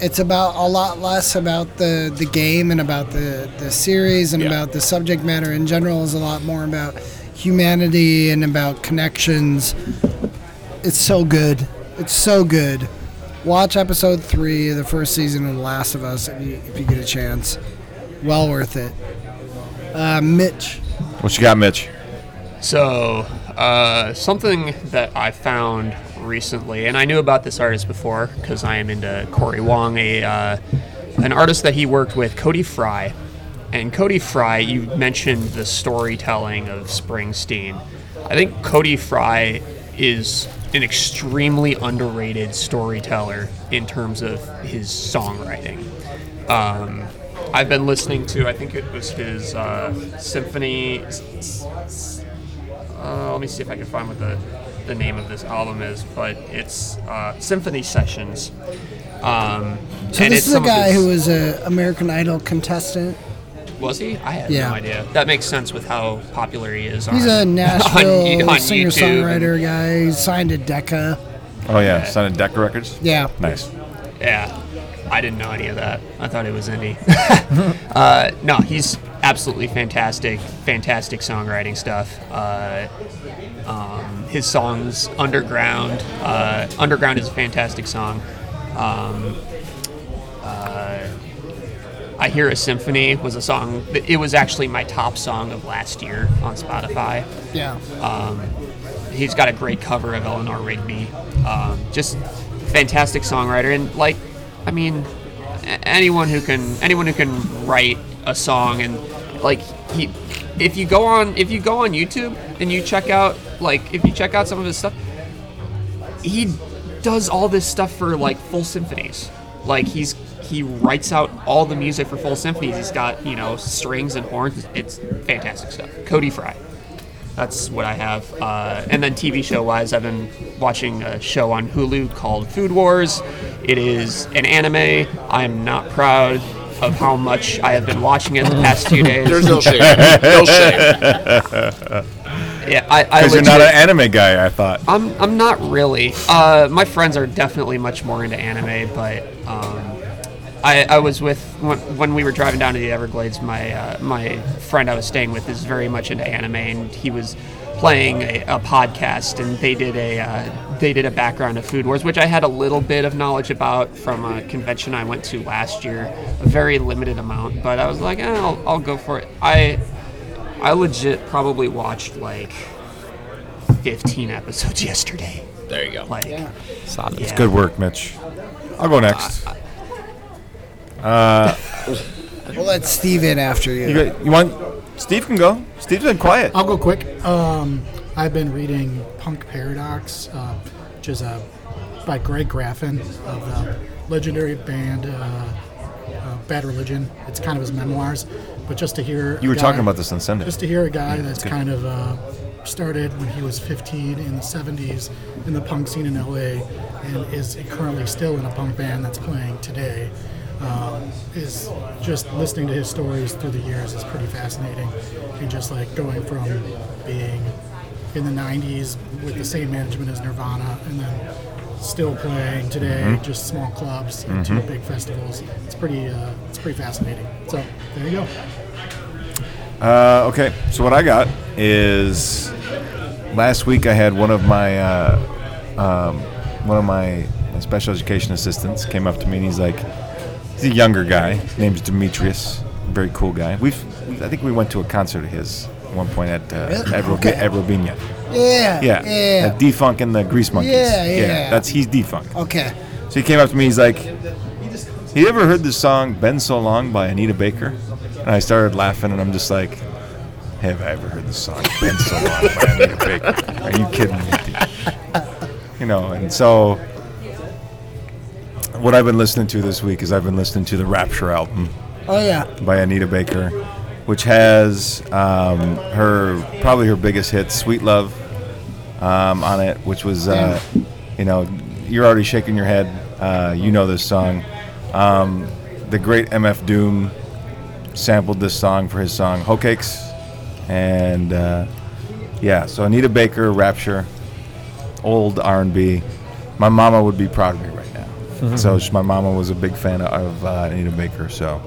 it's about a lot less about the the game and about the the series and
Yeah.
about the subject matter in general. is a lot more about humanity and about connections. It's so good. It's so good. Watch episode three of the first season of The Last of Us if you, if you get a chance. Well worth it. Uh, Mitch.
What you got, Mitch?
So, uh, something that I found recently, and I knew about this artist before because I am into Corey Wong, a uh, an artist that he worked with, Cody Fry. And Cody Fry, you mentioned the storytelling of Springsteen. I think Cody Fry is an extremely underrated storyteller in terms of his songwriting. Um, I've been listening to, I think it was his uh, symphony. Uh, let me see if I can find what the, the name of this album is, but it's uh, Symphony Sessions. Um,
So
and
this
it's
is a guy
his-
who was an American Idol contestant.
was he? I had
Yeah.
no idea. That makes sense with how popular he is.
He's
on,
a Nashville
on, on
singer-songwriter guy. He signed to Decca.
Oh yeah, signed at Decca Records.
Yeah.
Nice.
yeah, I didn't know any of that. I thought it was indie. uh, no, he's absolutely fantastic. Fantastic songwriting stuff. Uh, um, his songs, Underground. Uh, Underground is a fantastic song. Um, uh, I Hear a Symphony was a song. that- It was actually my top song of last year on Spotify.
Yeah.
He's got a great cover of Eleanor Rigby. Um, just fantastic songwriter, and like, I mean, anyone who can anyone who can write a song and like he, if you go on if you go on YouTube and you check out like if you check out some of his stuff, he does all this stuff for like full symphonies. Like he's he writes out all the music for full symphonies. He's got you know strings and horns. It's fantastic stuff. Cody Fry. That's what I have. Uh, and then TV show wise, I've been watching a show on Hulu called Food Wars. It is an anime. I am not proud of how much I have been watching it the past two days.
There's no shame. No shame.
yeah, I, I
Because you're not an anime guy, I thought.
I'm, I'm not really. Uh, my friends are definitely much more into anime, but um, I, I was with when, when we were driving down to the Everglades. My uh, my friend I was staying with is very much into anime, and he was playing a, a podcast, and they did a uh, they did a background of Food Wars, which I had a little bit of knowledge about from a convention I went to last year, a very limited amount, but I was like, eh, I'll, I'll go for it. I I legit probably watched like 15 episodes yesterday.
There you go.
Like,
Solid.
yeah.
Good work, Mitch. I'll go next.
We'll let Steve in after you.
You, got- you want? Steve can go. Steve's been quiet.
I'll go quick. Um, I've been reading Punk Paradox, uh, which is uh, by Greg Graffin of the legendary band uh, uh, Bad Religion. It's kind of his memoirs, but just to hear
You
a
were talking about this on Sunday.
Just to hear a guy that's
good.
kind of uh, started when he was 15 in the 70s in the punk scene in LA and is currently still in a punk band that's playing today. Um, is just listening to his stories through the years is pretty fascinating, and just like going from being in the 90s with the same management as Nirvana, and then still playing today,
Mm-hmm.
just small clubs and two big festivals. It's pretty, uh, it's pretty fascinating. So there you go.
Uh, okay, so what I got is last week I had one of my uh, um, one of my special education assistants came up to me and he's like, he's a younger guy, name's Demetrius, very cool guy. We've I think we went to a concert of his at one point at uh,
Really? Okay. Yeah,
Yeah,
yeah.
At Defunk and the Grease Monkeys.
Yeah, yeah.
that's he's Defunk.
Okay.
So he came up to me. He's like, "You ever heard the song "Been So Long" by Anita Baker?" And I started laughing, and I'm just like, "Have I ever heard the song "Been So Long" by Anita Baker? Are you kidding me?" You know, and so what I've been listening to this week is I've been listening to the Rapture album
Oh yeah.
by Anita Baker, which has um, her probably her biggest hit, "Sweet Love," um, on it, which was uh, you know you're already shaking your head. Uh, you know this song. Um, the great MF Doom sampled this song for his song "Hoe Cakes," and uh, yeah, so Anita Baker, Rapture, old R&B. My mama would be proud of me now. So sh- my mama was a big fan of uh, Anita Baker. So,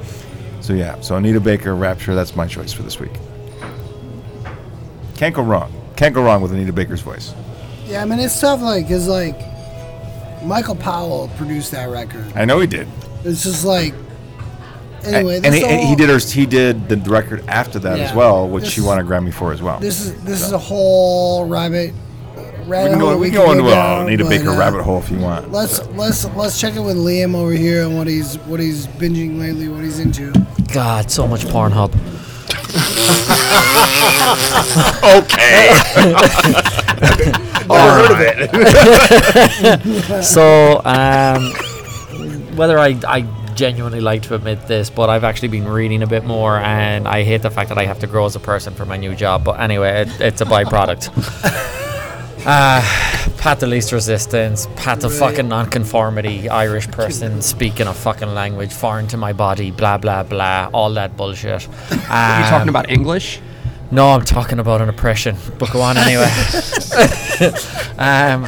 so yeah. So Anita Baker, Rapture. That's my choice for this week. Can't go wrong. Can't go wrong with Anita Baker's voice.
Yeah, I mean it's tough, like, cause like Michael Powell produced that record.
I know he did.
It's just like anyway.
and
this
he,
whole-
he did her. He did the record after that as well, which she won a Grammy for as well.
This is this is a whole rabbit. Rabbit
we can go.
hole
We can go into a
down,
Anita
but,
Baker
uh,
rabbit hole if you want.
Let's let's let's check in with Liam over here and what he's what he's binging lately, what he's into.
God, so much Pornhub. Okay. All right. so, um, whether I, I genuinely like to admit this, but I've actually been reading a bit more, and I hate the fact that I have to grow as a person for my new job. But anyway, it, it's a byproduct. Uh, path to least resistance, path to fucking nonconformity, Irish person speaking a fucking language foreign to my body, blah blah blah, all that bullshit.
Are you
Um,
talking about English?
no, I'm talking about an oppression. But go on anyway. um,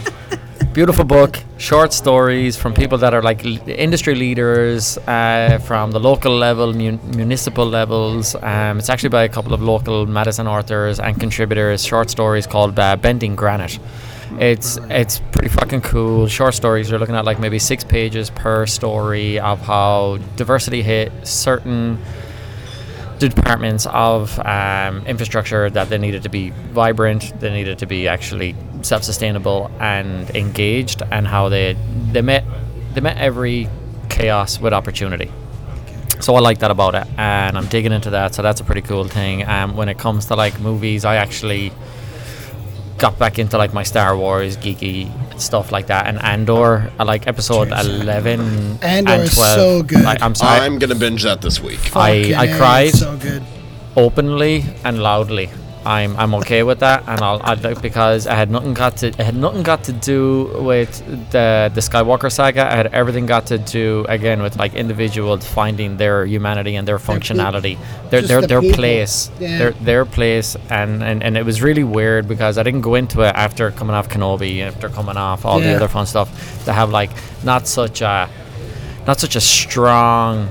beautiful book, short stories from people that are like industry leaders uh, from the local level, mun- municipal levels. Um, it's actually by a couple of local Madison authors and contributors. Short stories called uh, Bending Granite. It's it's pretty fucking cool. Short stories. You're looking at like maybe six pages per story of how diversity hit certain departments of um, infrastructure that they needed to be vibrant, they needed to be actually self-sustainable and engaged, and how they they met they met every chaos with opportunity. So I like that about it, and I'm digging into that. So that's a pretty cool thing. Um, when it comes to like movies, I actually got back into like my Star Wars geeky stuff like that, and Andor. I like episode eleven
Andor
and
is
twelve.
so good.
Like, I'm sorry.
I'm gonna binge that this week.
I,
Fucking
I
A,
cried
So good.
openly and loudly. I'm I'm okay with that, and I'll, I'll because I had nothing got to it had nothing got to do with the the Skywalker saga. I had everything got to do again with like individuals finding their humanity and their functionality, their their
the
their
people.
place,
Yeah.
their their place, and, and and it was really weird because I didn't go into it after coming off Kenobi, after coming off all the other fun stuff, to have like not such a not such a strong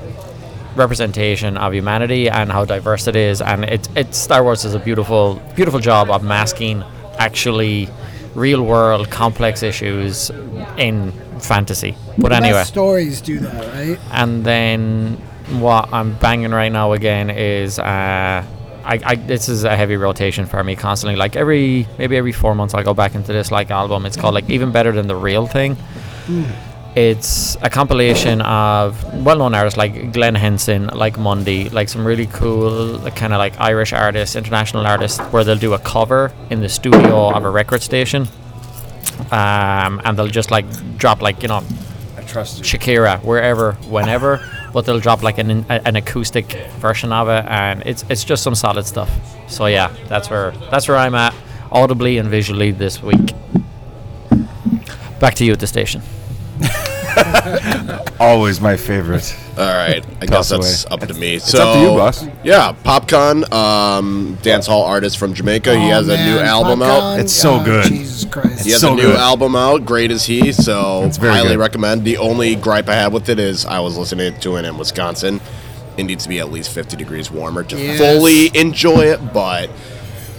representation of humanity and how diverse it is. And it, it Star Wars does a beautiful, beautiful job of masking actually real world complex issues in fantasy. But
The
anyway,
stories do that, right?
and then what I'm banging right now again is uh, I, I this is a heavy rotation for me constantly. Like every maybe every four months I go back into this like album. It's called like even better than the real thing. It's a compilation of well-known artists like Glen Hansard, like Mundy, like some really cool kind of like Irish artists, international artists, where they'll do a cover in the studio of a record station, um, and they'll just like drop like you know
I trust you.
Shakira wherever, whenever, but they'll drop like an an acoustic version of it, and it's it's just some solid stuff. So yeah, that's where that's where I'm at, audibly and visually this week. Back to you at the station.
Always my favorite.
All right, I
Toss
guess that's
away.
up to me.
It's
so,
up to you, boss.
Yeah, Popcaan, um, dance hall artist from Jamaica. he
Oh,
has a new
man,
album out.
It's so
oh,
good.
Jesus Christ.
He has
so
a new
good.
album out. Great as he. So
It's very
highly
good.
recommend. The only gripe I had with it is I was listening to it in Wisconsin. It needs to be at least 50 degrees warmer to
Yes.
fully enjoy it. But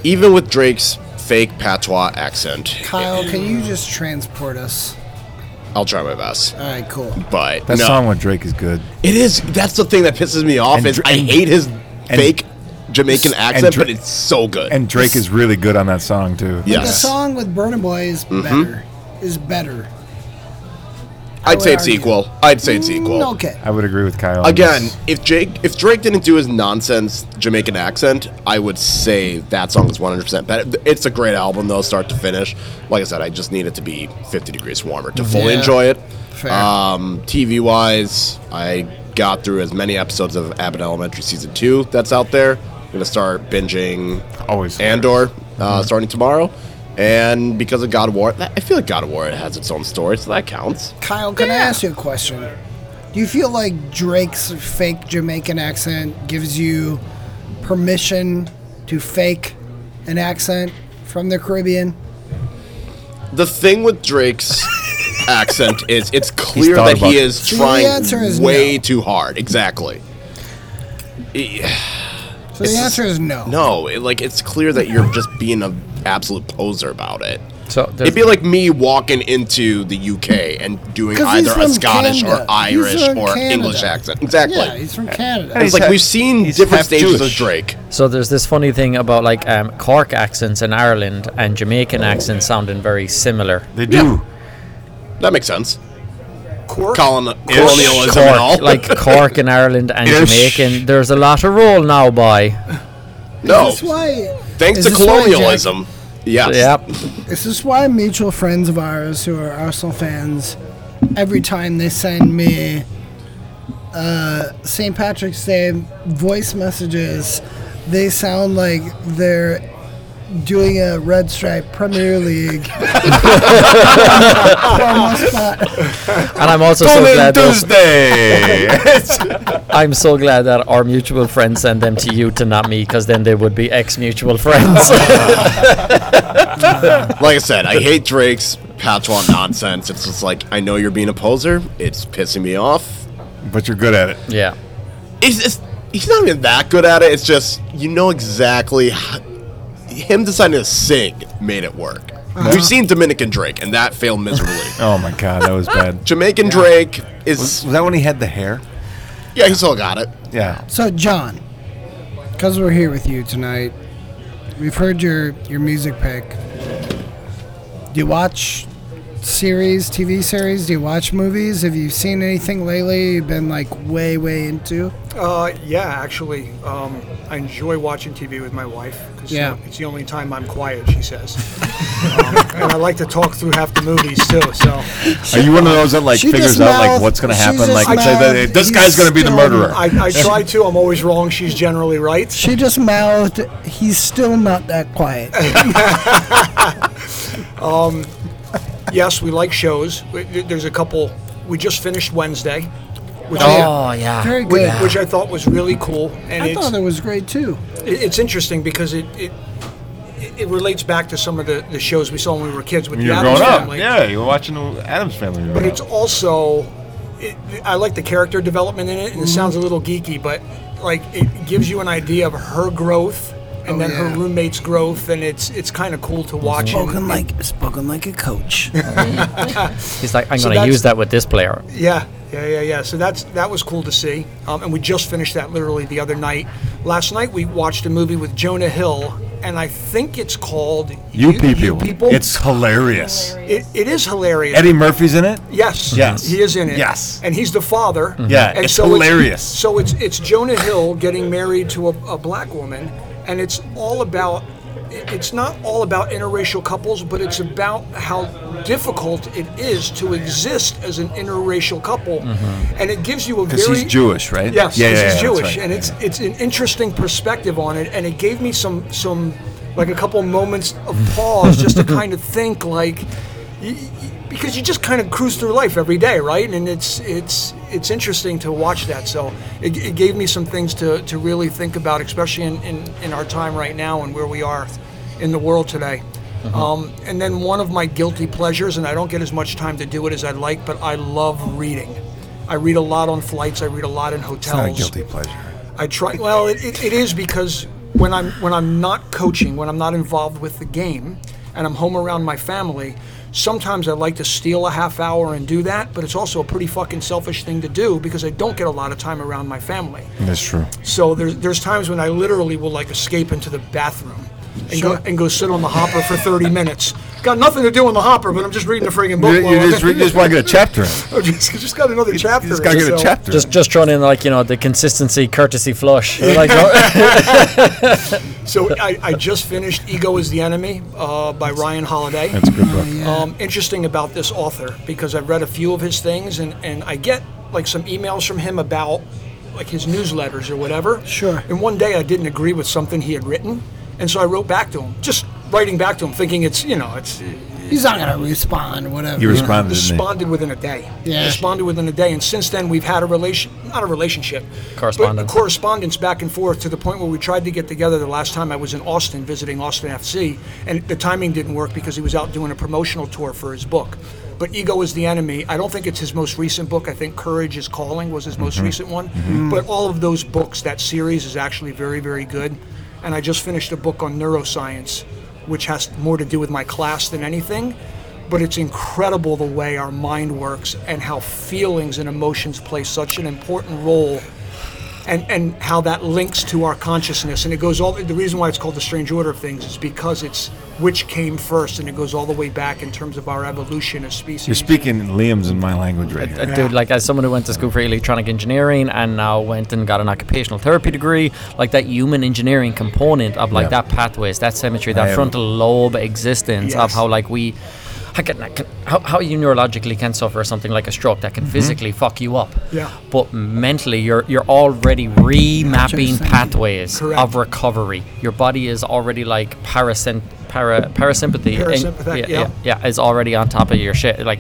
even with Drake's fake patois accent,
Kyle, can you just transport us?
I'll try my best.
All right, cool.
But
That
no,
song with Drake is good.
it is. That's the thing that pisses me off.
And
is
Dra-
I
and-
hate his fake Jamaican
and
accent,
Dra-
but it's so good.
And Drake is really good on that song too.
yes,
The song with Burna Boy is
Mm-hmm.
better. Is better.
I'd say it's
argue.
equal. I'd say it's equal.
Mm, okay.
I would agree with Kyle.
Again,
this.
if Jake, if Drake didn't do his nonsense Jamaican accent, I would say that song is 100% better. It's a great album though, start to finish. Like I said, I just need it to be 50 degrees warmer to fully
Yeah.
enjoy it.
Fair.
Um, TV wise, I got through as many episodes of Abbott Elementary season two that's out there. I'm gonna start binging
Always.
Andor uh, starting tomorrow. And because of God of War, I feel like God of War has its own story, so that counts.
Kyle, can I ask you a question? Do you feel like Drake's fake Jamaican accent gives you permission to fake an accent from the Caribbean?
The thing with Drake's accent is it's clear that he is
So the
trying
answer is
way
no.
too hard. Exactly. E-
So the
It's-
answer is no.
No, it, like it's clear that you're just being an absolute poser about it.
So
It'd be like me walking into the UK and doing
'Cause he's
either a
from
Scottish
Canada.
or Irish
from
or
Canada.
English accent. Exactly.
Yeah, he's from Canada.
it's like
half-
we've seen
he's
different
half
stages of Drake.
So there's this funny thing about like um, Cork accents in Ireland and Jamaican accents sounding very similar.
They do.
That makes sense.
Cork?
Colon- colonialism and all.
Like Cork in Ireland and
Ish.
Jamaican. There's a lot of roll now, boy.
no,
Is this why?
thanks
is
to
this why,
colonialism. Yes.
Yep.
This is why mutual friends of ours who are Arsenal fans, every time they send me uh, St. Patrick's Day voice messages, they sound like they're doing a Red Stripe Premier League.
And I'm also so glad those,
Tuesday.
I'm so glad that our mutual friends send them to you to not me, because then they would be ex-mutual friends.
Like I said, I hate Drake's patois nonsense. It's just like I know you're being a poser. It's pissing me off.
but you're good at it.
yeah.
It's, it's he's not even that good at it. It's just you know exactly how, him deciding to sing made it work. Uh-huh. We've seen Dominican Drake, and that failed miserably.
Oh my god, that was bad.
Jamaican Drake is
Was, was that when he had the hair?
yeah, he still got it.
Yeah.
So, John, because we're here with you tonight, we've heard your, your music pick. Do you watch series, TV series? Do you watch movies? Have you seen anything lately you've been like way, way into?
Uh, yeah, actually, um, I enjoy watching TV with my wife because
Yeah.
it's the only time I'm quiet. She says, um, and I like to talk through half the movies too. So
Are you one of those that like
She
figures
just
out like what's gonna happen?
just
Like
mouthed,
say this guy's gonna be the murderer.
I, I try to. I'm always wrong. She's generally right.
She just mouthed, he's still not that quiet.
Yes, we like shows. There's a couple. We just finished Wednesday, which,
Oh yeah.
Very
which,
good.
which I thought was really cool, and
I thought it was great too.
it- it's interesting because it. it it relates back to some of the, the shows we saw when we were kids with
When
the
you were
Addams
growing up,
Family.
yeah, you were watching the Addams Family.
But it's also it, I like the character development in it, and it mm-hmm. sounds a little geeky, but like it gives you an idea of her growth and
Oh,
then
yeah.
her roommate's growth, and it's it's kind of cool to watch. and-
Spoken like spoken like a coach.
He's like, I'm
So
going to use that with this player.
Yeah, yeah, yeah, yeah. So that's that was cool to see, um, and we just finished that literally the other night. Last night we watched a movie with Jonah Hill, and I think it's called
You people.
people.
It's hilarious.
it, it is hilarious.
Eddie Murphy's in it.
Yes.
Yes.
He is in it.
Yes.
And he's the father.
Yeah,
And
it's
so
hilarious.
so it's it's Jonah Hill getting married to a, a black woman, and it's all about it's not all about interracial couples, but it's about how difficult it is to exist as an interracial couple, mm-hmm. and it gives you a
Because
very
he's Jewish, right?
Yes,
Yeah,
yeah,
yeah,
he's
yeah,
Jewish,
right.
and it's it's an interesting perspective on it, and it gave me some some like a couple moments of pause just to kind of think like y- y- because you just kind of cruise through life every day, right? And it's it's it's interesting to watch that. So it, it gave me some things to, to really think about, especially in, in, in our time right now and where we are in the world today. Um, and then one of my guilty pleasures, and I don't get as much time to do it as I'd like, but I love reading. I read a lot on flights. I read a lot in hotels.
It's not a guilty pleasure.
I try. Well, it, it, it is because when I'm when I'm not coaching, when I'm not involved with the game, and I'm home around my family, sometimes I like to steal a half hour and do that. But it's also a pretty fucking selfish thing to do because I don't get a lot of time around my family.
That's true.
So there's there's times when I literally will like escape into the bathroom. And, go, and go sit on the hopper for 30 minutes. Got nothing to do on the hopper, but I'm just reading a friggin' book.
You,
while
you
I'm-
just, you just want to get a chapter in.
I just, just got another chapter.
You just got to
in,
get a
so-
chapter.
Just
in.
just throwing in like you know the consistency, courtesy flush. Like,
So I, I just finished Ego is the Enemy uh, by Ryan Holiday.
That's a good book.
Um, interesting about this author because I've read a few of his things and, and I get like some emails from him about like his newsletters or whatever.
Sure.
And one day I didn't agree with something he had written, and so I wrote back to him, just writing back to him, thinking it's you know it's
He's not gonna respond or whatever.
You responded, didn't he?
responded within a day.
Yeah.
Responded within a day, and since then we've had a relation, not a relationship,
Correspondence.
but a correspondence back and forth to the point where we tried to get together the last time I was in Austin visiting Austin FC, and the timing didn't work because he was out doing a promotional tour for his book. But Ego is the Enemy. I don't think it's his most recent book. I think Courage is Calling was his
Mm-hmm.
most recent one. But all of those books, that series is actually very, very good. And I just finished a book on neuroscience, which has more to do with my class than anything but it's incredible the way our mind works and how feelings and emotions play such an important role and, and how that links to our consciousness and it goes all the reason why it's called the strange order of things is because it's which came first and it goes all the way back in terms of our evolution as species
You're speaking Liam's in my language right
Uh,
here.
Dude, like as someone who went to school for electronic engineering and now went and got an occupational therapy degree, like that human engineering component of like
Yeah.
that pathways, that symmetry,
I
that
am-
frontal lobe existence of how like we, how, can, can, how, how you neurologically can suffer something like a stroke that can mm-hmm. physically fuck you up.
Yeah.
But mentally, you're you're already remapping pathways
Correct.
of recovery. Your body is already like parasyn- para, parasympathy.
Parasympathetic,
yeah,
yeah.
yeah, yeah, is already on top of your shit. Like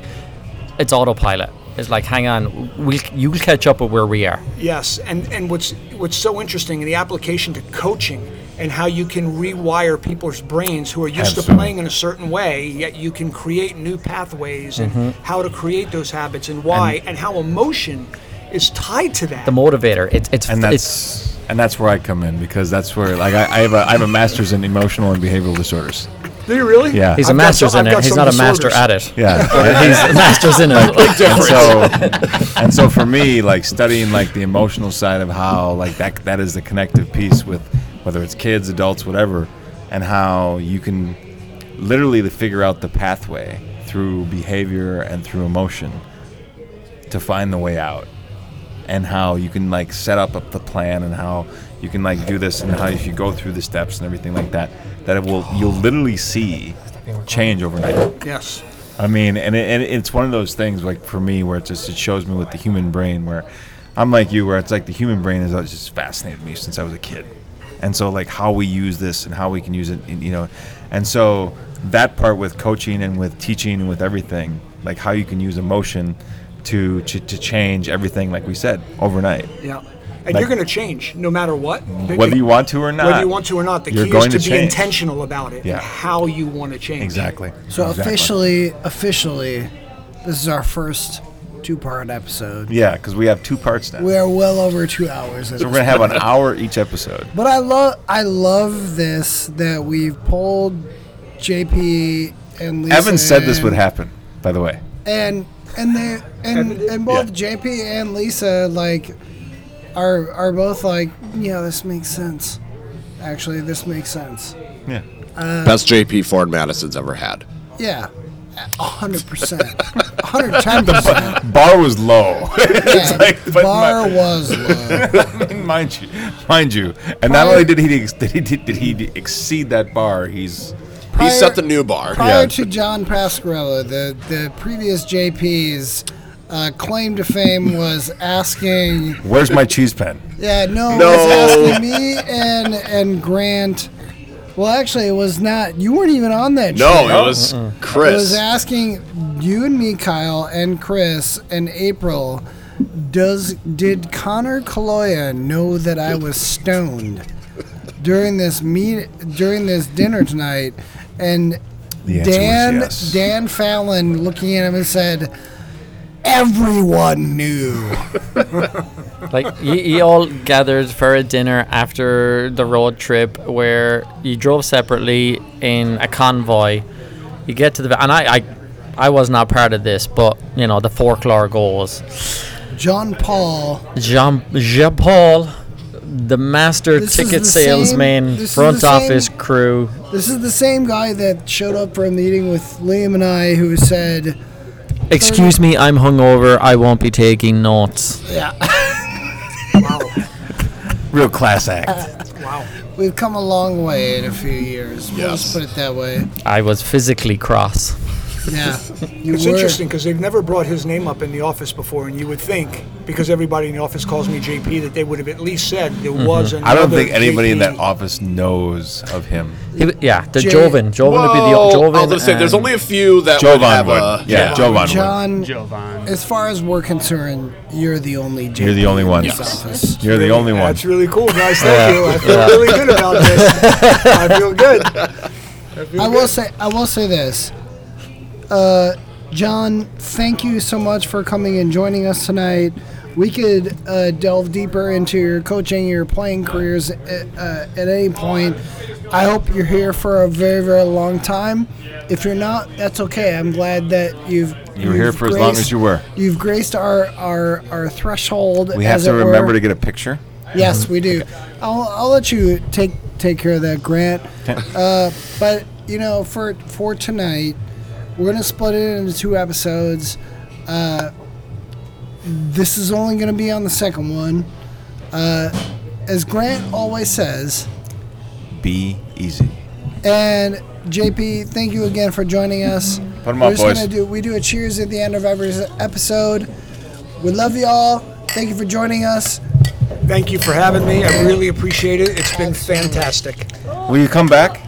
it's autopilot. It's like, hang on, we'll you'll catch up with where we are.
Yes, and and what's what's so interesting in the application to coaching and how you can rewire people's brains who are used to playing in a certain way, yet you can create new pathways and
Mm-hmm.
how to create those habits and why and, how emotion is tied to that.
The motivator. It's it's
and
it's
that's and that's where I come in because that's where like I, I have a I have a master's in emotional and behavioral disorders.
Do you really?
Yeah.
he's a
I've got
master's
some-
in
I've
it. He's
some
not a master
disorders.
at it.
Yeah.
He's a master's in it.
and so and so for me like studying like the emotional side of how like that that is the connective piece with whether it's kids adults whatever and how you can literally figure out the pathway through behavior and through emotion to find the way out. And how you can like set up a, the plan and how you can like do this and how if you go through the steps and everything like that that it will you'll literally see change overnight.
Yes.
I mean, and, it, and it's one of those things like for me where it just it shows me with the human brain where I'm like you where it's like the human brain has always uh, just fascinated me since I was a kid, and so like how we use this and how we can use it, you know, and so that part with coaching and with teaching and with everything, like how you can use emotion to to, to change everything, like we said, overnight.
Yeah. And
Like-
you're going to change no matter what. Mm-hmm.
Whether you want to or not.
Whether you want to or not, the
you're
key
going
is to,
to
be
change.
intentional about it.
Yeah.
And how you want to change.
Exactly.
So
Exactly.
officially, officially, this is our first two-part episode.
Yeah, because we have two parts now.
We are well over two hours.
so we're gonna have an hour each episode.
But I love I love this that we've pulled JP and Lisa.
Evan said this
in,
would happen. By the way,
and and they and and both JP and Lisa like are are both like yeah this makes sense. Actually, this makes sense.
yeah.
Uh, Best JP Forward Madison's ever had.
Yeah, a hundred percent, a hundred ten percent.
Bar was low.
Yeah,
like, but
bar
my-
was low.
mind you, mind you, and not only did he ex- did he did he exceed that bar, he's
He set the new bar.
Prior
Yeah.
to John Pascarella, the, the previous JP's uh, claim to fame was asking,
where's my cheese pen?
yeah, no,
No.
was asking me and and Grant. Well, actually, it was not. You weren't even on that.
No,
show.
it was Chris
It was asking you and me, Kyle, and Chris, and April. Does did Conor Kaloya know that I was stoned during this meet during this dinner tonight? And
The
Dan
yes.
Dan Fallon looking at him and said, "Everyone knew."
Like you, you all gathered for a dinner after the road trip where you drove separately in a convoy. You get to the and I I, I was not part of this, but you know the folklore goes.
John Paul.
Jean Jean Paul, the master
This
ticket
the
salesman,
is
front
the same-
office crew.
This is the same guy that showed up for a meeting with Liam and I, who said,
Excuse me, I'm hungover. I won't be taking notes.
"Yeah, wow.
Real class act.
Uh, wow.
we've come a long way in a few years." We'll
Yes.
put it that way.
I was physically cross.
Yeah, you
It's
were.
interesting because they've never brought his name up in the office before, and you would think, because everybody in the office calls me JP, that they would have at least said there mm-hmm. was another
I don't think anybody in that office knows of him.
He yeah, the
J-
Joven. Joven would be the
Whoa,
Joven.
I was gonna say, there's only a few that would
Jovan
have
would.
Uh, a
yeah, Jovan would.
John,
Jovan.
as far as we're concerned, you're the only. JP
You're the only one.
in this office.
You're the only one.
That's really cool, guys. Thank you. I feel really good about this. I feel good.
I will say, I will say this, uh, John. Thank you so much for coming and joining us tonight. We could uh, delve deeper into your coaching, your playing careers at, uh, at any point. I hope you're here for a very, very long time. If you're not, that's okay. I'm glad that you've.
You were here for as long as you were.
You've graced our our, our threshold.
We have to
it were.
remember to get a picture.
Yes, we do. I'll, I'll let you take take care of that, Grant. Uh, but you know, for for tonight, we're gonna split it into two episodes. Uh, this is only gonna be on the second one. Uh, as Grant always says,
Be easy.
and JP, thank you again for joining us.
Put 'em
We're
up,
just
boys.
Gonna do, we do a cheers at the end of every episode. We love you all. Thank you for joining us.
Thank you for having me. I really appreciate it. It's been fantastic.
Will you come back?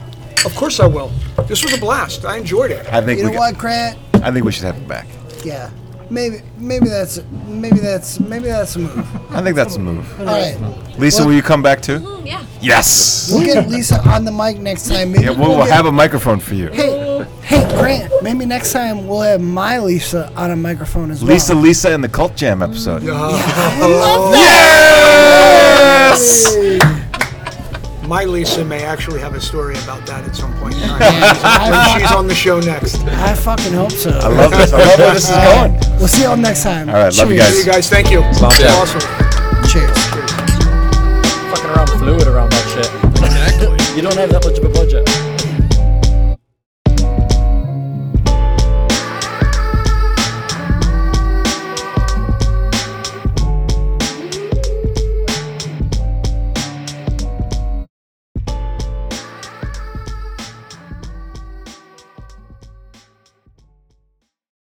Of course I will. This was a blast. I enjoyed it.
I think
You
we
know
got-
what, Grant?
I think we should have him back.
Yeah, maybe maybe that's maybe that's maybe that's a move.
I think that's a move.
All right,
Lisa,
Well-
will you come back too?
Mm, yeah.
Yes.
we'll get Lisa on the mic next time. Maybe
Yeah, we'll, we'll
get-
have a microphone for you.
Hey, hey, Grant. Maybe next time we'll have my Lisa on a microphone as well.
Lisa, Lisa, in the Cult Jam episode.
Yes.
My Lisa may actually have a story about that at some point in time. When she's on the show next.
I fucking hope so.
I love this. I love where this is going.
We'll see y'all next time.
All right, love you
Cheers.
guys.
See you guys. Thank you.
Yeah.
Awesome.
Cheers.
fucking around fluid around that shit. Exactly. you don't have that much of a budget.